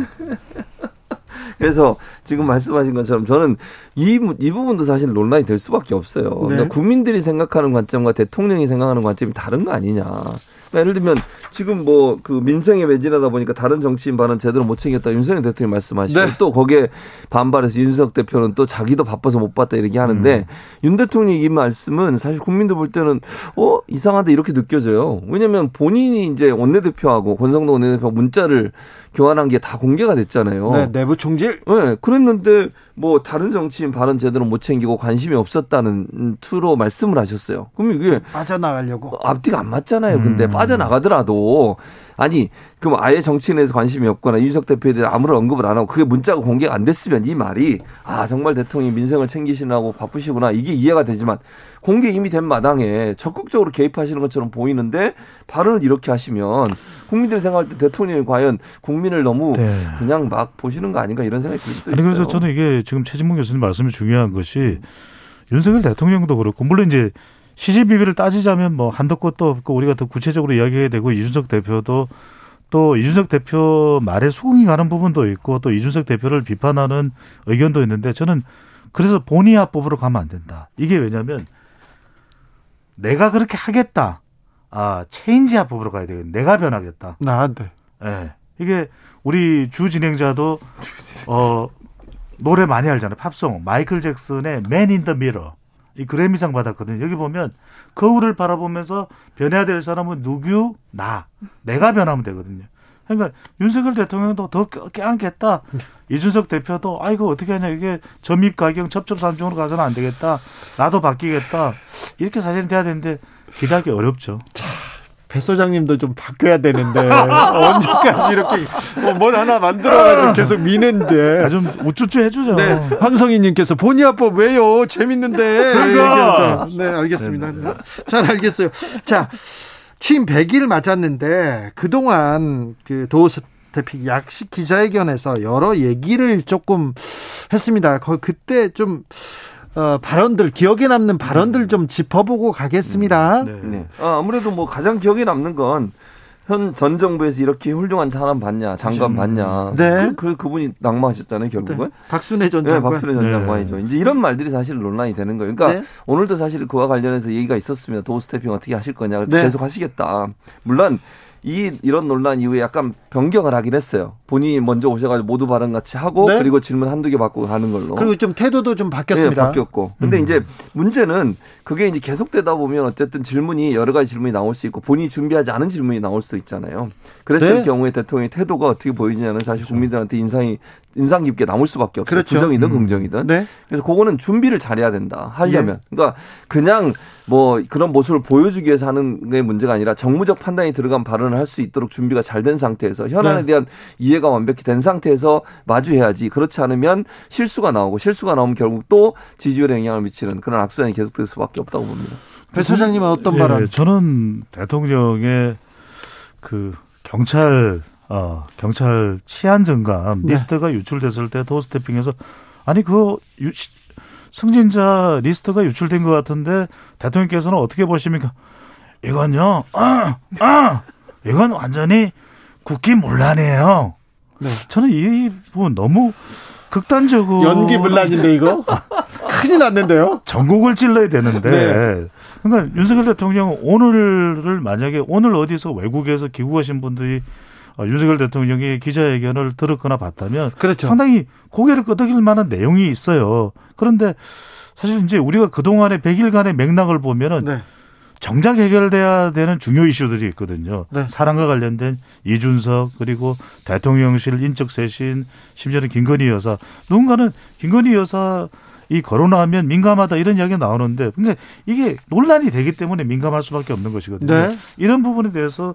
그래서 지금 말씀하신 것처럼 저는 이, 이 부분도 사실 논란이 될 수밖에 없어요. 네. 그러니까 국민들이 생각하는 관점과 대통령이 생각하는 관점이 다른 거 아니냐. 그러니까 예를 들면 지금 뭐 그 민생에 매진하다 보니까 다른 정치인 발언 제대로 못 챙겼다 윤석열 대통령이 말씀하시고 네. 또 거기에 반발해서 윤석 대표는 또 자기도 바빠서 못 봤다 이렇게 하는데 음. 윤 대통령이 이 말씀은 사실 국민들 볼 때는 어 이상하다 이렇게 느껴져요. 왜냐하면 본인이 이제 원내대표하고 권성동 원내대표 문자를 교환한 게 다 공개가 됐잖아요. 네, 내부 총질. 네, 그랬는데 뭐 다른 정치인 발언 제대로 못 챙기고 관심이 없었다는 투로 말씀을 하셨어요. 그럼 이게 빠져나가려고 앞뒤가 안 맞잖아요. 근데 음. 빠져나가더라도 아니 그럼 아예 정치인에서 관심이 없거나 윤석 대표에 대해 아무런 언급을 안 하고 그게 문자가 공개가 안 됐으면 이 말이 아 정말 대통령이 민생을 챙기시느라고 바쁘시구나 이게 이해가 되지만 공개 이미 된 마당에 적극적으로 개입하시는 것처럼 보이는데 발언을 이렇게 하시면 국민들이 생각할 때 대통령이 과연 국민을 너무 네. 그냥 막 보시는 거 아닌가 이런 생각이 들 수도 있어요. 아니 그래서 저는 이게 지금 최진봉 교수님 말씀이 중요한 것이 윤석열 대통령도 그렇고 물론 이제 시시비비를 따지자면 뭐 한도 끝도 없고 우리가 더 구체적으로 이야기해야 되고 이준석 대표도 또 이준석 대표 말에 수긍이 가는 부분도 있고 또 이준석 대표를 비판하는 의견도 있는데 저는 그래서 본의합법으로 가면 안 된다. 이게 왜냐면 내가 그렇게 하겠다. 아, 체인지 합법으로 가야 되겠 내가 변하겠다. 나안 돼. 예. 네. 이게 우리 주 진행자도 어 노래 많이 알잖아요. 팝송. 마이클 잭슨의 Man in the Mirror. 이 그래미상 받았거든요. 여기 보면 거울을 바라보면서 변해야 될 사람은 누구? 나. 내가 변하면 되거든요. 그러니까 윤석열 대통령도 더 껴안겠다. 이준석 대표도 아이고 어떻게 하냐 이게 점입 가격 첩첩산중으로 가서는 안 되겠다. 나도 바뀌겠다. 이렇게 사실은 돼야 되는데 기다기 어렵죠. 자, 배 소장님도 좀 바뀌어야 되는데 언제까지 이렇게 뭐뭘 하나 만들어가지고 계속 미는데 아, 좀 우쭈쭈 해주죠. 네, 황성희님께서 본의합법 왜요? 재밌는데. 그러니까. 네, 알겠습니다. 네, 네, 네. 잘 알겠어요. 자, 취임 100일 맞았는데 그동안 그 도스 대피 약식 기자회견에서 여러 얘기를 조금 했습니다. 그때 좀 어, 발언들 기억에 남는 발언들 음. 좀 짚어보고 가겠습니다. 음, 네. 네. 아, 아무래도 뭐 가장 기억에 남는 건 현전 정부에서 이렇게 훌륭한 사람 봤냐, 장관 봤냐. 네. 그, 그 그분이 낙마하셨잖아요, 결국은. 네. 박순애 전 장관. 네, 박순애 전 네. 장관이죠. 이제 이런 말들이 사실 논란이 되는 거예요. 그러니까 네. 오늘도 사실 그와 관련해서 얘기가 있었습니다. 도스태핑 어떻게 하실 거냐. 네. 계속 하시겠다. 물론 이 이런 논란 이후에 약간 변경을 하긴 했어요. 본인이 먼저 오셔가지고 모두 발언 같이 하고 네? 그리고 질문 한두 개 받고 가는 걸로. 그리고 좀 태도도 좀 바뀌었습니다. 네, 바뀌었고. 근데 음. 이제 문제는 그게 이제 계속되다 보면 어쨌든 질문이 여러 가지 질문이 나올 수 있고 본인이 준비하지 않은 질문이 나올 수도 있잖아요. 그랬을 네? 경우에 대통령의 태도가 어떻게 보이느냐는 사실 그렇죠. 국민들한테 인상이 인상 깊게 남을 수밖에 없어요. 그렇죠. 부정이든 음. 긍정이든. 네. 그래서 그거는 준비를 잘해야 된다. 하려면. 예. 그러니까 그냥 뭐 그런 모습을 보여주기 위해서 하는 게 문제가 아니라 정무적 판단이 들어간 발언을 할 수 있도록 준비가 잘 된 상태에서 현안에 네. 대한 이해가 완벽히 된 상태에서 마주해야지. 그렇지 않으면 실수가 나오고 실수가 나오면 결국 또 지지율에 영향을 미치는 그런 악순환이 계속될 수밖에 없다고 봅니다. 배 소장님은 어떤 예, 발언? 저는 대통령의 그 경찰 어, 경찰 치안 증감 네. 리스트가 유출됐을 때 도스태핑에서 아니 그 유, 승진자 리스트가 유출된 것 같은데 대통령께서는 어떻게 보십니까? 이건요, 아, 아, 이건 완전히 국기문란이에요. 네. 저는 이 부분 너무 극단적으로 연기 문란인데 이거 <laughs> 큰일 났는데요. 전국을 찔러야 되는데. 네. 그러니까 윤석열 대통령 오늘을 만약에 오늘 어디서 외국에서 귀국하신 분들이 어, 윤석열 대통령이 기자회견을 들었거나 봤다면 그렇죠. 상당히 고개를 끄덕일 만한 내용이 있어요. 그런데 사실 이제 우리가 그동안의 100일간의 맥락을 보면은 네. 정작 해결돼야 되는 중요 이슈들이 있거든요. 네. 사랑과 관련된 이준석 그리고 대통령실 인적 쇄신 심지어는 김건희 여사 누군가는 김건희 여사 이 거론하면 민감하다 이런 이야기가 나오는데 그러니까 이게 논란이 되기 때문에 민감할 수밖에 없는 것이거든요. 네. 이런 부분에 대해서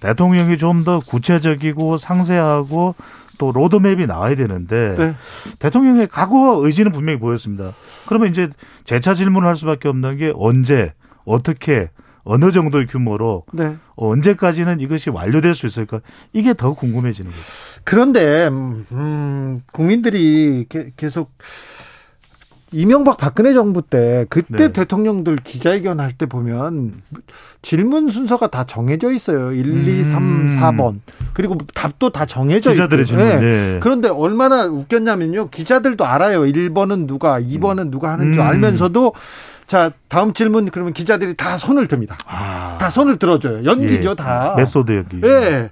대통령이 좀 더 구체적이고 상세하고 또 로드맵이 나와야 되는데 네. 대통령의 각오와 의지는 분명히 보였습니다. 그러면 이제 재차 질문을 할 수밖에 없는 게 언제 어떻게 어느 정도의 규모로 네. 언제까지는 이것이 완료될 수 있을까 이게 더 궁금해지는 거죠. 그런데 음, 국민들이 계속 이명박 박근혜 정부 때 그때 네. 대통령들 기자회견 할 때 보면 질문 순서가 다 정해져 있어요. 1, 2, 3, 4번. 그리고 답도 다 정해져 기자들의 있고. 질문. 네. 네. 그런데 얼마나 웃겼냐면요. 기자들도 알아요. 1번은 누가, 2번은 음. 누가 하는 줄 음. 알면서도 자, 다음 질문 그러면 기자들이 다 손을 듭니다. 아. 다 손을 들어줘요. 연기죠, 예. 다. 메소드 연기. 예.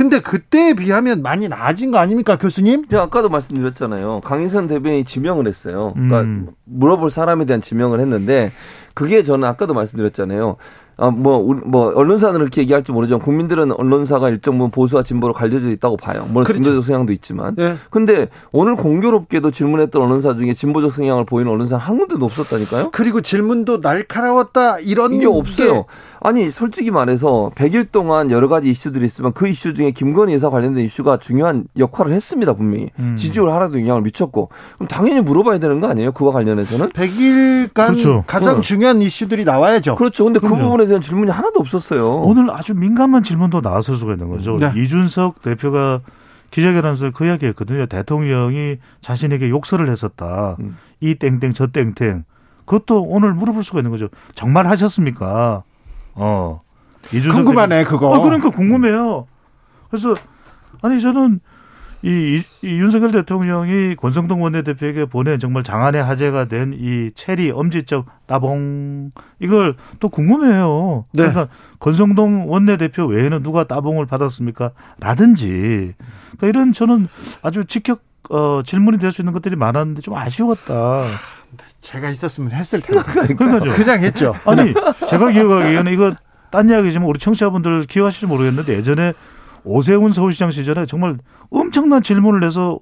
근데 그때에 비하면 많이 나아진 거 아닙니까, 교수님? 제가 아까도 말씀드렸잖아요. 강인선 대변인이 지명을 했어요. 그러니까 음. 물어볼 사람에 대한 지명을 했는데 그게 저는 아까도 말씀드렸잖아요. 아, 뭐, 뭐, 언론사는 이렇게 얘기할지 모르지만 국민들은 언론사가 일정 부분 보수와 진보로 갈려져 있다고 봐요. 물론 그렇죠. 진보적 성향도 있지만. 네. 근데 오늘 공교롭게도 질문했던 언론사 중에 진보적 성향을 보이는 언론사 한 군데도 없었다니까요? 그리고 질문도 날카로웠다 이런 게 없어요. 아니 솔직히 말해서 100일 동안 여러 가지 이슈들이 있으면 그 이슈 중에 김건희 여사 관련된 이슈가 중요한 역할을 했습니다 분명히 음. 지지율 하나도 영향을 미쳤고 그럼 당연히 물어봐야 되는 거 아니에요 그와 관련해서는 100일간 그렇죠. 가장 어. 중요한 이슈들이 나와야죠 그렇죠 근데 그 그럼요. 그 부분에 대한 질문이 하나도 없었어요 오늘 아주 민감한 질문도 나왔을 수가 있는 거죠 네. 이준석 대표가 기자회견하면서 그 이야기했거든요 대통령이 자신에게 욕설을 했었다 음. 이 땡땡 저 땡땡 그것도 오늘 물어볼 수가 있는 거죠 정말 하셨습니까 어. 궁금하네, 그거. 아, 그러니까 궁금해요. 그래서, 아니, 저는 이, 이, 이 윤석열 대통령이 권성동 원내대표에게 보낸 정말 장안의 화제가 된 이 체리 엄지적 따봉 이걸 또 궁금해요. 네. 그러니까 권성동 원내대표 외에는 누가 따봉을 받았습니까? 라든지 그러니까 이런 저는 아주 직격 어, 질문이 될 수 있는 것들이 많았는데 좀 아쉬웠다. 제가 있었으면 했을 텐데. <laughs> 그러니까요. 그냥 했죠. 아니, 제가 기억하기에는 이거 딴 이야기지만 우리 청취자분들 기억하실지 모르겠는데 예전에 오세훈 서울시장 시절에 정말 엄청난 질문을 내서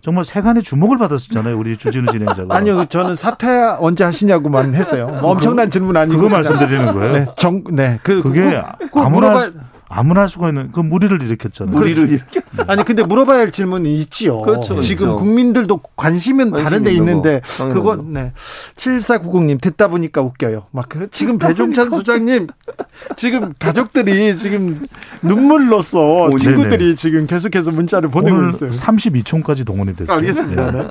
정말 세간의 주목을 받았었잖아요. 우리 주진우 진행자가. <laughs> 아니요, 저는 사퇴 언제 하시냐고만 했어요. 뭐 엄청난 질문 아니고. 그거 말씀드리는 거예요. 네, 정, 네. 그, 그게 아무나. 물어봐, 아무나 할 수가 있는 그 무리를 일으켰잖아요. 무리를 일으켰. <laughs> 아니 근데 물어봐야 할 질문이 있지요. 그렇죠. 지금 그렇죠. 국민들도 관심은 다른 데 있는데 그건 네. 7490님 듣다 보니까 웃겨요. 막 그, 지금 배종찬 소장님 지금 가족들이 지금 눈물로써 친구들이 네네. 지금 계속해서 문자를 보내고 있어요. 32촌까지 동원이 됐어요. 알겠습니다. 네. 네.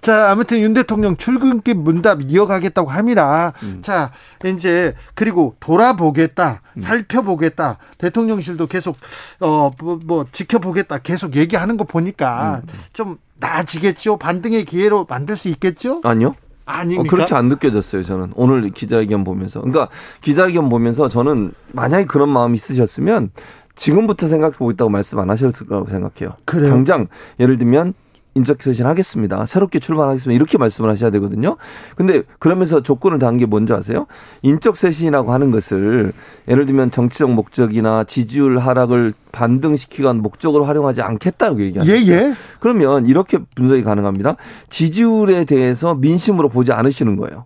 자, 아무튼 윤 대통령 출근길 문답 이어가겠다고 합니다. 음. 자, 이제 그리고 돌아보겠다, 음. 살펴보겠다. 대통령 대통령실도 계속 어뭐 뭐 지켜보겠다 계속 얘기하는 거 보니까 음. 좀 나아지겠죠. 반등의 기회로 만들 수 있겠죠? 아니요. 아닙니까? 어, 그렇게 안 느껴졌어요, 저는. 오늘 기자회견 보면서. 그러니까 기자회견 보면서 저는 만약에 그런 마음이 있으셨으면 지금부터 생각해보고 있다고 말씀 안 하셨을 거라고 생각해요. 그래요? 당장 예를 들면 인적쇄신 하겠습니다. 새롭게 출마하겠습니다. 이렇게 말씀을 하셔야 되거든요. 근데 그러면서 조건을 단게 뭔지 아세요? 인적쇄신이라고 하는 것을 예를 들면 정치적 목적이나 지지율 하락을 반등시키기 목적으로 활용하지 않겠다고 얘기하죠. 예, 예. 그러면 이렇게 분석이 가능합니다. 지지율에 대해서 민심으로 보지 않으시는 거예요.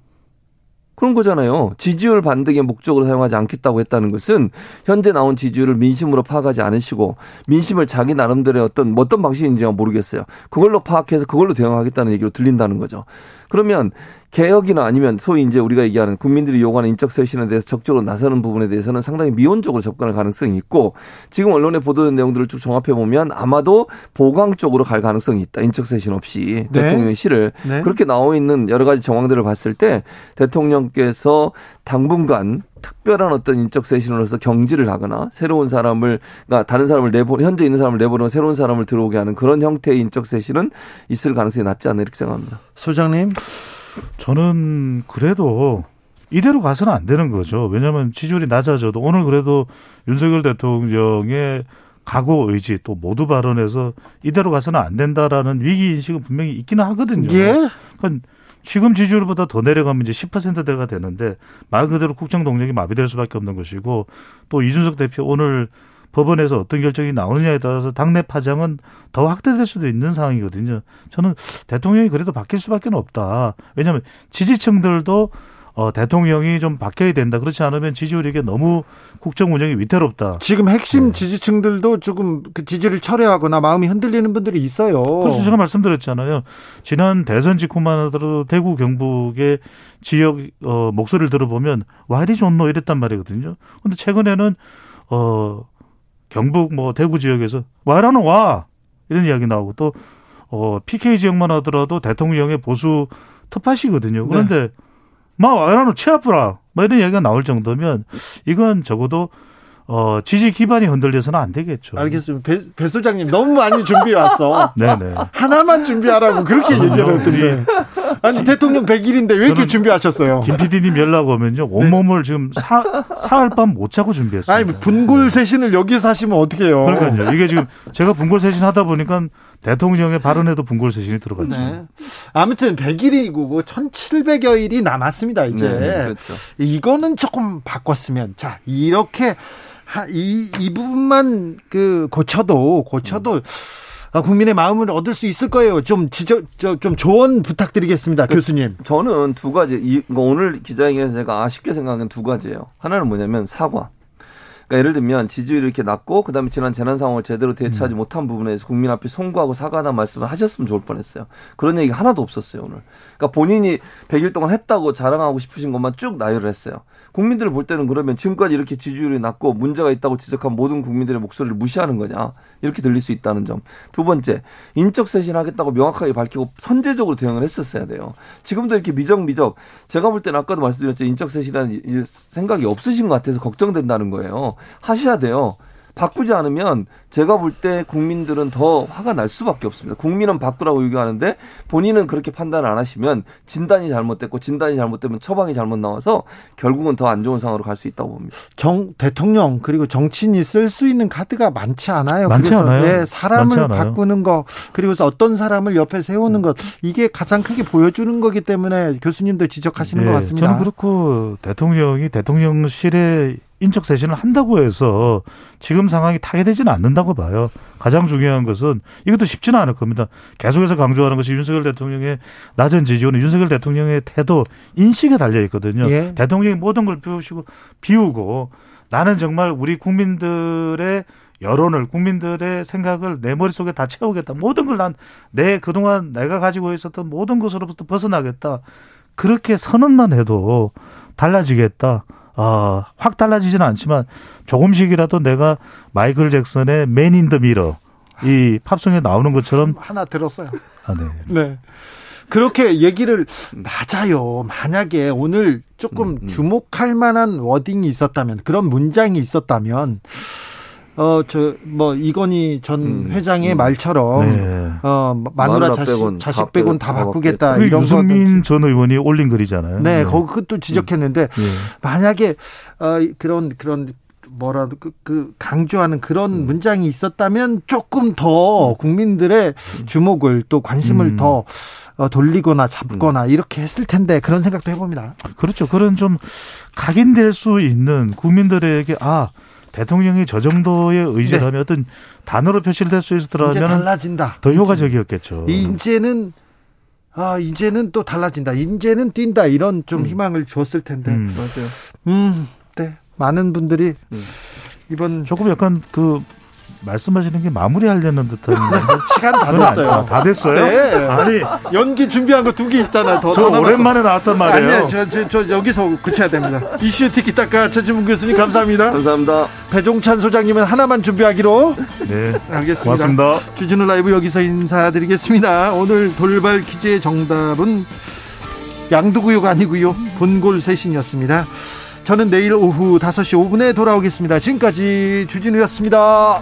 그런 거잖아요. 지지율 반등의 목적으로 사용하지 않겠다고 했다는 것은 현재 나온 지지율을 민심으로 파악하지 않으시고 민심을 자기 나름대로의 어떤 어떤 방식인지 모르겠어요. 그걸로 파악해서 그걸로 대응하겠다는 얘기로 들린다는 거죠. 그러면 개혁이나 아니면 소위 이제 우리가 얘기하는 국민들이 요구하는 인적 쇄신에 대해서 적극적으로 나서는 부분에 대해서는 상당히 미온적으로 접근할 가능성이 있고 지금 언론에 보도된 내용들을 쭉 종합해 보면 아마도 보강 쪽으로 갈 가능성이 있다. 인적 쇄신 없이 네. 대통령실을 네. 그렇게 나와 있는 여러 가지 정황들을 봤을 때 대통령께서 당분간 특별한 어떤 인적 쇄신으로서 경질을 하거나 새로운 사람을 그러니까 다른 사람을 내보 현재 있는 사람을 내보내고 새로운 사람을 들어오게 하는 그런 형태의 인적 쇄신은 있을 가능성이 낮지 않나 이렇게 생각합니다. 소장님 저는 그래도 이대로 가서는 안 되는 거죠. 왜냐하면 지지율이 낮아져도 오늘 그래도 윤석열 대통령의 각오 의지 또 모두 발언해서 이대로 가서는 안 된다라는 위기 인식은 분명히 있기는 하거든요. 예. 그러니까 지금 지지율보다 더 내려가면 이제 10%대가 되는데 말 그대로 국정 동력이 마비될 수밖에 없는 것이고 또 이준석 대표 오늘 법원에서 어떤 결정이 나오느냐에 따라서 당내 파장은 더 확대될 수도 있는 상황이거든요. 저는 대통령이 그래도 바뀔 수밖에 없다. 왜냐하면 지지층들도 어, 대통령이 좀 바뀌어야 된다. 그렇지 않으면 지지율이 게 너무 국정 운영이 위태롭다. 지금 핵심 네. 지지층들도 조금 그 지지를 철회하거나 마음이 흔들리는 분들이 있어요. 그래서 제가 말씀드렸잖아요. 지난 대선 직후만 하더라도 대구 경북의 지역 어, 목소리를 들어보면 와 이리 좋노 이랬단 말이거든요. 근데 최근에는 어 경북 뭐 대구 지역에서 와라는 와 이런 이야기 나오고 또 어, PK 지역만 하더라도 대통령의 보수 특파시거든요. 그런데 네. 마 와라는 최아프라 뭐 이런 이야기가 나올 정도면 이건 적어도 어, 지지 기반이 흔들려서는 안 되겠죠. 알겠습니다. 배, 배 소장님 너무 많이 준비해 왔어. 네네. <laughs> 하나만 준비하라고 그렇게 아, 얘기를 했더니. 아니, 대통령 100일인데 왜 이렇게 준비하셨어요? 김 PD님 연락 오면요. 온몸을 네. 지금 사, 사흘 밤 못 자고 준비했어요. 아니, 분골쇄신을 여기서 하시면 어떻게 해요? 그러니까요. 이게 지금 제가 분골쇄신 하다 보니까 대통령의 발언에도 분골쇄신이 들어갔죠. 네. 아무튼 100일이고 1700여 일이 남았습니다, 이제. 네, 그렇죠. 이거는 조금 바꿨으면. 자, 이렇게 이, 이 부분만 그 고쳐도, 고쳐도, 음. 국민의 마음을 얻을 수 있을 거예요. 좀 지적, 좀 조언 부탁드리겠습니다, 그, 교수님. 저는 두 가지, 이, 오늘 기자회견에서 제가 아쉽게 생각하는 두 가지예요. 하나는 뭐냐면 사과. 그러니까 예를 들면 지지율이 이렇게 낮고 그다음에 지난 재난 상황을 제대로 대처하지 음. 못한 부분에서 국민 앞에 송구하고 사과하는 말씀을 하셨으면 좋을 뻔했어요. 그런 얘기 하나도 없었어요 오늘. 그러니까 본인이 100일 동안 했다고 자랑하고 싶으신 것만 쭉 나열을 했어요. 국민들을 볼 때는 그러면 지금까지 이렇게 지지율이 낮고 문제가 있다고 지적한 모든 국민들의 목소리를 무시하는 거냐 이렇게 들릴 수 있다는 점. 두 번째 인적 쇄신하겠다고 명확하게 밝히고 선제적으로 대응을 했었어야 돼요. 지금도 이렇게 미적미적 제가 볼 때는 아까도 말씀드렸죠 인적 쇄신이라는 생각이 없으신 것 같아서 걱정된다는 거예요. 하셔야 돼요. 바꾸지 않으면 제가 볼 때 국민들은 더 화가 날 수밖에 없습니다. 국민은 바꾸라고 요구하는데 본인은 그렇게 판단을 안 하시면 진단이 잘못됐고 진단이 잘못되면 처방이 잘못 나와서 결국은 더 안 좋은 상황으로 갈 수 있다고 봅니다. 정 대통령 그리고 정치인이 쓸 수 있는 카드가 많지 않아요. 많지 그래서 않아요. 네, 사람을 않아요. 바꾸는 거 그리고서 어떤 사람을 옆에 세우는 것 이게 가장 크게 보여주는 거기 때문에 교수님도 지적하시는 네, 것 같습니다. 저는 그렇고 대통령이 대통령실에 인적 쇄신을 한다고 해서 지금 상황이 타개되지는 않는다고 봐요. 가장 중요한 것은 이것도 쉽지는 않을 겁니다. 계속해서 강조하는 것이 윤석열 대통령의 낮은 지지율은 윤석열 대통령의 태도, 인식에 달려 있거든요. 예. 대통령이 모든 걸 비우시고 비우고 나는 정말 우리 국민들의 여론을 국민들의 생각을 내 머릿속에 다 채우겠다. 모든 걸 난 내 그동안 내가 가지고 있었던 모든 것으로부터 벗어나겠다. 그렇게 선언만 해도 달라지겠다. 어, 확 달라지지는 않지만 조금씩이라도 내가 마이클 잭슨의 Man in the Mirror 이 팝송에 나오는 것처럼 하나 들었어요. 아, 네. 네. 그렇게 얘기를 맞아요. 만약에 오늘 조금 음, 음. 주목할 만한 wording이 있었다면 그런 문장이 있었다면 어, 저, 뭐, 이건희 전 음, 회장의 음. 말처럼, 네. 어, 마누라 자식, 자식 빼곤 다, 다 바꾸겠다. 이런 유승민 전 의원이 올린 글이잖아요. 네, 네. 거기 그것도 지적했는데, 네. 만약에, 어, 그런, 그런, 뭐라 그, 그 강조하는 그런 음. 문장이 있었다면 조금 더 국민들의 주목을 또 관심을 음. 더 어, 돌리거나 잡거나 음. 이렇게 했을 텐데 그런 생각도 해봅니다. 그렇죠. 그런 좀 각인될 수 있는 국민들에게 아 대통령이 저 정도의 의지라면 네. 어떤 단어로 표시될 수 있었더라면 달라진다. 더 효과적이었겠죠. 이제는 아 이제는 또 달라진다. 이제는 뛴다. 이런 좀 음. 희망을 줬을 텐데. 음. 맞아요. 음, 네. 많은 분들이 음. 이번 조금 약간 그 말씀하시는 게 마무리하려는 듯한 시간 다 됐어요. 아, 다 됐어요? 네. 아니 연기 준비한 거 두 개 있잖아요. 더, 저 오랜만에 나왔단 말이에요. 아니요, 저, 저, 저 여기서 그쳐야 됩니다. 이슈 티키타카 최지문 교수님 감사합니다. 감사합니다. 배종찬 소장님은 하나만 준비하기로. 네, 알겠습니다. 고맙습니다. 주진우 라이브 여기서 인사드리겠습니다. 오늘 돌발 퀴즈의 정답은 양두구요가 아니고요. 본골 쇄신이었습니다. 저는 내일 오후 5시 5분에 돌아오겠습니다. 지금까지 주진우였습니다.